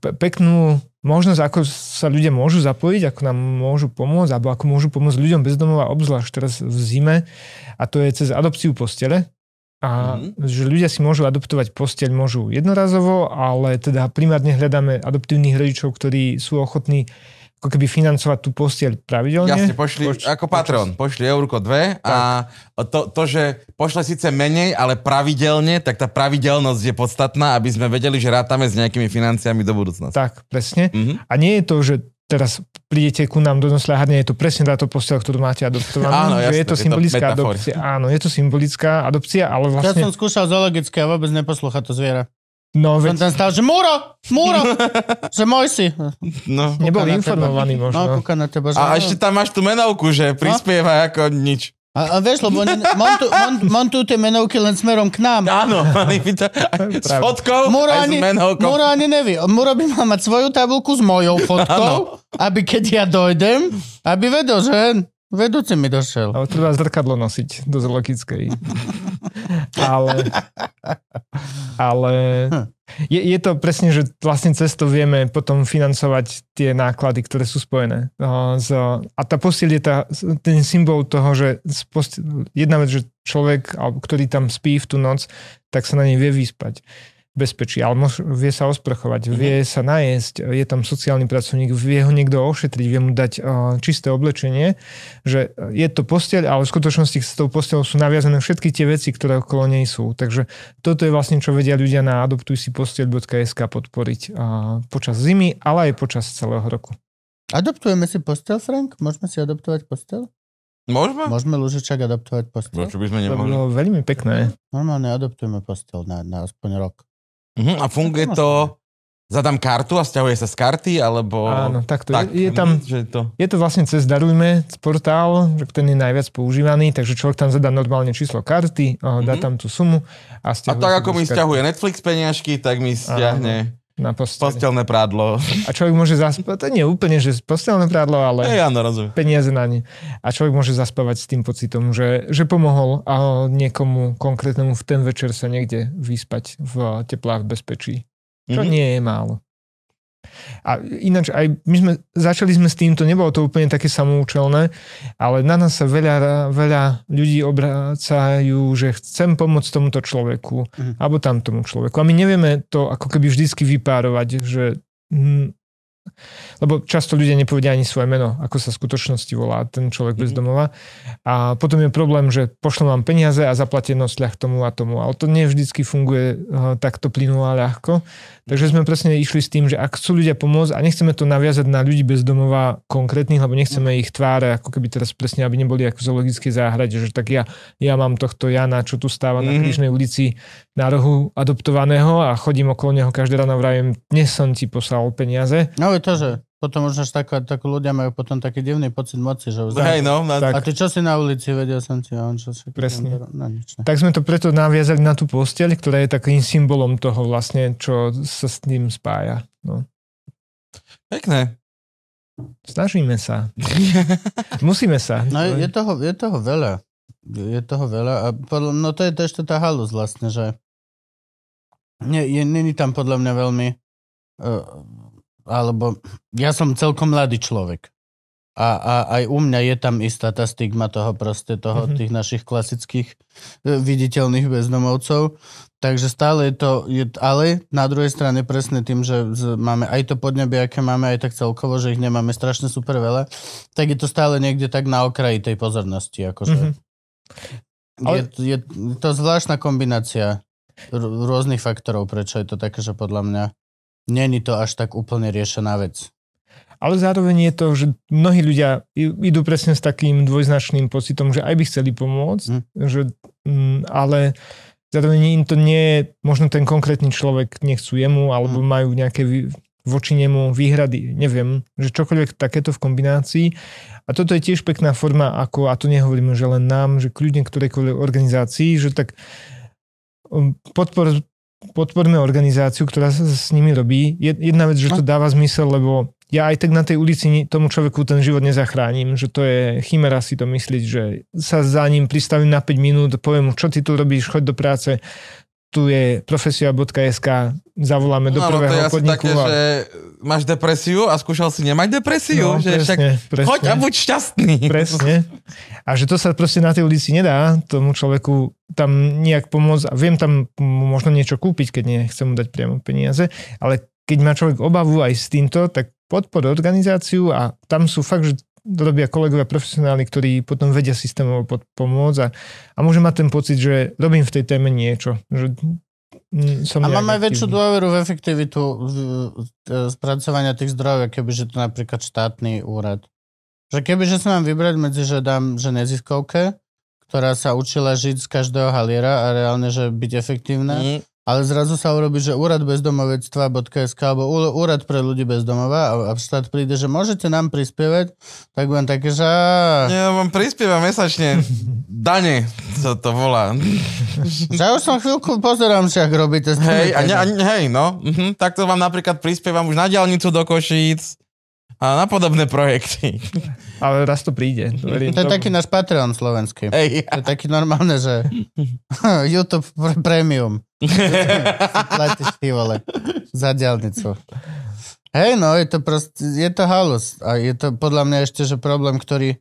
pe- peknú možnosť, ako sa ľudia môžu zapojiť, ako nám môžu pomôcť, alebo ako môžu pomôcť ľuďom bez domova, obzvlášť teraz v zime, a to je cez adopciu postele. A mm-hmm. že ľudia si môžu adoptovať posteľ, môžu jednorazovo, ale teda primárne hľadáme adoptívnych rodičov, ktorí sú ochotní ako keby financovať tú postieľ pravidelne. Jasne, pošli, Poč- ako patron, pošli eurko dve tak. a to, to, že pošle síce menej, ale pravidelne, tak tá pravidelnosť je podstatná, aby sme vedeli, že rátame s nejakými financiami do budúcnosti. Tak, presne. Mm-hmm. A nie je to, že teraz prídete ku nám do nosľahárne, je to presne táto posteľ, ktorú máte adoptovanú. Áno, jasne, je to symbolická je to adopcia. Áno, je to symbolická adopcia, ale vlastne... Ja som skúšal zoologické a vôbec neposlúcha to zviera. No, veď... Som tam stal, že Múro, Múro, že môj si. No. Nebol informovaný možno. No, kúka na teba. Že a ešte tam máš tú menovku, že no. prispieva no? ako nič. A, a vieš, lebo oni montu, mont, montujú tie menovky len smerom k nám. Áno, mali by to s fotkou Muro aj ani, s menovkou. Muro ani nevie. Muro by mal mať svoju tabulku s mojou fotkou, ano. aby keď ja dojdem, aby vedel, že Vedúci mi došiel. Ale treba zrkadlo nosiť do zoologickej. ale ale je, je to presne, že vlastne cez to vieme potom financovať tie náklady, ktoré sú spojené. A tá posiel je tá, ten symbol toho, že jedna vec, že človek, ktorý tam spí v tú noc, tak sa na nej vie vyspať bezpečí, ale môž, vie sa osprchovať, mm-hmm. vie sa najesť, je tam sociálny pracovník, vie ho niekto ošetriť, vie mu dať uh, čisté oblečenie, že je to posteľ, ale v skutočnosti s tou posteľou sú naviazané všetky tie veci, ktoré okolo nej sú. Takže toto je vlastne, čo vedia ľudia na adoptuj si posteľ.sk podporiť uh, počas zimy, ale aj počas celého roku. Adoptujeme si postel, Frank? Môžeme si adoptovať postel? Môžeme? Môžeme Lužičak adoptovať postel? Čo by sme nemohli? To bolo veľmi pekné. Normálne adoptujeme postel na, na aspoň rok. Uh-huh, a funguje to, zadám kartu a stiahuje sa z karty, alebo... Áno, takto. Tak, je, je, tam, že to... je to vlastne cez Darujme portál, že ten je najviac používaný, takže človek tam zadá normálne číslo karty, uh-huh. dá tam tú sumu a A tak ako mi stiahuje Netflix peniažky, tak mi stiahne... na posteli. Postelné prádlo. A človek môže zaspať, to nie úplne, že postelné prádlo, ale Hej, áno, rozumiem. peniaze na ne. A človek môže zaspávať s tým pocitom, že, že pomohol a niekomu konkrétnemu v ten večer sa niekde vyspať v teplách bezpečí. Čo Mhm. nie je málo. A ináč aj my sme, začali sme s týmto, nebolo to úplne také samoučelné, ale na nás sa veľa, veľa ľudí obrácajú, že chcem pomôcť tomuto človeku, Mhm. alebo tamtomu človeku. A my nevieme to ako keby vždycky vypárovať, že hm, lebo často ľudia nepovedia ani svoje meno, ako sa v skutočnosti volá ten človek bez Mhm. domova. A potom je problém, že pošlem vám peniaze a zaplatenosť ľah tomu a tomu. Ale to nie vždycky funguje uh, takto plynulo a ľahko. Takže sme presne išli s tým, že ak chcú ľudia pomôcť a nechceme to naviazať na ľudí bez domova konkrétnych, lebo nechceme ich tváre, ako keby teraz presne, aby neboli ako v zoologickej záhrade, že tak ja, ja mám tohto Jana, čo tu stáva na Mhm. Krížnej ulici na rohu adoptovaného a chodím okolo neho každé ráno vravím, dnes som ti poslal peniaze. No je to, že potom už až takú, takú ľudia majú potom taký divný pocit moci, že už Hej, no. Na, Tak. A ty čo si na ulici, vedel som ti, a on čo si... Presne. No, nič, ne. Tak sme to preto naviazali na tú posteľ, ktorá je takým symbolom toho vlastne, čo sa s tým spája. No. Pekné. Snažíme sa. Musíme sa. No je, toho, je toho veľa. Je toho veľa a podľa, no to je to ešte tá halus vlastne, že nie, je, není tam podľa mňa veľmi uh, alebo ja som celkom mladý človek. A, a aj u mňa je tam istá tá stigma toho proste, toho, Mhm. mm-hmm. tých našich klasických e, viditeľných bezdomovcov. Takže stále je to, je, ale na druhej strane presne tým, že máme aj to podnebie, aké máme, aj tak celkovo, že ich nemáme strašne super veľa, tak je to stále niekde tak na okraji tej pozornosti. Akože. Mhm. Mm-hmm. Ale- Je, je to zvláštna kombinácia r- rôznych faktorov, prečo je to také, že podľa mňa není to až tak úplne riešená vec. Ale zároveň je to, že mnohí ľudia idú presne s takým dvojznačným pocitom, že aj by chceli pomôcť, Hm. že, mm, ale zároveň im to nie je, možno ten konkrétny človek nechcú jemu, alebo Hm. majú nejaké voči nemu výhrady, neviem, že čokoľvek takéto v kombinácii. A toto je tiež pekná forma, ako, a to nehovoríme, že len nám, že kľudne ktorejkoľvek organizácii, že tak um, podpor, podporme organizáciu, ktorá sa s nimi robí. Je- Jedna vec, že to dáva zmysel, lebo ja aj tak na tej ulici tomu človeku ten život nezachránim, že to je chimera si to myslieť, že sa za ním pristavím na 5 minút, poviem mu, čo ty tu robíš, choď do práce, tu je profesia.sk, zavoláme do No, ale to je prvého podniku. také, a... že máš depresiu a skúšal si nemať depresiu. No, že však presne, presne. choď a buď šťastný. Presne. A že to sa proste na tej ulici nedá tomu človeku tam nejak pomôcť a viem tam možno niečo kúpiť, keď nechcem mu dať priamo peniaze, ale keď má človek obavu aj s týmto, tak podpor organizáciu a tam sú fakt, že robia kolegovia profesionáli, ktorí potom vedia systémovo pod- pomôcť a, a môže mať ten pocit, že robím v tej téme niečo. Že, som A mám aj väčšiu dôveru v efektivitu v- e, spracovania tých zdrojov, kebyže to napríklad štátny úrad. Že kebyže sa mám vybrať medzi, že dám že neziskovke, ktorá sa učila žiť z každého haliera a reálne, že byť efektívna, Mm. Ale zrazu sa urobí, že úrad bezdomovectva.sk alebo úrad pre ľudí bez domova a, štát príde, že môžete nám prispievať, tak budem také, že... Ja vám prispievam mesačne. Dane sa to volá. ja už som chvíľku pozerám, že ak robíte Hej, a ne, a, hej, no. Mhm, takto vám napríklad prispievam už na diálnicu do Košíc a na podobné projekty. Ale raz to príde. Verím To je taký náš Patreon slovenský. Hej. To je taký normálne, že YouTube pre- Premium. Platíš ty vole za diálnicu. Hej, no, je to proste, je to halus. A je to podľa mňa ešte, že problém, ktorý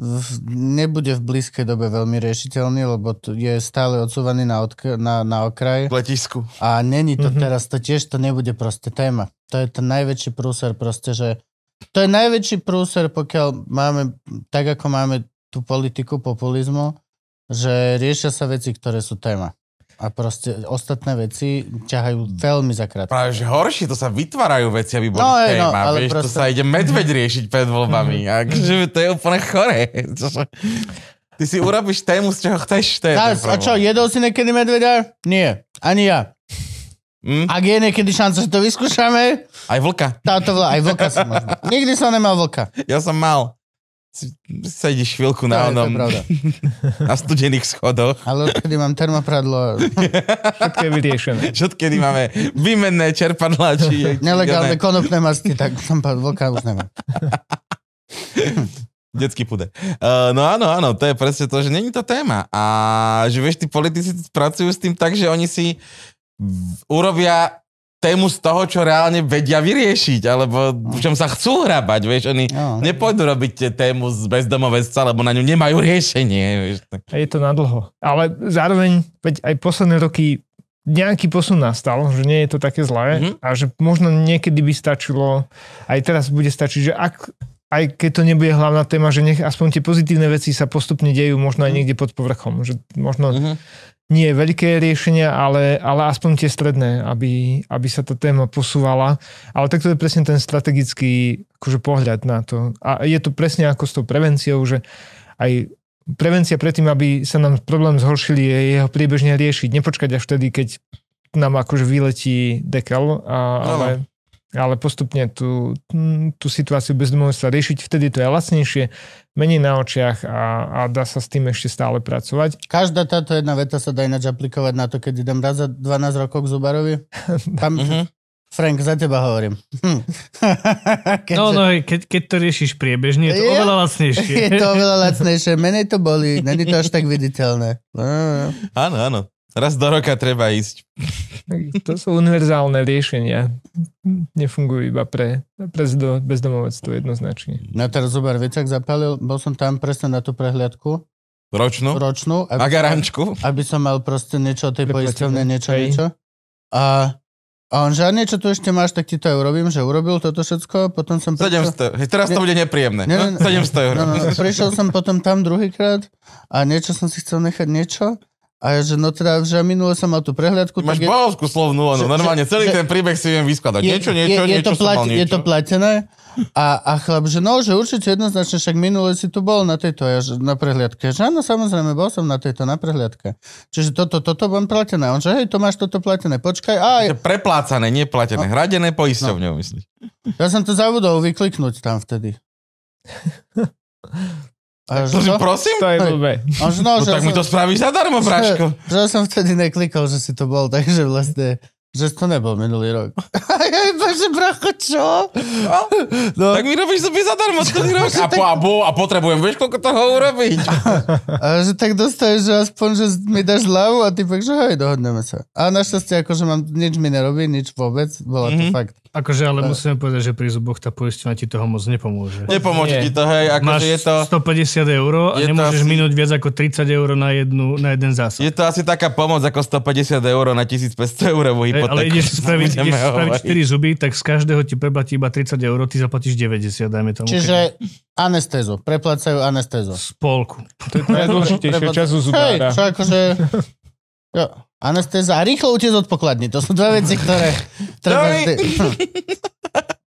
v, nebude v blízkej dobe veľmi riešiteľný, lebo to je stále odsúvaný na, odk- na, na okraj. V letisku. A není to Mhm. mm-hmm. teraz, to tiež to nebude proste téma. To je ten najväčší prúser proste, že to je najväčší prúser, pokiaľ máme, tak ako máme tú politiku populizmu, že riešia sa veci, ktoré sú téma. A proste ostatné veci ťahajú veľmi zakrátko. Práve, že horšie, to sa vytvárajú veci, aby boli No, hej, no, téma. ale vieš, to proste- sa ide medveď riešiť pred voľbami. Akože to je úplne chore. Ty si urobíš tému, z čoho chceš. To je A, a čo, jedol si niekedy medveďa? Nie. Ani ja. Hm? Ak je niekedy šanca, že to vyskúšame, Aj vlka. táto vla, aj vlka som možno. Nikdy som nemal vlka. Ja som mal. sedíš chvíľku To je- na to je pravda. na studených schodoch. Ale odkedy mám termopradlo, Všetko je vyriešené. Čo kedy máme výmenné čerpadlá, či... nelegálne konopné masty, tak som povedal, vlka už nemám. Detský pude. Uh, no áno, áno, to je presne to, že není to téma. A že vieš, tí politici pracujú s tým tak, že oni si urobia tému z toho, čo reálne vedia vyriešiť, alebo v čom sa chcú hrabať, vieš, oni No. nepôjdu robiť tému z bezdomovectva, lebo na ňu nemajú riešenie, vieš. je to na dlho. Ale zároveň, veď aj posledné roky nejaký posun nastal, že nie je to také zlé Mhm. a že možno niekedy by stačilo, aj teraz bude stačiť, že ak aj keď to nebude hlavná téma, že nech aspoň tie pozitívne veci sa postupne dejú možno aj niekde pod povrchom. Že možno Mhm. Nie veľké riešenia, ale, ale aspoň tie stredné, aby, aby sa tá téma posúvala. Ale tak to je presne ten strategický akože pohľad na to. A je to presne ako s tou prevenciou, že aj prevencia predtým, aby sa nám problém zhoršili, je jeho priebežne riešiť. Nepočkať až vtedy, keď nám akože vyletí dekel, a, ale, ale postupne tú, tú situáciu bezdomovstva riešiť. Vtedy to je lacnejšie, menej na očiach a, a dá sa s tým ešte stále pracovať. Každá táto jedna veta sa dá ináč aplikovať na to, keď idem raz za 12 rokov k Zubarovi. Tam, Mhm. Frank, za teba hovorím. Hm. Keďže- No, no, keď, keď to riešiš priebežne, je to Je- oveľa lacnejšie. Je to oveľa lacnejšie, menej to boli, není to až tak viditeľné. No, Áno, áno. Raz do roka treba ísť. To sú univerzálne riešenia. Nefungujú iba pre, pre zdo- bezdomovectvo jednoznačne. No teraz Zubar Vicak zapálil, bol som tam presne na tú prehliadku Ročnú? ročnú, A aby, garančku? aby som mal proste niečo o tej poisťovne, niečo, Hej. niečo. A, a on, že a niečo tu ešte máš, tak ti to aj urobím, že urobil toto všetko, potom som... prišiel- 700. Hej, teraz to bude nepríjemné. Ne, ne, ne. 700 eur. No, no, prišiel som potom tam druhýkrát a niečo som si chcel nechať niečo a ja, že no teda, že minule som mal tú prehliadku, Máš tak je, slovnú, Že- no normálne celý že- ten príbeh si viem vyskladať. je, Niečo, niečo, je, je, niečo to mal plati, je niečo. to platené a, a chlap, že no, že určite jednoznačne, však minule si tu bol na tejto, ja, že na prehliadke. Že áno, samozrejme, bol som na tejto, na prehliadke. Čiže toto, toto mám platené. On že hej, to máš toto platené. Počkaj, aj, Je preplácané, neplatené. No. Hradené poisťovňou, myslíš. ja som to zabudol vykliknúť tam vtedy. A že, To prosím? To je blbé. No, No tak mi som- to spravíš zadarmo, Braško. Že, že som vtedy neklikol, že si to bol, takže vlastne, že to nebol minulý rok. A ja iba, že bracho, čo? No, Tak mi robíš zuby zadarmo celý rok. A, po, a, po, a potrebujem, vieš, koľko toho urobiť. a že tak dostaneš, že aspoň, že mi dáš ľavu a ty pak, že hej, dohodneme sa. A našťastie, akože mám, nič mi nerobí, nič vôbec, bola to Mhm. fakt. Akože, ale musíme povedať, že pri zuboch tá poisťovňa ti toho moc nepomôže. Nepomôže Nie. ti to, hej, Máš akože je to... 150 eur a nemôžeš asi- minúť viac ako 30 eur na, jednu, na jeden zásah. Je to asi taká pomoc ako 150 eur na 1500 eurovú Hej, hypotéku. ale ideš si spraviť, ideš spraviť hovoriť. 4 zuby, tak z každého ti preplatí iba 30 eur, ty zaplatíš 90, dajme tomu. Čiže anestézu, preplácajú anestézu. Spolku. To je najdôležitejšie času Hej, zubára. čo akože... Jo, anestéza a rýchlo utiec od pokladni. To sú dve veci, ktoré treba... Je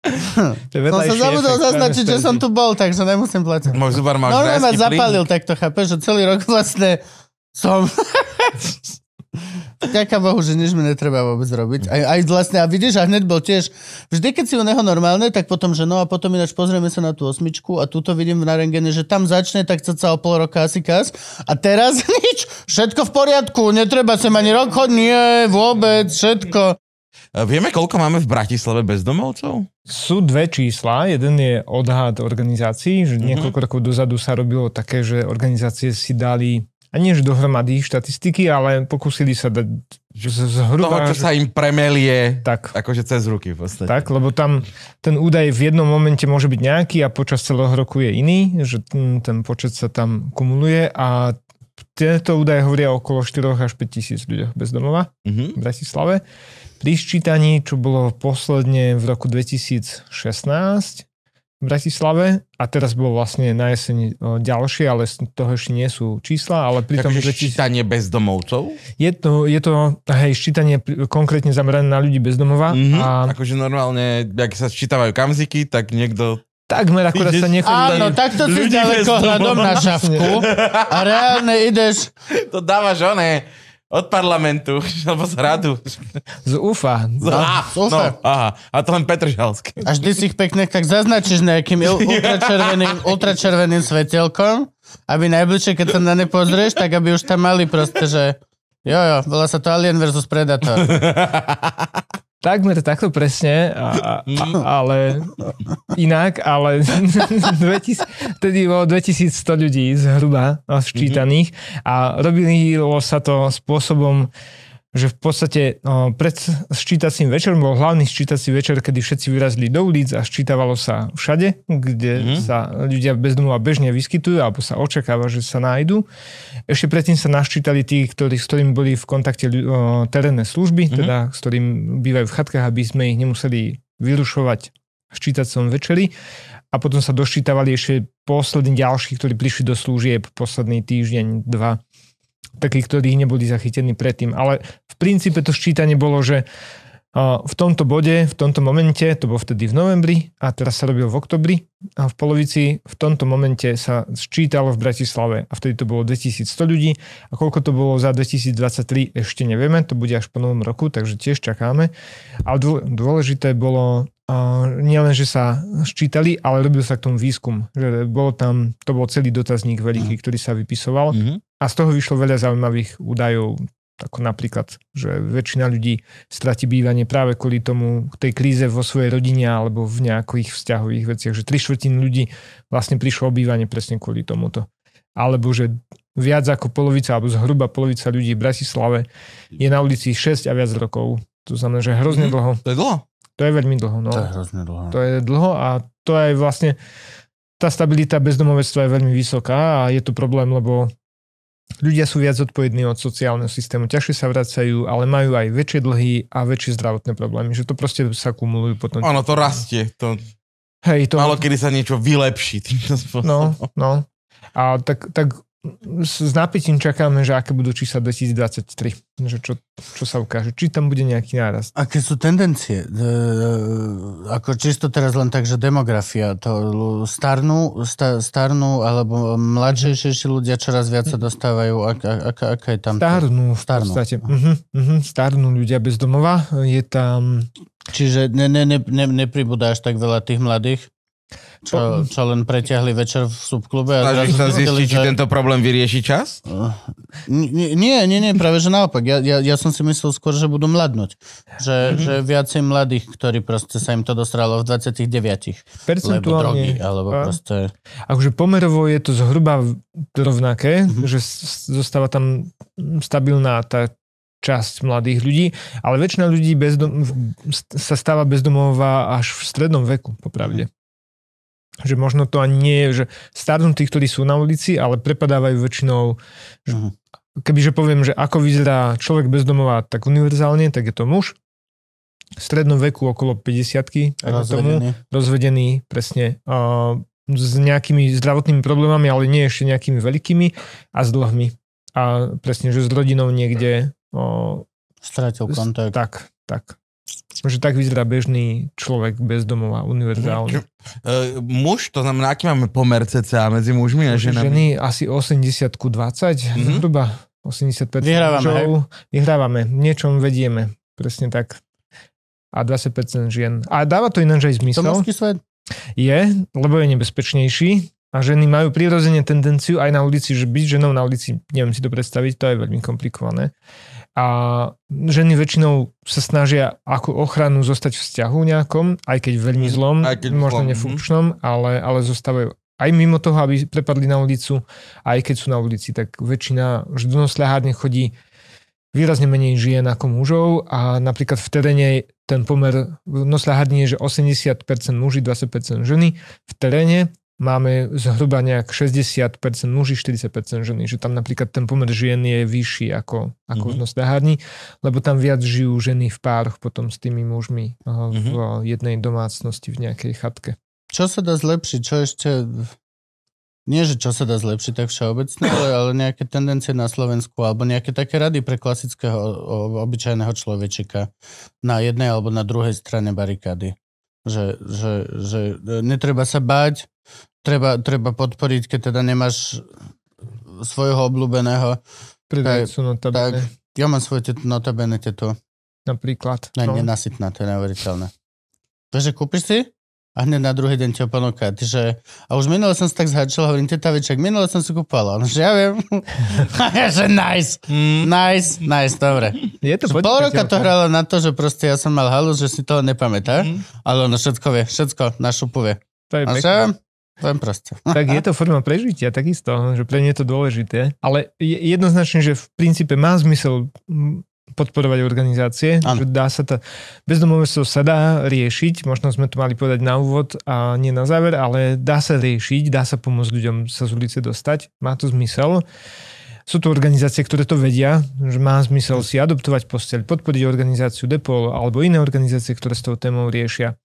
Som sa zabudol zaznačiť, že som tu bol, takže nemusím platiť. Môj zubar má No, už no, ma zapálil, tak to chápeš, že celý rok vlastne som... Ďaká Bohu, že nič mi netreba vôbec robiť. Aj, aj vlastne, a vidíš, a hneď bol tiež, vždy keď si u neho normálne, tak potom, že no a potom ináč pozrieme sa na tú osmičku a túto vidím v narengene, že tam začne tak cca o pol roka asi kas a teraz nič, všetko v poriadku, netreba sem ani rok nie, vôbec, všetko. Vieme, koľko máme v Bratislave bezdomovcov? Sú dve čísla. Jeden je odhad organizácií, že niekoľko rokov dozadu sa robilo také, že organizácie si dali nie že dohromady štatistiky, ale pokúsili sa dať že z- Toho, zhruba... čo sa im premelie Tak, akože cez ruky v podstate. tak, lebo tam ten údaj v jednom momente môže byť nejaký a počas celého roku je iný, že ten, ten počet sa tam kumuluje a tieto údaje hovoria okolo 4 až 5 tisíc ľuďoch bez domova Mhm. v Bratislave. Pri sčítaní, čo bolo posledne v roku 2016 v Bratislave a teraz bolo vlastne na jeseň ďalšie, ale z toho ešte nie sú čísla, ale pri tom Takže 2000 ščítanie bezdomovcov? je to, je to hej, ščítanie konkrétne zamerané na ľudí bez domova Mhm. a Akože normálne, ak sa sčítavajú kamziky, tak niekto... takmer akurát sa nechodí Áno, takto si ďaleko hľadom na šavku a reálne ideš To dávaš oné Od parlamentu, alebo z hradu. Z UFA. Z, á, no, super. aha, a to len Petržalské. A vždy si ich pekne tak zaznačíš nejakým ultračerveným, ultračerveným svetelkom, aby najbližšie, keď sa na ne pozrieš, tak aby už tam mali proste, že jo, jo, volá sa to Alien versus Predator. Takmer takto presne, a, a, ale inak, ale 2000, vtedy bolo 2100 ľudí zhruba a sčítaných a robilo sa to spôsobom, že v podstate no, pred sčítacím večerom bol hlavný sčítací večer, kedy všetci vyrazili do ulic a sčítavalo sa všade, kde Mhm. sa ľudia bez domova bežne vyskytujú alebo sa očakáva, že sa nájdu. Ešte predtým sa naščítali tí, ktorí, s ktorými boli v kontakte o, terénne služby, Mhm. teda s ktorým bývajú v chatkách, aby sme ich nemuseli vyrušovať v ščítacom večeri. A potom sa doščítavali ešte poslední ďalší, ktorí prišli do služieb posledný týždeň, dva takí, ktorí neboli zachytení predtým. Ale v princípe to ščítanie bolo, že v tomto bode, v tomto momente, to bolo vtedy v novembri a teraz sa robil v oktobri a v polovici v tomto momente sa sčítalo v Bratislave a vtedy to bolo 2100 ľudí a koľko to bolo za 2023 ešte nevieme, to bude až po novom roku, takže tiež čakáme. Ale dô- dôležité bolo nielen, že sa ščítali, ale robil sa k tomu výskum. Že bolo tam, to bol celý dotazník veľký, ktorý sa vypisoval. Mhm. A z toho vyšlo veľa zaujímavých údajov, ako napríklad, že väčšina ľudí stratí bývanie práve kvôli tomu, tej kríze vo svojej rodine alebo v nejakých vzťahových veciach, že tri štvrtiny ľudí vlastne prišlo o bývanie presne kvôli tomuto. Alebo že viac ako polovica, alebo zhruba polovica ľudí v Bratislave je na ulici 6 a viac rokov. To znamená, že hrozne Mhm. dlho. To je dlho. To je veľmi dlho. No. To je hrozne dlho. To je dlho a to je vlastne tá stabilita bezdomovectva je veľmi vysoká a je to problém, lebo ľudia sú viac odpovední od sociálneho systému, ťažšie sa vracajú, ale majú aj väčšie dlhy a väčšie zdravotné problémy, že to proste sa kumulujú potom. Ono to rastie. To, Hej, to, Málo kedy sa niečo vylepší týmto spôsobom. no, no. A tak, tak s napätím čakáme, že aké budú čísla 2023, že čo, čo sa ukáže, či tam bude nejaký nárast. Aké sú tendencie? E, ako čisto teraz len tak, že demografia, to starnú, sta, starnú alebo mladšejšie ľudia čoraz viac sa dostávajú, ak, ak, ak, aká je tam... Starnú v Starnú. podstate. Uh-huh, uh-huh, starnú ľudia bez domova. Je tam Čiže ne, ne, ne, ne, nepribúda až tak veľa tých mladých, čo, čo len preťahli večer v subklube a Snažíš sa zistili, zistiť, či tento problém vyrieši čas? Nie, nie, nie, nie, práve že naopak. Ja, ja, ja som si myslel skôr, že budú mladnúť. Že, mm-hmm. že viacej mladých, ktorí proste sa im to dostralo v 29. Lebo drogy, percentuálne, alebo A? proste... akože pomerovo je to zhruba rovnaké, Mhm. mm-hmm. že zostáva tam stabilná tá časť mladých ľudí, ale väčšina ľudí bezdom, sa stáva bezdomová až v strednom veku, popravde. Že možno to ani nie je, že starnú tí, ktorí sú na ulici, ale prepadávajú väčšinou, Mhm. kebyže poviem, že ako vyzerá človek bezdomová tak univerzálne, tak je to muž, v strednom veku okolo 50 tomu, Rozvedený. rozvedený, presne, uh, s nejakými zdravotnými problémami, ale nie ešte nejakými veľkými a s dlhmi. A presne, že s rodinou niekde uh, Stratil kontakt. tak, tak. Že tak vyzerá bežný človek bez domova, univerzálne. Uh, muž, to znamená, aký máme pomer cca medzi mužmi a ženami? Ženy asi 80 ku 20, Mhm. mm-hmm. zhruba 85 Vyhrávame, mužov. Vyhrávame, niečom vedieme, presne tak. A 20% žien. A dáva to ináč aj To zmysel. mužský svet? Je, lebo je nebezpečnejší a ženy majú prirodzene tendenciu aj na ulici, že byť ženou na ulici, neviem si to predstaviť, to je veľmi komplikované. A ženy väčšinou sa snažia ako ochranu zostať v vzťahu nejakom, aj keď veľmi zlom, Aj keď možno zlom, nefunkčnom, ale, ale zostávajú aj mimo toho, aby prepadli na ulicu, aj keď sú na ulici, tak väčšina, že do nosľahárne chodí výrazne menej žien ako mužov a napríklad v teréne ten pomer v nosľahárni je, že 80% muži, 20% ženy. V teréne máme zhruba nejak 60% muži, 40% ženy, že tam napríklad ten pomer žien je vyšší ako, ako Mhm. v nosľahárni, lebo tam viac žijú ženy v pároch potom s tými mužmi v jednej domácnosti v nejakej chatke. Čo sa dá zlepšiť? Čo ešte... Nie, že čo sa dá zlepšiť tak všeobecne, ale, ale nejaké tendencie na Slovensku alebo nejaké také rady pre klasického obyčajného človečika na jednej alebo na druhej strane barikády. Že, že, že netreba sa báť, treba, treba podporiť, keď teda nemáš svojho obľúbeného, Predajcu notabene. Ja mám svoju tetu, notabene tetu. napríklad. No. No. Nenasytná, to je neuveriteľné. Vieš, že kúpiš si a hneď na druhý deň ti ho ponúka. Ty, že... A už minule som si tak zhačil, hovorím, teta Viček, minule som si kúpala. No, že ja viem. ja, že nice, Mm. nice, nice, dobre. Je to Pol roka to hralo na to, že proste ja som mal halu, že si toho nepamätá, ale ono všetko vie, všetko na šupu vie. To je A pekné. Len proste. tak je to forma prežitia, takisto, že pre mňa je to dôležité. Ale je jednoznačne, že v princípe má zmysel podporovať organizácie, Áno. že dá sa to, bezdomovectvo sa dá riešiť, možno sme to mali povedať na úvod a nie na záver, ale dá sa riešiť, dá sa pomôcť ľuďom sa z ulice dostať, má to zmysel. Sú to organizácie, ktoré to vedia, že má zmysel si adoptovať posteľ, podporiť organizáciu Depol alebo iné organizácie, ktoré s tou témou riešia.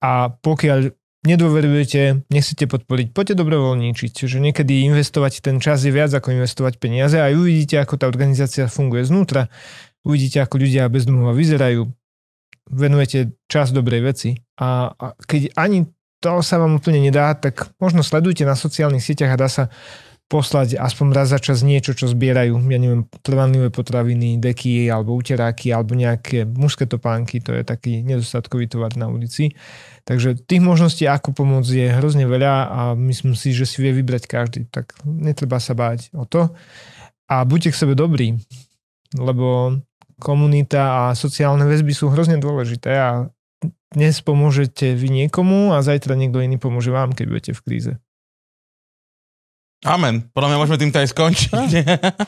A pokiaľ nedôverujete, nechcete podporiť, poďte dobrovoľníčiť. Čiže niekedy investovať ten čas je viac ako investovať peniaze a uvidíte, ako tá organizácia funguje znútra. Uvidíte, ako ľudia bez domova vyzerajú. Venujete čas dobrej veci. A, a keď ani to sa vám úplne nedá, tak možno sledujte na sociálnych sieťach a dá sa poslať aspoň raz za čas niečo, čo zbierajú. Ja neviem, trvanlivé potraviny, deky alebo uteráky alebo nejaké mužské topánky. To je taký nedostatkový tovar na ulici. Takže tých možností, ako pomôcť, je hrozne veľa a myslím si, že si vie vybrať každý. Tak netreba sa báť o to. A buďte k sebe dobrí, lebo komunita a sociálne väzby sú hrozne dôležité a dnes pomôžete vy niekomu a zajtra niekto iný pomôže vám, keď budete v kríze. Amen. Podľa mňa môžeme týmto aj skončiť.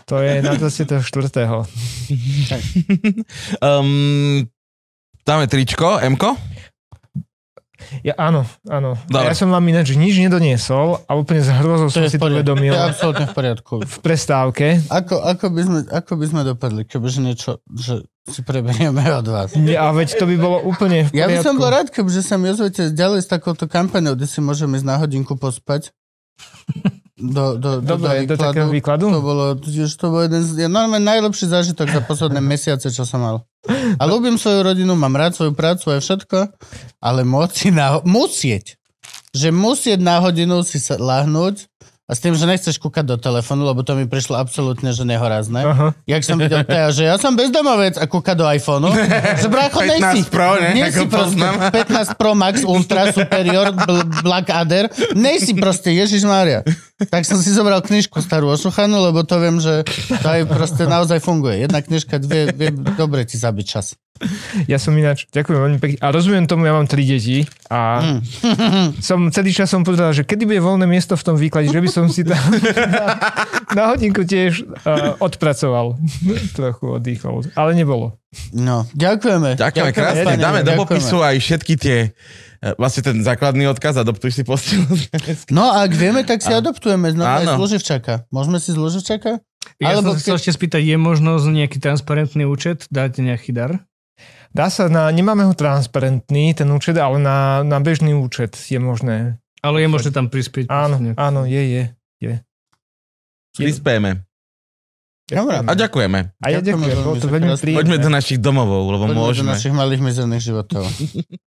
To je na 24. um, dáme tričko, Mko? Ja, áno, áno. Dobre. Ja som vám ináč nič nedoniesol a úplne s hrozou som si v to poriadku. uvedomil to je absolútne v poriadku. v prestávke. Ako, ako, by sme, ako by sme dopadli, kebyže niečo, že si preberieme od vás? Nie, A veď to by bolo úplne v Ja by poriadku. som bol rád, kebyže sa mi ozvete ďalej s takouto kampaňou, kde si môžeme ísť na hodinku pospať. Do, do, do, Dobre, do výkladu. takého výkladu? To bolo, tiež to bol jeden z, ja normálne najlepší zážitok za posledné mesiace, čo som mal. A ľúbim svoju rodinu, mám rád svoju prácu a všetko, ale moci na, musieť, že musieť na hodinu si sa lahnúť a s tým, že nechceš kúkať do telefónu, lebo to mi prišlo absolútne, že nehorazné. Aha. Jak som videl teda, že ja som bezdomovec a kúka do iPhoneu, že brácho, 15 nejsi. Pro, ne? Nie Ako si proste poznám. 15 Pro Max Ultra Superior Bl- Black Adder. Nejsi proste, Ježiš Mária. Tak som si zobral knižku starú ošuchanú, lebo to viem, že to aj proste naozaj funguje. Jedna knižka, dve, vie dobre ti zabiť čas. Ja som ináč, ďakujem veľmi pekne. A rozumiem tomu, ja mám tri deti a Mm. som celý čas som pozeral, že kedy bude voľné miesto v tom výklade, že by som si tam na, na hodinku tiež uh, odpracoval. Trochu oddychol. Ale nebolo. No, ďakujeme. Ďakujeme krásne. pane, Dáme do ďakujeme. popisu aj všetky tie, e, vlastne ten základný odkaz, adoptuj si postiel. No a ak vieme, tak si adoptujeme znova aj z Áno. Luživčaka. Môžeme si z Luživčaka? Ja Alebo som sa chcel ešte spýtať, je možnosť nejaký transparentný účet, dáte nejaký dar? Dá sa na, nemáme ho transparentný, ten účet, ale na, na bežný účet je možné. Ale je možné tam prispieť. Áno, vlastne. áno, je, je. je. Prispieme. Dobre. A ďakujeme. A ja ďakujem, bolo to veľmi príjemné. Poďme do našich domovov, lebo Poďme do môžeme. našich malých mizerných životov.